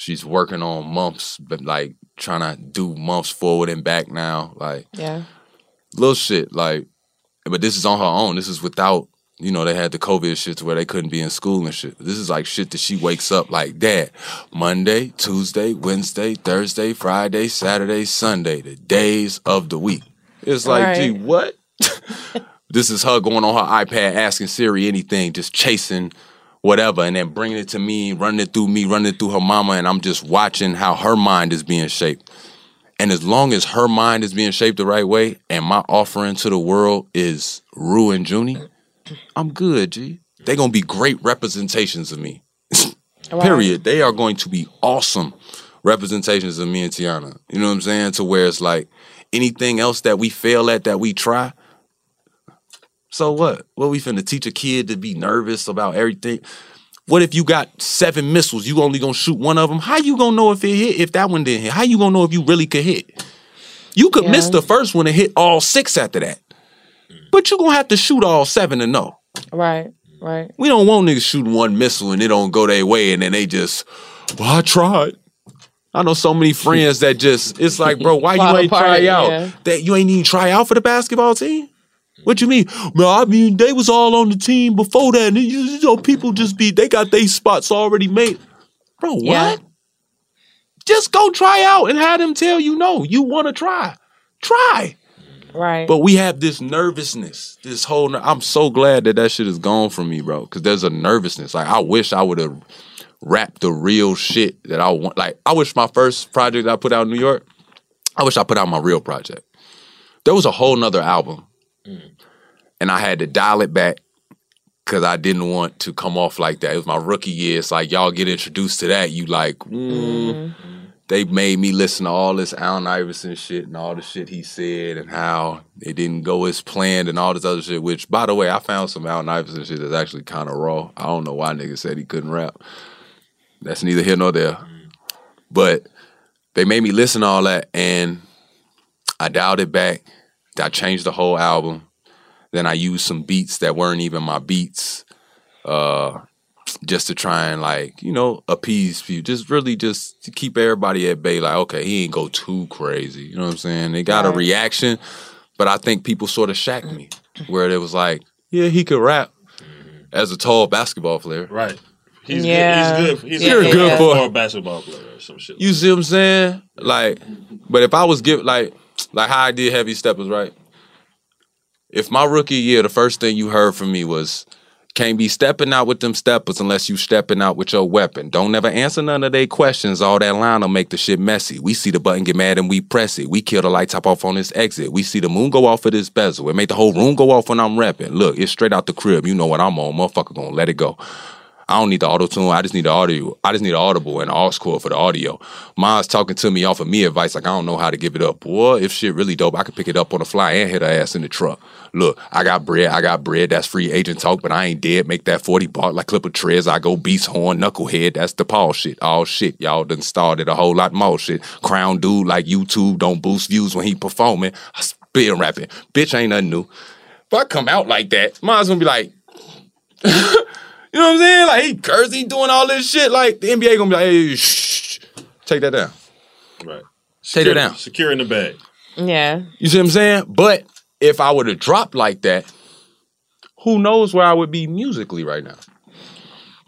She's working on months, but like trying to do months forward and back now. Like
Yeah.
little shit like but this is on her own. This is without you know they had the covid shit to where they couldn't be in school and shit. This is like shit that she wakes up like dad monday tuesday wednesday thursday friday saturday sunday the days of the week. It's like gee what? This is her going on her ipad asking siri anything just chasing whatever and then bringing it to me running it through me running it through her mama and i'm just watching how her mind is being shaped and as long as her mind is being shaped the right way and my offering to the world is Rue and Junie, I'm good, G. They're gonna be great representations of me. Period. They are going to be awesome representations of me and Teyana. You know what I'm saying? To where it's like anything else that we fail at that we try. So what? What we finna teach a kid to be nervous about everything? What if you got seven missiles? You only gonna shoot one of them? How you gonna know if it hit? If that one didn't hit? How you gonna know if you really could hit? You could miss the first one and hit all six after that. Mm. But you gonna have to shoot all seven to know.
Right. Right.
We don't want niggas shooting one missile and it don't go their way and then they just, well, I tried. I know so many friends that just, it's like, bro, why you ain't
apart,
try out?
yeah.
That you ain't even try out for the basketball team? What you mean? Man, I mean, they was all on the team before that. And you, you know, people just be, they got their spots already made. Bro, what?
Yeah.
Just go try out and have them tell you no. You want to try. Try.
Right.
But we have this nervousness, this whole. ner- I'm so glad that that shit is gone from me, bro. Because there's a nervousness. Like I wish I would have rapped the real shit that I want. Like I wish my first project I put out in New York. I wish I put out my real project. There was a whole nother album, and I had to dial it back, because I didn't want to come off like that. It was my rookie year. It's like y'all get introduced to that, you like. mm. They made me listen to all this Allen Iverson shit and all the shit he said and how it didn't go as planned and all this other shit. Which, by the way, I found some Allen Iverson shit that's actually kind of raw. I don't know why niggas said he couldn't rap. That's neither here nor there. But they made me listen to all that and I dialed it back. I changed the whole album. Then I used some beats that weren't even my beats. Uh just to try and like, you know, appease people. Just really just to keep everybody at bay, like, okay, he ain't go too crazy. You know what I'm saying? They got a reaction, but I think people sort of shacked me where it was like, yeah, he could rap as a tall basketball player.
Right. He's
Yeah.
good. He's good. He's
Yeah,
You're
a
a good
yeah.
boy.
for a basketball player or some shit.
You see what I'm saying? Like, but if I was give like like how I did heavy steppers, right? If my rookie year, the first thing you heard from me was can't be stepping out with them steppers unless you stepping out with your weapon. Don't never answer none of their questions. All that line will make the shit messy. We see the button get mad and we press it. We kill the light top off on this exit. We see the moon go off of this bezel. It make the whole room go off when I'm rapping. Look, it's straight out the crib. You know what I'm on. Motherfucker gonna let it go. I don't need the auto tune. I just need the audio. I just need an audible and an aux cord for the audio. Mine's talking to me off of me advice, like I don't know how to give it up. Boy, if shit really dope, I could pick it up on the fly and hit her ass in the truck. Look, I got bread. I got bread. That's free agent talk, but I ain't dead. Make that 40 bar like Clipper Trez. I go beast horn, knucklehead. That's the Paul shit. All shit. Y'all done started a whole lot more shit. Crown dude like YouTube don't boost views when he performing. I been rapping. Bitch ain't nothing new. If I come out like that, mine's gonna be like, you know what I'm saying? Like he cursing, doing all this shit. Like the NBA gonna be like, hey, shh, take that down.
Right.
Take that down.
Secure in the bag.
Yeah.
You see what I'm saying? But if I would have dropped like that, who knows where I would be musically right now?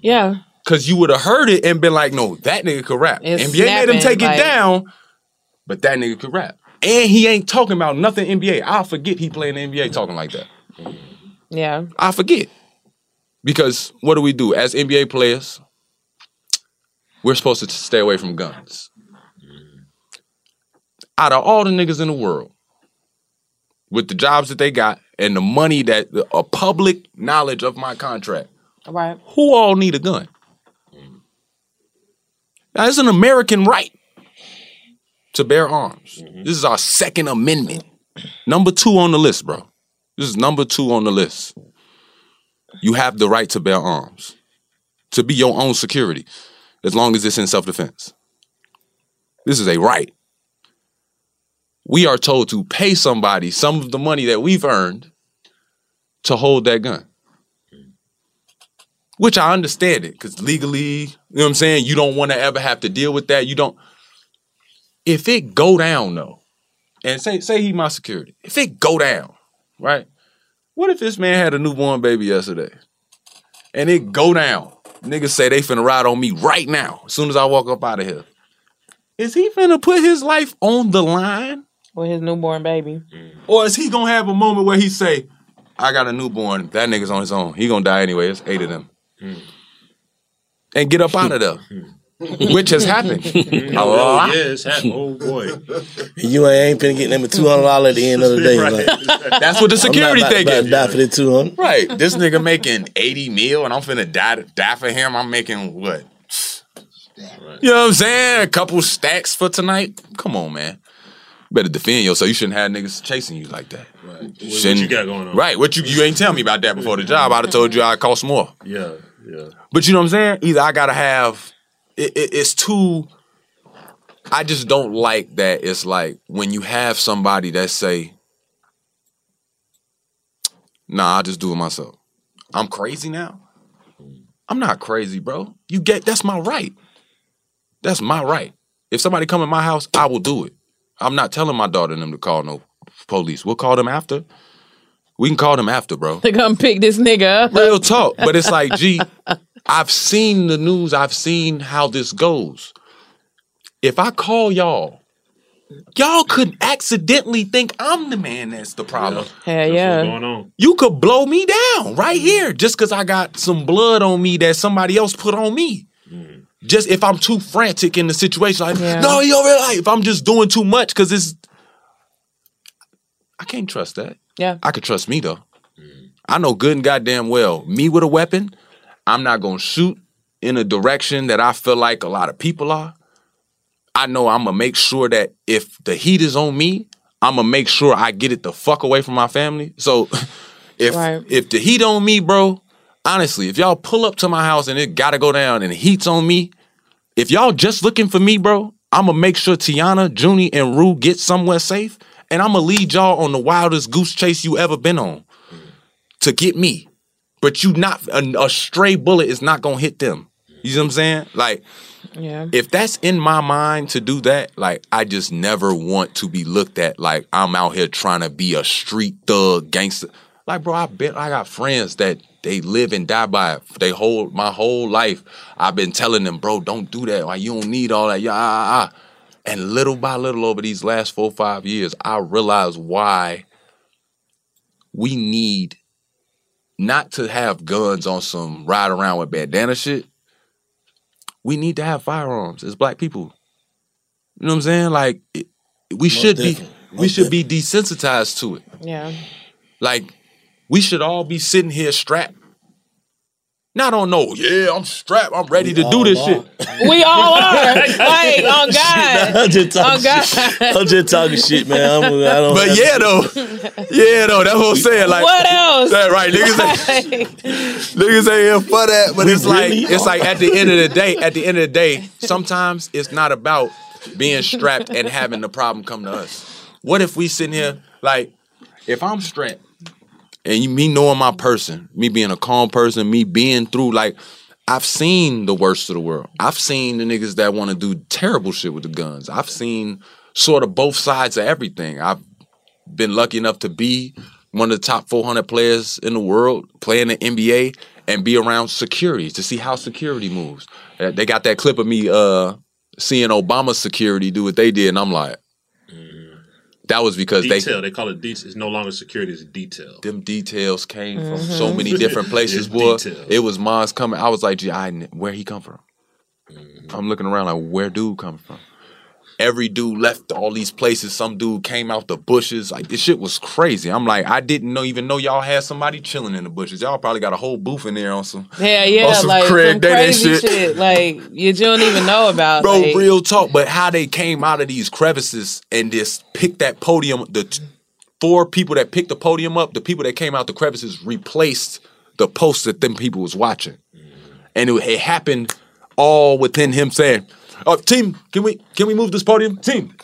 Yeah.
Cause you would have heard it and been like, no, that nigga could rap.
It's
NBA made him take
like-
it down, but that nigga could rap. And he ain't talking about nothing NBA. I'll forget he playing the NBA talking like that.
Yeah.
I forget. Because what do we do? As NBA players, we're supposed to stay away from guns. Mm-hmm. Out of all the niggas in the world, with the jobs that they got and the money that a public knowledge of my contract,
Right.
who all need a gun? Mm-hmm. Now, it's an American right to bear arms. Mm-hmm. This is our Second Amendment. Number two on the list, bro. This is number two on the list. You have the right to bear arms, to be your own security, as long as it's in self defense. This is a right. We are told to pay somebody some of the money that we've earned to hold that gun. Which I understand it, because legally, you know what I'm saying? You don't want to ever have to deal with that. You don't. If it go down though, and say say he my security, if it go down, right? What if this man had a newborn baby yesterday? And it go down. Niggas say they finna ride on me right now, as soon as I walk up out of here. Is he finna put his life on the line?
With his newborn baby.
Or is he gonna have a moment where he say, I got a newborn, that nigga's on his own. He gonna die anyway. It's eight of them. Hmm. And get up out of there. Hmm. Which has happened. a
Oh,
lot.
yeah, it's happening. Oh, boy.
You ain't finna get them a two hundred dollar at the end of the day.
Right.
Like,
That's what the security
I'm not about,
thinking.
about to die for the two hundred.
Right. This nigga making 80 mil and I'm finna die, die for him. I'm making what? You know what I'm saying? A couple stacks for tonight. Come on, man. Better defend yourself. You shouldn't have niggas chasing you like that.
Right. What, what you got going on?
Right. What you you ain't tell me about that before the job. I'd have told you I'd cost more.
Yeah, yeah.
But you know what I'm saying? Either I gotta have it, it- it's too. I just don't like that. It's like when you have somebody that say, "Nah, I just do it myself." I'm crazy now. I'm not crazy, bro. You get that's my right. That's my right. If somebody come in my house, I will do it. I'm not telling my daughter and them to call no police. We'll call them after. We can call them after, bro.
They gonna pick this nigga up.
Real talk. But it's like, gee, I've seen the news. I've seen how this goes. If I call y'all, y'all could accidentally think I'm the man that's the problem.
Hell
What's
yeah.
going on?
You could blow me down right mm-hmm. here just because I got some blood on me that somebody else put on me. Mm-hmm. Just if I'm too frantic in the situation, like,
Yeah.
no, you over like if I'm just doing too much because it's I can't trust that.
Yeah.
I could trust me though. Mm-hmm. I know good and goddamn well, me with a weapon, I'm not gonna shoot in a direction that I feel like a lot of people are. I know I'm gonna make sure that if the heat is on me, I'm gonna make sure I get it the fuck away from my family. So if
Right.
if the heat on me, bro, honestly, if y'all pull up to my house and it gotta go down and the heat's on me, if y'all just looking for me, bro, I'm gonna make sure Teyana, Junie, and Rue get somewhere safe, and I'm gonna lead y'all on the wildest goose chase you ever been on to get me. But you not a, a stray bullet is not gonna hit them. You know what I'm saying? Like,
Yeah.
if that's in my mind to do that, like I just never want to be looked at like I'm out here trying to be a street thug gangster. Like, bro, I bet I got friends that they live and die by it. They whole my whole life. I've been telling them, bro, don't do that. Like, you don't need all that. Yeah, ah, ah. And little by little over these last four five years, I realized why we need not to have guns on some ride around with bandana shit. We need to have firearms as black people. You know what I'm saying? Like it, we should be
definitely.
we
Most
should be desensitized to it.
Yeah.
Like we should all be sitting here strapped. Not on no, yeah, I'm strapped. I'm ready to do this
all
shit.
We all are. like, oh, on God.
I'm just oh, talking
Oh, God.
shit. I'm just talking shit, man. I'm, I don't.
But yeah, though, yeah, though, that's what I'm saying. Like,
what else?
That right, niggas
Like,
niggas ain't here for that. But
We
it's like
really
it's like at the end of the day, at the end of the day, sometimes it's not about being strapped and having the problem come to us. What if we sitting here like, if I'm strapped and you, me knowing my person, me being a calm person, me being through like. I've seen the worst of the world. I've seen the niggas that want to do terrible shit with the guns. I've seen sort of both sides of everything. I've been lucky enough to be one of the top 400 players in the world, playing the NBA, and be around security to see how security moves. They got that clip of me uh, seeing Obama security do what they did, and I'm like, that was because
Detail.
they
They, call it detail. It's no longer security. It's detail.
them details came from
Mm-hmm.
so many different places.
It's
Boy,
detail.
it was mine's coming. I was like, gee, I kn- where he come from?
Mm-hmm.
I'm looking around like, where dude come from? Every dude left all these places. Some dude came out the bushes. Like this shit was crazy. I'm like, I didn't know even know y'all had somebody chilling in the bushes. Y'all probably got a whole booth in there on some.
yeah, yeah,
on some
like
Craig
some crazy
shit.
shit. like you don't even know about.
Bro,
like,
real talk. But how they came out of these crevices and just picked that podium, the t- four people that picked the podium up, the people that came out the crevices replaced the post that them people was watching. And it, it happened all within him saying, Oh, team, can we can we move this podium? Team.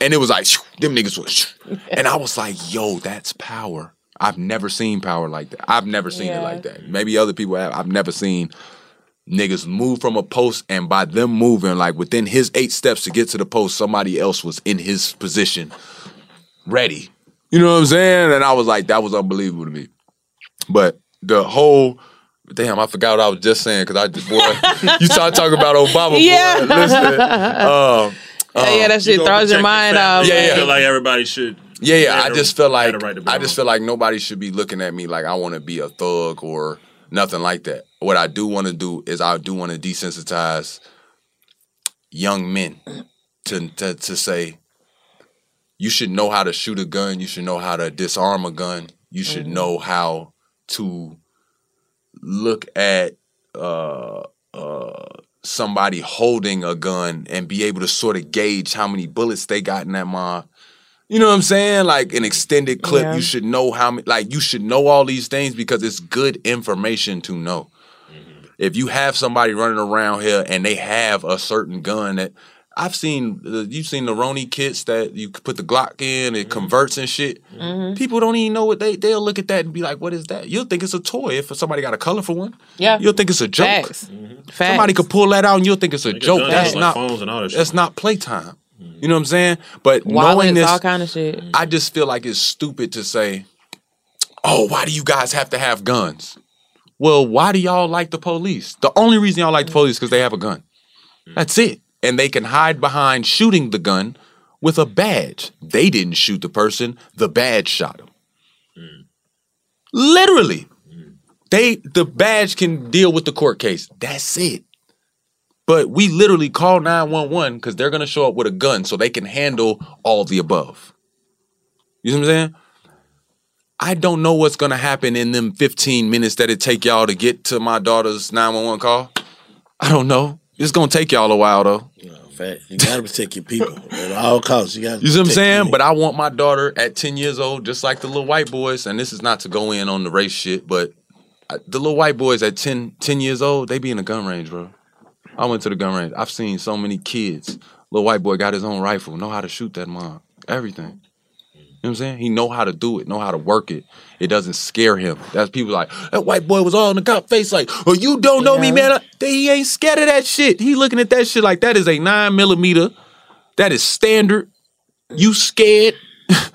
And it was like, shoo, them niggas was shoo. and I was like, yo, that's power. I've never seen power like that. I've never seen it like that. Maybe other people have. I've never seen niggas move from a post and by them moving like within his eight steps to get to the post somebody else was in his position ready you know what i'm saying and i was like that was unbelievable to me but the whole damn i forgot what i was just saying because i just boy you start talking about obama boy
Yeah.
listen um,
yeah, yeah, that shit
You
throws your mind
family.
off.
Yeah,
I
yeah.
feel like everybody should.
Yeah, yeah.
Had
I
a-
just feel like
right
I just feel like nobody should be looking at me like I want to be a thug or nothing like that. What I do want to do is I do want to desensitize young men to, to to say you should know how to shoot a gun, you should know how to disarm a gun, you should know how to look at uh uh somebody holding a gun and be able to sort of gauge how many bullets they got in that mob. You know what I'm saying? Like an extended clip,
Yeah.
you should know how many. Like you should know all these things because it's good information to know. If you have somebody running around here and they have a certain gun that I've seen, uh, you've seen the Roni kits that you put the Glock in, it mm-hmm. converts and shit. Mm-hmm. People don't even know what they they'll look at that and be like, "What is that?" You'll think it's a toy if somebody got a colorful one.
Yeah.
You'll think it's a joke.
Facts. Mm-hmm. Facts.
Somebody could pull that out and you'll think it's a
Niggas
joke. That's
that,
not
like phones and all that shit.
that's not playtime. You know what I'm saying? But knowing this,
all kind of shit.
I just feel like it's stupid to say, "Oh, why do you guys have to have guns?" Well, why do y'all like the police? The only reason y'all like the police is because they have a gun. That's it, and they can hide behind shooting the gun with a badge. They didn't shoot the person; the badge shot him. Literally, they the badge can deal with the court case. That's it. But we literally call 911 because they're gonna show up with a gun so they can handle all the above. You know what I'm saying? I don't know what's gonna happen in them 15 minutes that it take y'all to get to my daughter's 911 call. I don't know. It's gonna take y'all a while though.
Fact. You gotta protect your people at all costs. You gotta.
You see what I'm saying? But I want my daughter at 10 years old, just like the little white boys, and this is not to go in on the race shit, but I- the little white boys at 10, 10 years old, they be in a gun range, bro. I went to the gun range. I've seen so many kids. Little white boy got his own rifle, know how to shoot that mom. Everything. You know what I'm saying? He know how to do it, know how to work it. It doesn't scare him. That's people like, that white boy was all in the cop face like, oh, you don't know me, man. He ain't scared of that shit. He looking at that shit like that is a nine millimeter. That is standard. You scared.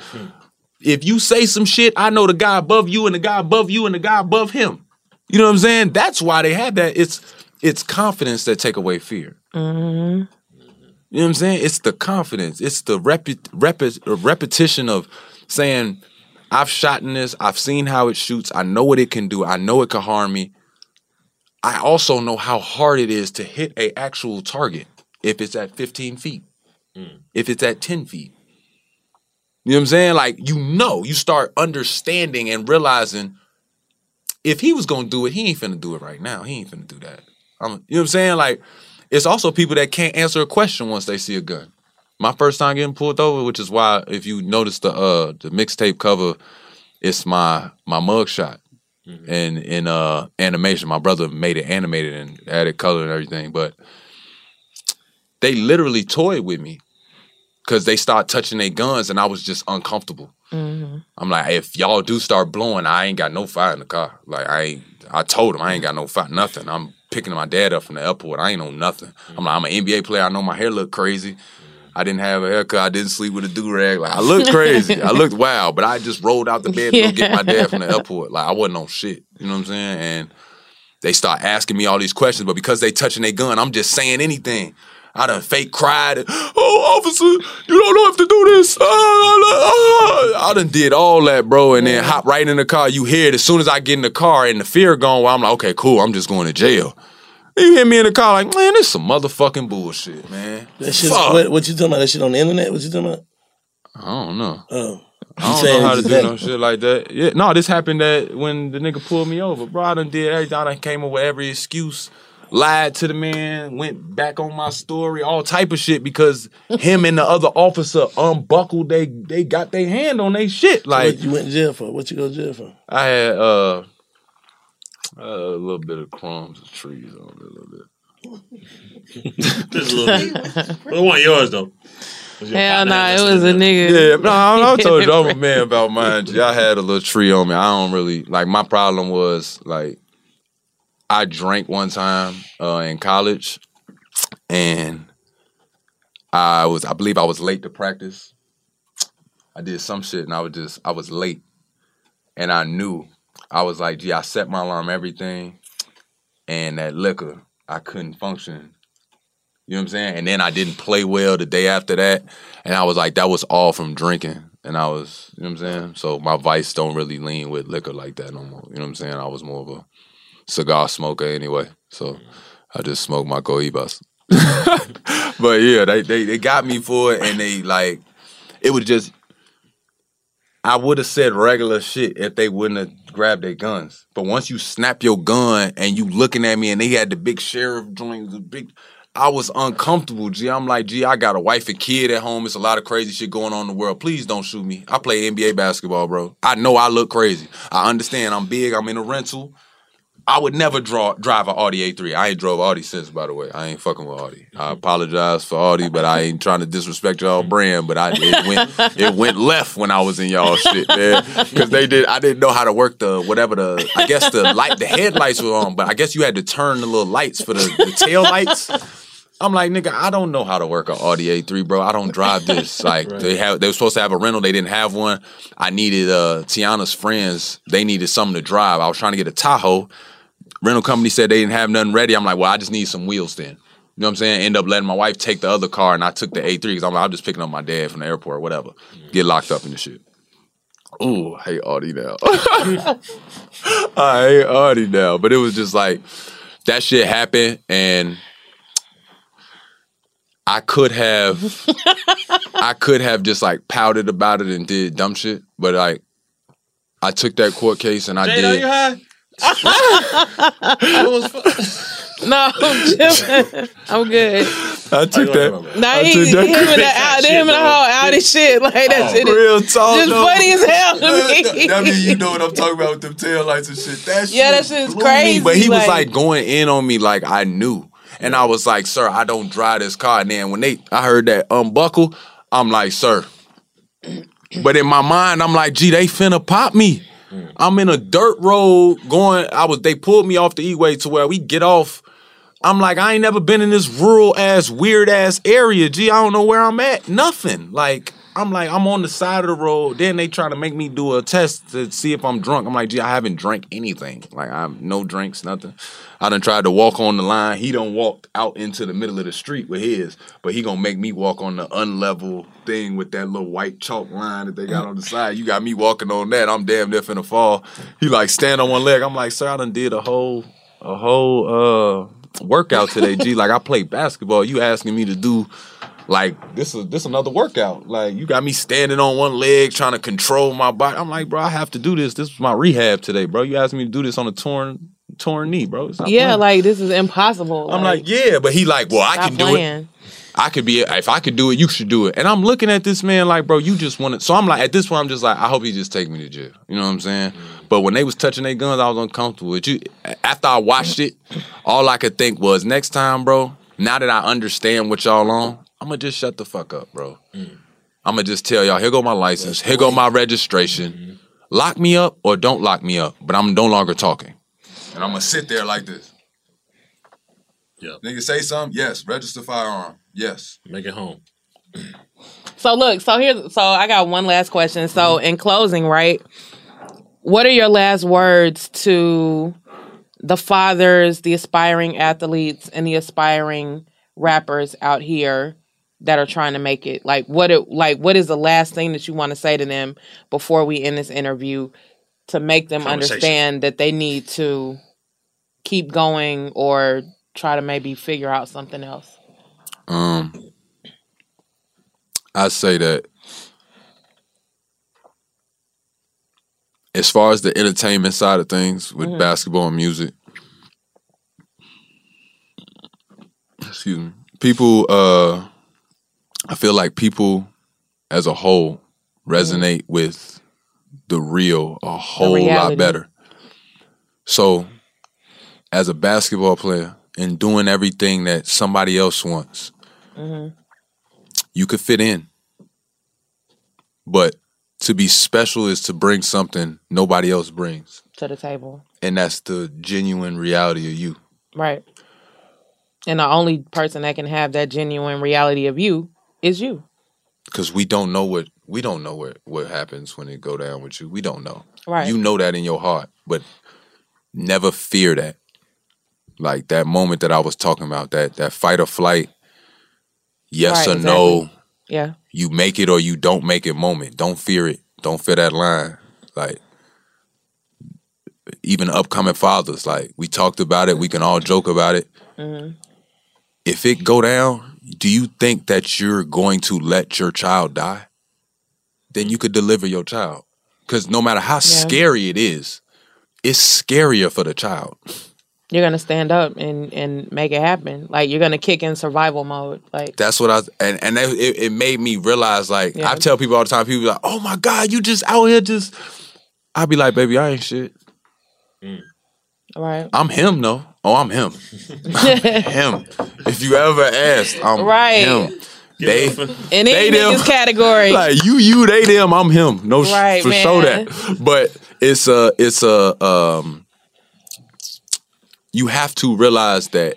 if you say some shit, I know the guy above you and the guy above you and the guy above him. You know what I'm saying? That's why they have that. It's it's confidence that take away fear.
Mm-hmm.
You know what I'm saying? It's the confidence. It's the uh, repetition of saying, I've shot in this. I've seen how it shoots. I know what it can do. I know it can harm me. I also know how hard it is to hit a actual target if it's at 15 feet, if it's at 10 feet. You know what I'm saying? Like, you know, you start understanding and realizing if he was gonna do it, he ain't finna do it right now. He ain't finna do that. I'm, you know what I'm saying? Like, it's also people that can't answer a question once they see a gun. My first time getting pulled over, which is why if you notice the uh the mixtape cover, it's my my mug shot. And in uh animation, my brother made it animated and added color and everything, but they literally toyed with me because they start touching their guns and I was just uncomfortable.
Mm-hmm.
I'm like, if y'all do start blowing, I ain't got no fire in the car. Like I ain't, I told him I ain't got no fire, nothing. I'm picking my dad up from the airport. I ain't know nothing. I'm like, I'm an NBA player. I know my hair look crazy. I didn't have a haircut. I didn't sleep with a do rag. Like I looked crazy. I looked wild, but I just rolled out the bed to go get my dad from the airport. Like I wasn't on shit. You know what I'm saying? And they start asking me all these questions, but because they touching their gun, I'm just saying anything. I done fake cried. Oh, officer, you don't know if to do this. Ah, ah, ah." I done did all that, bro, and then hop right in the car. You hear it as soon as I get in the car and the fear gone. Well, I'm like, okay, cool. I'm just going to jail. You hear me in the car like, man, this some motherfucking bullshit, man.
That shit, what, what you talking about? That shit on the internet? What you talking about?
I don't know.
Oh.
I don't know how to do no shit like that. Yeah, no, this happened that when the nigga pulled me over, bro. I done did everything. I done came up with every excuse, lied to the man, went back on my story, all type of shit because him and the other officer unbuckled. They they got their hand on their shit. Like
what you went to jail for? What you go to jail for?
I had uh, a little bit of crumbs of trees on it, a little bit.
Just a little bit. But it wasn't yours though.
Hell nah, it was a nigga.
Yeah, no, I, I told you I'm a man about mine. G. I had a little tree on me. I don't really like. My problem was like, I drank one time uh, in college, and I was, I believe, I was late to practice. I did some shit, and I was just, I was late, and I knew. I was like, gee, I set my alarm, everything, and that liquor, I couldn't function you know what I'm saying? And then I didn't play well the day after that. And I was like, that was all from drinking. And I was, you know what I'm saying? So my vice don't really lean with liquor like that no more. You know what I'm saying? I was more of a cigar smoker anyway. So mm. I just smoked my cohibas. but yeah, they, they they got me for it and they like it was just I would have said regular shit if they wouldn't have grabbed their guns. But once you snap your gun and you looking at me and they had the big sheriff joint, the big I was uncomfortable, G. I'm like, G, I got a wife and kid at home. It's a lot of crazy shit going on in the world. Please don't shoot me. I play NBA basketball, bro. I know I look crazy. I understand I'm big. I'm in a rental. I would never draw drive an Audi A3. I ain't drove Audi since, by the way. I ain't fucking with Audi. I apologize for Audi, but I ain't trying to disrespect y'all brand. But I it went it went left when I was in y'all shit, man. Because they did. I didn't know how to work the whatever the. I guess the light, the headlights were on, but I guess you had to turn the little lights for the, the tail lights. I'm like, nigga, I don't know how to work an Audi A3, bro. I don't drive this. Like they have, they were supposed to have a rental. They didn't have one. I needed uh Teyana's friends. They needed something to drive. I was trying to get a Tahoe. Rental company said they didn't have nothing ready. I'm like, well, I just need some wheels then. You know what I'm saying? End up letting my wife take the other car, and I took the A3 because I'm like, I'm just picking up my dad from the airport or whatever. Get locked up in the shit. Ooh, I hate Audi now. I hate Audi now. But it was just like that shit happened, and I could have, I could have just like pouted about it and did dumb shit, but like, I took that court case and I
are
did.
You high?
No, I'm chilling. I'm good.
I took that.
Nah,
I
he,
took
him
that
and the
court-
out, him and the whole out and shit. Like that oh, shit is
Real talk,
just
though.
funny as hell to me.
That mean you know what I'm talking about with them tail lights and shit. That shit
Yeah, that shit is
blew me.
crazy,
But he was
like-
like going in on me like I knew. And I was like, sir, I don't drive this car. And then when they I heard that unbuckle, I'm like, sir. But in my mind, I'm like, gee, they finna pop me. Mm. I'm in a dirt road going. I was they pulled me off the E-way to where we get off. I'm like, I ain't never been in this rural ass, weird ass area. Gee, I don't know where I'm at. Nothing. Like, I'm like, I'm on the side of the road. Then they try to make me do a test to see if I'm drunk. I'm like, gee, I haven't drank anything. Like, I'm no drinks, nothing. I done tried to walk on the line. He done walked out into the middle of the street with his, but he gonna make me walk on the unlevel thing with that little white chalk line that they got on the side. You got me walking on that. I'm damn near finna fall. He like stand on one leg. I'm like, sir, I done did a whole a whole uh workout today, G. Like I play basketball. You asking me to do like this is this another workout. Like you got me standing on one leg trying to control my body. I'm like, bro, I have to do this. This is my rehab today, bro. You asked me to do this on a torn torn knee, bro. Stop
Yeah,
playing.
like this is impossible.
I'm like, yeah, but he like, well, I
stop
can do it. I could be if I could do it, you should do it. And I'm looking at this man like, bro, you just want to. So I'm like, at this point, I'm just like, I hope he just take me to jail. You know what I'm saying? Mm. But when they was touching their guns, I was uncomfortable with you. After I watched it, all I could think was, next time, bro. Now that I understand what y'all on, I'm gonna just shut the fuck up, bro. Mm. I'm gonna just tell y'all, here go my license, here go my registration. Mm-hmm. Lock me up or don't lock me up, but I'm no longer talking. And I'm gonna sit there like this.
Yeah.
Nigga say something? Yes. Register firearm. Yes.
Make it home.
So look, so here, so I got one last question. So mm-hmm. in closing, right? What are your last words to the fathers, the aspiring athletes, and the aspiring rappers out here that are trying to make it? Like, what? It, like, what is the last thing that you want to say to them before we end this interview to make them understand that they need to keep going or try to maybe figure out something else?
Um, I say that as far as the entertainment side of things with
Mhm.
basketball and music, excuse me, people. Uh, I feel like people as a whole resonate with the real a whole lot better. So, as a basketball player and doing everything that somebody else wants,
Mm-hmm.
you could fit in. But to be special is to bring something nobody else brings.
To the table.
And that's the genuine reality of you.
Right. And the only person that can have that genuine reality of you is you.
Because we don't know what we don't know what, what happens when it go down with you. We don't know.
Right.
You know that in your heart, but never fear that. Like that moment that I was talking about, that that fight or flight, yes
Right,
or no.
Yeah.
you make it or you don't make it moment. Don't fear it. Don't fear that line. Like even upcoming fathers, like we talked about it, we can all joke about it.
Mm-hmm.
If it go down, do you think that you're going to let your child die? Then you could deliver your child. Cause no matter how scary it is, it's scarier for the child.
You're gonna stand up and and make it happen. Like you're gonna kick in survival mode. Like
That's what I and and that, it, it made me realize. Like
Yeah.
I tell people all the time, people be like, "Oh my god, you just out here just." I'd be like, "Baby, I ain't shit. Mm.
Right.
I'm him, though. Oh, I'm him. I'm him. If you ever asked, I'm
Right.
him. They
In any
they them.
niggas category.
like you, you, they, them. I'm him. No, sh-
Right,
for sure that. But it's a, it's a, um, you have to realize that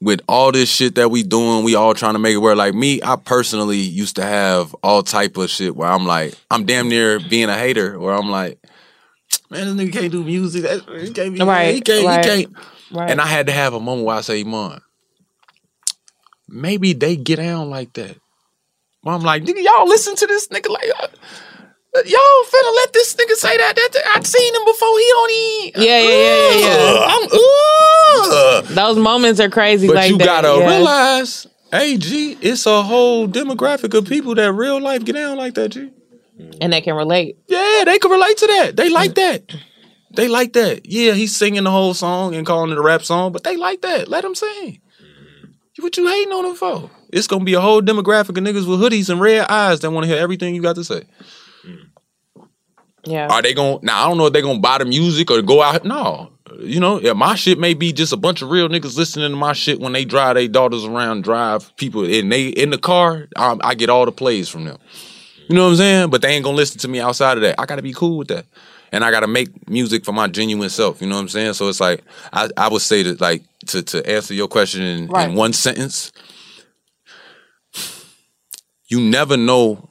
with all this shit that we doing, we all trying to make it work. Like me, I personally used to have all type of shit where I'm like, I'm damn near being a hater, where I'm like, man, this nigga can't do music. That- He can't, be,
Right,
he can't,
right,
he can't.
right.
And I had to have a moment where I say, Iman, maybe they get down like that. Where I'm like, nigga, y'all listen to this nigga like, uh, y'all finna let this nigga say that. that, that- I've seen him before. He don't even.
Yeah, yeah, yeah, yeah, yeah.
I'm, uh.
Those moments are crazy.
But
like
you
that.
gotta
yeah.
realize, hey, G, it's a whole demographic of people that real life get down like that, G.
and they can relate.
Yeah, they can relate to that. They like mm. that. They like that. Yeah, he's singing the whole song and calling it a rap song, but they like that. Let him sing. Mm. What you hating on him for? It's gonna be a whole demographic of niggas with hoodies and red eyes that want to hear everything you got to say. Mm.
Yeah.
Are they gonna now? I don't know if they're gonna buy the music or go out. No, you know, yeah, my shit may be just a bunch of real niggas listening to my shit when they drive their daughters around, drive people in they in the car. I, I get all the plays from them. You know what I'm saying? But they ain't gonna listen to me outside of that. I gotta be cool with that. And I gotta make music for my genuine self. You know what I'm saying? So it's like I, I would say that like to to answer your question in,
Right.
in one sentence, you never know.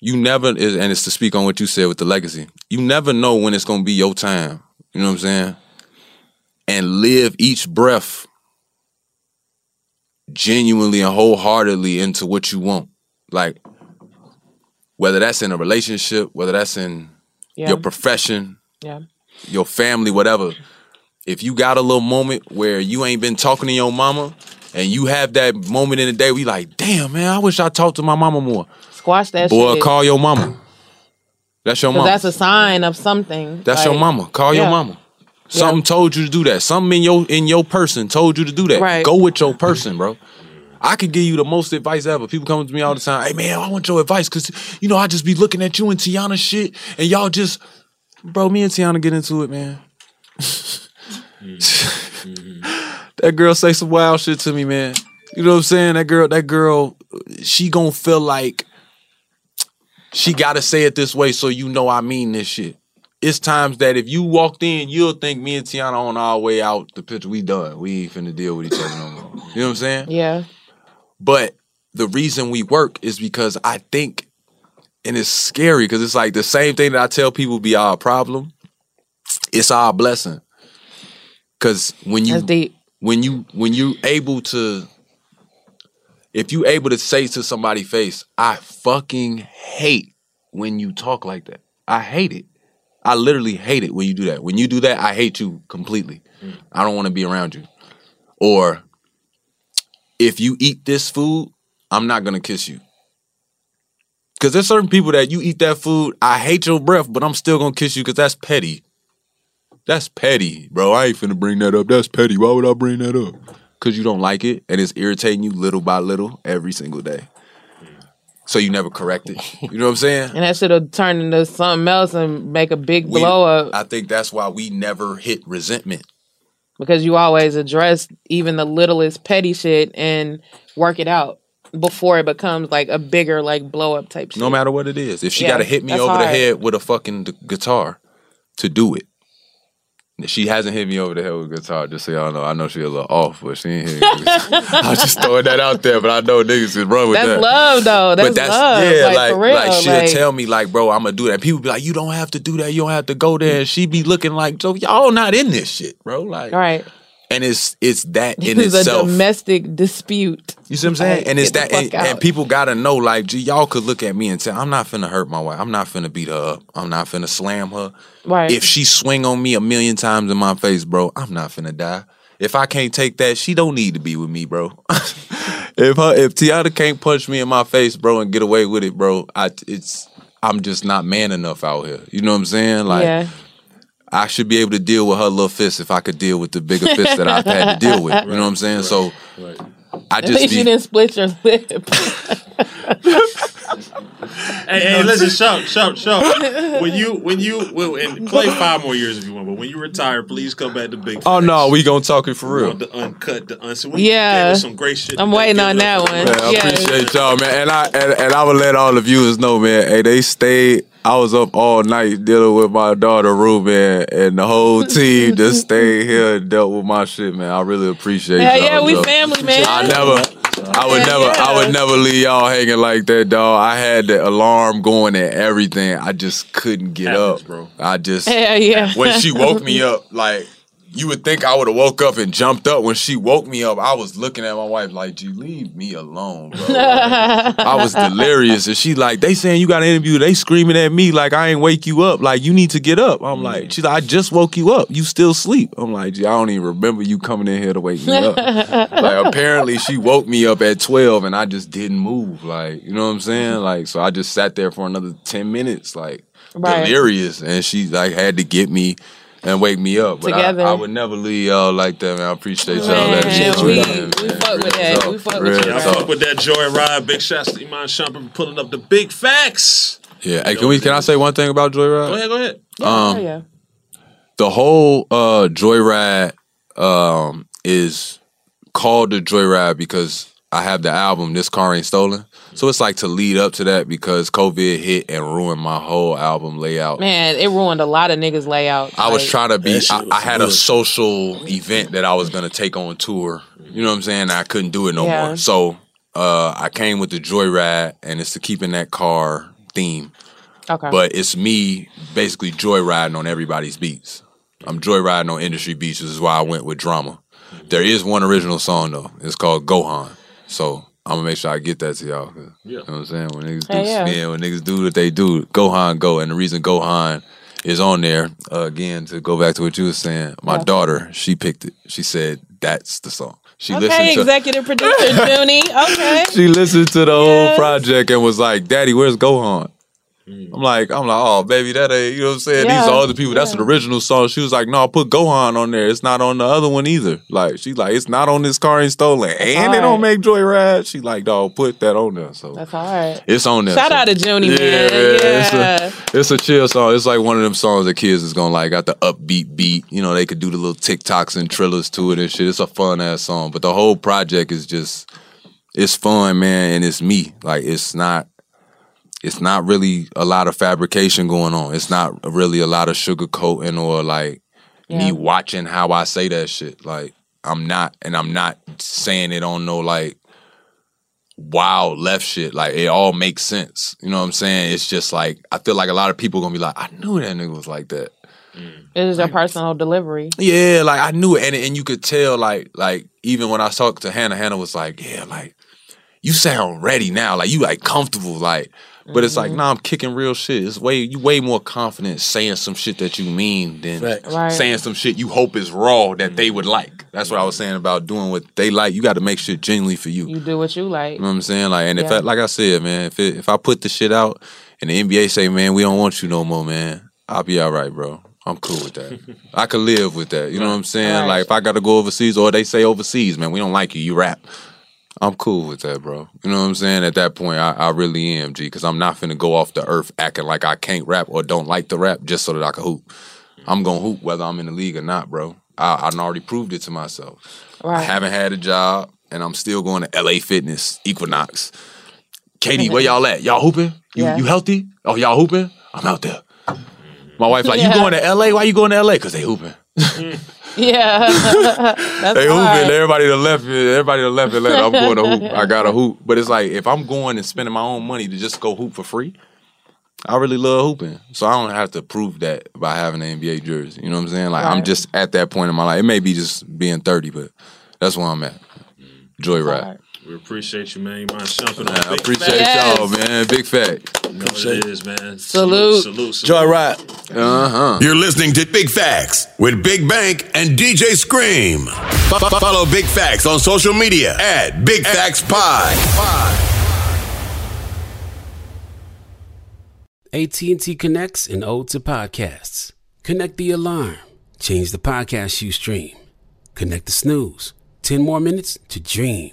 You never is and it's to speak on what you said with the legacy. You never know when it's gonna be your time. You know what I'm saying? And live each breath genuinely and wholeheartedly into what you want. Like whether that's in a relationship, whether that's in
Yeah.
your profession,
Yeah.
your family, whatever. If you got a little moment where you ain't been talking to your mama and you have that moment in the day where you like, damn man, I wish I talked to my mama more.
Squash that
Boy,
shit.
call your mama. That's your mama.
that's a sign of something.
That's your mama. Call your mama. Something told you to do that. Something in your in your person told you to do that.
Right.
Go with your person, bro. I could give you the most advice ever. People come to me all the time. Hey man, I want your advice because you know I just be looking at you and Teyana shit, and y'all just, bro. Me and Teyana get into it, man. that girl say some wild shit to me, man. You know what I'm saying? That girl, that girl, she gonna feel like she gotta say it this way so you know I mean this shit. It's times that if you walked in, you'll think me and Teyana on our way out the picture. We done. We ain't finna deal with each other no more. You know what I'm saying?
Yeah.
But the reason we work is because I think, and it's scary because it's like the same thing that I tell people be our problem. It's our blessing. Cause when you when you when you able to if you able to say to somebody face, I fucking hate when you talk like that. I hate it. I literally hate it when you do that. When you do that, I hate you completely. Mm. I don't want to be around you. Or if you eat this food, I'm not gonna kiss you. Cause there's certain people that you eat that food, I hate your breath, but I'm still gonna kiss you because that's petty. That's petty, bro. I ain't finna bring that up. That's petty. Why would I bring that up? Cause you don't like it and it's irritating you little by little every single day. So you never correct it. You know what I'm saying?
And that should have turned into something else and make a big
We-
blow up
I think that's why we never hit resentment.
Because you always address even the littlest petty shit and work it out before it becomes like a bigger like blow up type shit.
No matter what it is. If she
Yeah,
gotta hit me over the head with a fucking guitar to do it. She hasn't hit me over the head with a guitar, just so y'all know. I know she a little off, but she ain't hit me. I was just throwing that out there, but I know niggas can run with that.
That's
that.
love though. That's,
but that's
love.
yeah,
like,
like
for real.
like she'll
like,
tell me like, bro, I'm gonna do that. People be like, you don't have to do that. You don't have to go there. And she be looking like, so y'all not in this shit, bro. Like,
right.
And it's it's that in
This is a domestic dispute.
You see what I'm saying?
Like,
and it's that, and, and people gotta know, like, gee, y'all could look at me and say, I'm not finna hurt my wife. I'm not finna beat her up. I'm not finna slam her.
Right.
If she swing on me a million times in my face, bro, I'm not finna die. If I can't take that, she don't need to be with me, bro. if her, if Teyana can't punch me in my face, bro, and get away with it, bro, I it's I'm just not man enough out here. You know what I'm saying? Like
yeah.
I should be able to deal with her little fist if I could deal with the bigger fist that I've had to deal with. You know what I'm saying? So I just
At
just
least
be,
you didn't split your lip.
Hey, hey, listen, shout, shout, shout. When you, when you, well, and play five more years if you want, but when you retire, please come back to Big.
Oh no, we gonna talk it for real.
The uncut, the unseen.
Yeah.
some great shit.
I'm waiting on that
up.
one.
Man, I
Yeah.
appreciate y'all, man. And I and, and I would let all the viewers know, man. Hey, they stayed. I was up all night dealing with my daughter Ruben, and the whole team just stayed here and dealt with my shit, man. I really appreciate
Hell
y'all.
yeah, we
though.
family, man.
I never. I would
Hell
never, I would never leave y'all hanging like that, dog. I had the alarm going and everything. I just couldn't get
Happens,
up,
bro.
I just,
yeah, yeah.
when she woke me up, like you would think I would have woke up and jumped up when she woke me up. I was looking at my wife like, "G, leave me alone, bro." I was delirious, and she like, "They saying you got an interview. They screaming at me like I ain't wake you up. Like you need to get up." I'm like, mm. "She's like, I just woke you up. You still sleep." I'm like, "Gee, I don't even remember you coming in here to wake me up." like apparently she woke me up at 12 and I just didn't move. Like, you know what I'm saying? Like, so I just sat there for another 10 minutes, like
Right.
delirious. And she like had to get me and wake me up. But I,
Together.
I would never leave y'all like that, man. I appreciate y'all.
Man,
letting me
we-
that,
we
man.
fuck with that.
talk.
We fuck with
Real
you,
Y'all
talk.
fuck with that joy ride. Big shots to Iman Shumpert for pulling up the big facts.
Yeah. Hey, can we can I say one thing about Joyride?
Go ahead, go ahead.
Um,
yeah.
the whole uh joyride um is called the joyride because I have the album This Car Ain't Stolen. So it's like to lead up to that because COVID hit and ruined my whole album layout.
Man, it ruined a lot of niggas' layouts.
I was trying to be. I, I had a social event that I was gonna take on tour. You know what I'm saying? I couldn't do it no
Yeah.
more. So uh, I came with the joyride, and it's to keep in that car theme.
Okay.
But it's me basically joyriding on everybody's beats. I'm joyriding on industry beats. which is why I went with drama. There is one original song though. It's called Gohan. So I'm gonna make sure I get that to y'all. 'cause, You know what I'm saying? When niggas do,
Hey, yeah.
yeah, when niggas do what they do, Gohan go. And the reason Gohan is on there uh, again to go back to what you were saying. My
Yeah.
daughter, she picked it. She said that's the song. She
okay,
listened to
executive producer Junie. Okay.
she listened to the whole project and was like, "Daddy, where's Gohan?" I'm like, I'm like, oh baby, that ain't you know what I'm saying. These are other people. That's an original song. She was like, no, put Gohan on there. It's not on the other one either. Like she's like, it's not on this car ain't stolen, and they
alright.
don't make Joyride. She like, dog, put that on there. So
That's all right.
it's on there.
Shout
So-
out to Junie, man.
it's
Yeah.
a, it's a chill song. It's like one of them songs that kids is gonna like. Got the upbeat beat. You know, they could do the little TikToks and trillers to it and shit. It's a fun ass song. But the whole project is just, it's fun, man, and it's me. Like it's not, it's not really a lot of fabrication going on. It's not really a lot of sugarcoating or like
Yeah.
me watching how I say that shit. Like I'm not, and I'm not saying it on no like wild left shit. Like it all makes sense. You know what I'm saying? It's just like I feel like a lot of people gonna be like, I knew that nigga was like that.
It is a personal delivery.
Yeah, like I knew it, and and you could tell, like like even when I talked to Hannah, Hannah was like, yeah, like you sound ready now, like you like comfortable, like. But it's like, mm-hmm. nah, I'm kicking real shit. It's way you way more confident saying some shit that you mean than
Right.
saying some shit you hope is raw that they would mm-hmm. like. That's what I was saying about doing what they like. You got to make shit genuinely for you.
You do what you like.
You know what I'm saying? Like, and if I, like I said, man, if it, if I put the shit out and the NBA say, man, we don't want you no more, man, I'll be all right, bro. I'm cool with that. I could live with that. You know what I'm saying?
Right.
Like, if I got to go overseas or they say overseas, man, we don't like you, you rap. I'm cool with that, bro. You know what I'm saying? At that point, I, I really am, G, because I'm not finna go off the earth acting like I can't rap or don't like the rap just so that I can hoop. Mm-hmm. I'm gonna hoop whether I'm in the league or not, bro. I, I already proved it to myself. I haven't had a job, and I'm still going to LA Fitness, Equinox. Katie, where y'all at? Y'all hooping? You
Yeah.
you healthy? Oh, y'all hooping? I'm out there. Mm-hmm. My wife like,
Yeah.
you going to LA? Why you going to LA? Cause they hooping.
Yeah.
They hooping.
hard.
Everybody to left. Everybody to left Atlanta. I'm going to hoop. I got a hoop. But it's like if I'm going and spending my own money to just go hoop for free, I really love hooping. So I don't have to prove that by having an NBA jersey. You know what I'm saying? Like I'm just at that point in my life. It may be just being 30, but that's where I'm at. Mm-hmm. Joyride.
We appreciate you, man. Iman Shumpert.
I appreciate
Yes.
y'all, man. Big fact.
You know what it is, man.
Salute.
Salute. salute.
Joyride.
Uh huh.
You're listening to Big Facts with Big Bank and DJ Scream. Fo- fo- Follow Big Facts on social media at Big Facts Pod.
AT&T connects and ode to podcasts. Connect the alarm. Change the podcast you stream. Connect the snooze. 10 more minutes to dream.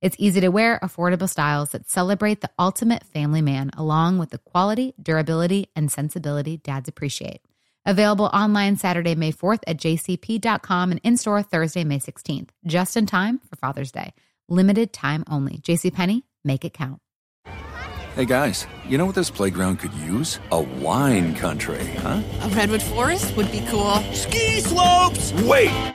It's easy to wear, affordable styles that celebrate the ultimate family man, along with the quality, durability, and sensibility dads appreciate. Available online Saturday, May 4th at jcp.com and in store Thursday, May 16th, just in time for Father's Day. Limited time only. JCPenney, make it count.
Hey guys, you know what this playground could use? A wine country, huh?
A redwood forest would be cool.
Ski slopes! Wait!